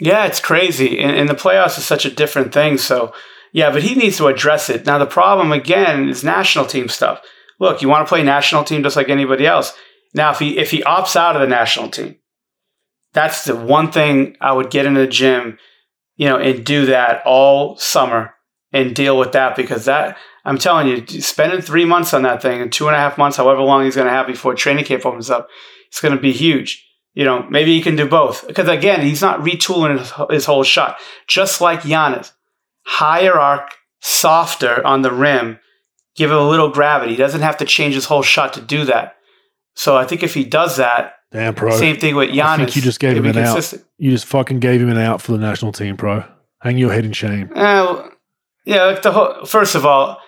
Yeah, it's crazy. And, and the playoffs is such a different thing. So, yeah, but he needs to address it. Now, the problem, again, is national team stuff. Look, you want to play national team just like anybody else. Now, if he if he opts out of the national team, that's the one thing I would get into the gym, you know, and do that all summer and deal with that because that I'm telling you, spending three months on that thing and two and a half months, however long he's going to have before training camp opens up, it's going to be huge. You know, maybe he can do both because again, he's not retooling his, his whole shot. Just like Giannis, higher arc, softer on the rim, give it a little gravity. He doesn't have to change his whole shot to do that. So I think if he does that, Damn, pro. same thing with Giannis. I think you just gave he'll him an out. You just fucking gave him an out for the national team, pro. Hang your head in shame. Uh, yeah, like the whole, first of all,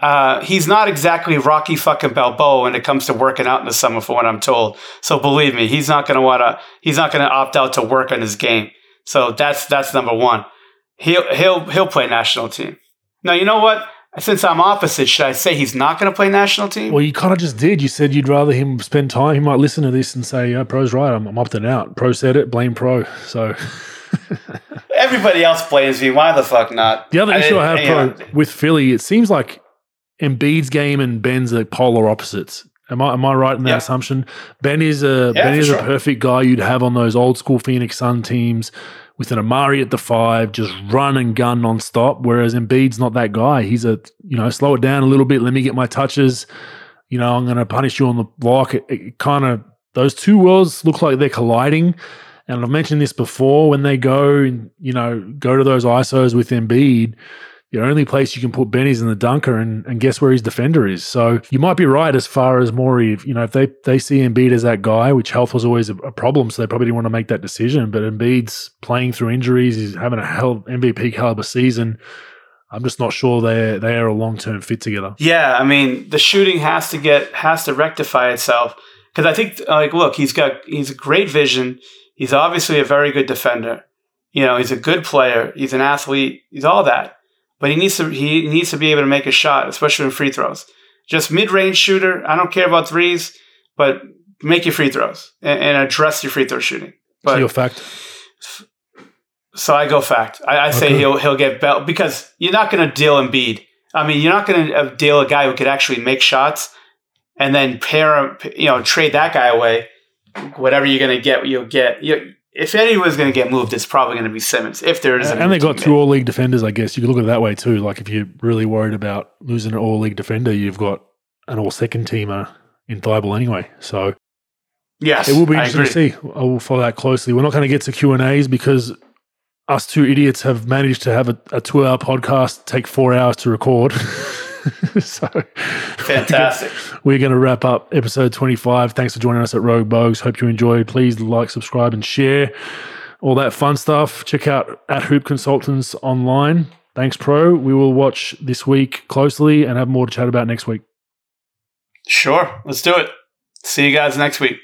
uh, he's not exactly Rocky fucking Balboa when it comes to working out in the summer, for what I'm told. So believe me, he's not gonna wanna. He's not gonna opt out to work on his game. So that's that's number one. He'll he'll he'll play national team. Now you know what? Since I'm opposite, should I say he's not gonna play national team? Well, you kind of just did. You said you'd rather him spend time. He might listen to this and say, "Yeah, pro's right. I'm, I'm opting out." Pro said it. Blame pro. So Everybody else blames me. Why the fuck not? the other issue I have pro, know, with Philly, it seems like Embiid's game and Ben's are polar opposites. Am I am I right in that Yeah. assumption? Ben is a Yeah, Ben is sure. a perfect guy you'd have on those old school Phoenix Sun teams with an Amar'e at the five, just run and gun nonstop. Whereas Embiid's not that guy. He's a you know slow it down a little bit. Let me get my touches. You know I'm going to punish you on the block. It, it kind of those two worlds look like they're colliding. And I've mentioned this before when they go and you know go to those ISOs with Embiid the only place you can put Benny's in the dunker, and, and guess where his defender is. So you might be right as far as Morey. You know, if they they see Embiid as that guy, which health was always a, a problem, so they probably didn't want to make that decision. But Embiid's playing through injuries. He's having a hell MVP caliber season. I'm just not sure they they are a long term fit together. Yeah, I mean, the shooting has to get has to rectify itself because I think like look, he's got he's a great vision. He's obviously a very good defender. You know, he's a good player. He's an athlete. He's all that. But he needs to he needs to be able to make a shot, especially in free throws. Just mid range shooter. I don't care about threes, but make your free throws and, and address your free throw shooting. So But your fact. so I go fact. I, I say Okay. he'll he'll get belt because you're not going to deal Embiid. I mean, you're not going to uh, deal a guy who could actually make shots and then pair him, you know, trade that guy away. Whatever you're going to get, you'll get. You, if anyone's going to get moved, it's probably going to be Simmons. If there is, And they got two all league defenders, I guess. You could look at it that way too. Like if you're really worried about losing an all league defender, you've got an all second teamer in Thybulle anyway. So Yes, It will be interesting to see. I will follow that closely. We're not going to get to Q and A's because us two idiots have managed to have a, a two-hour podcast take four hours to record. so Fantastic. we're going to wrap up episode twenty-five. Thanks for joining us at Rogue Bogues. Hope you enjoyed. Please like, subscribe, and share all that fun stuff. Check out at Hoop Consultants online. Thanks, Pro. We will watch this week closely and have more to chat about next week. Sure. Let's do it. See you guys next week.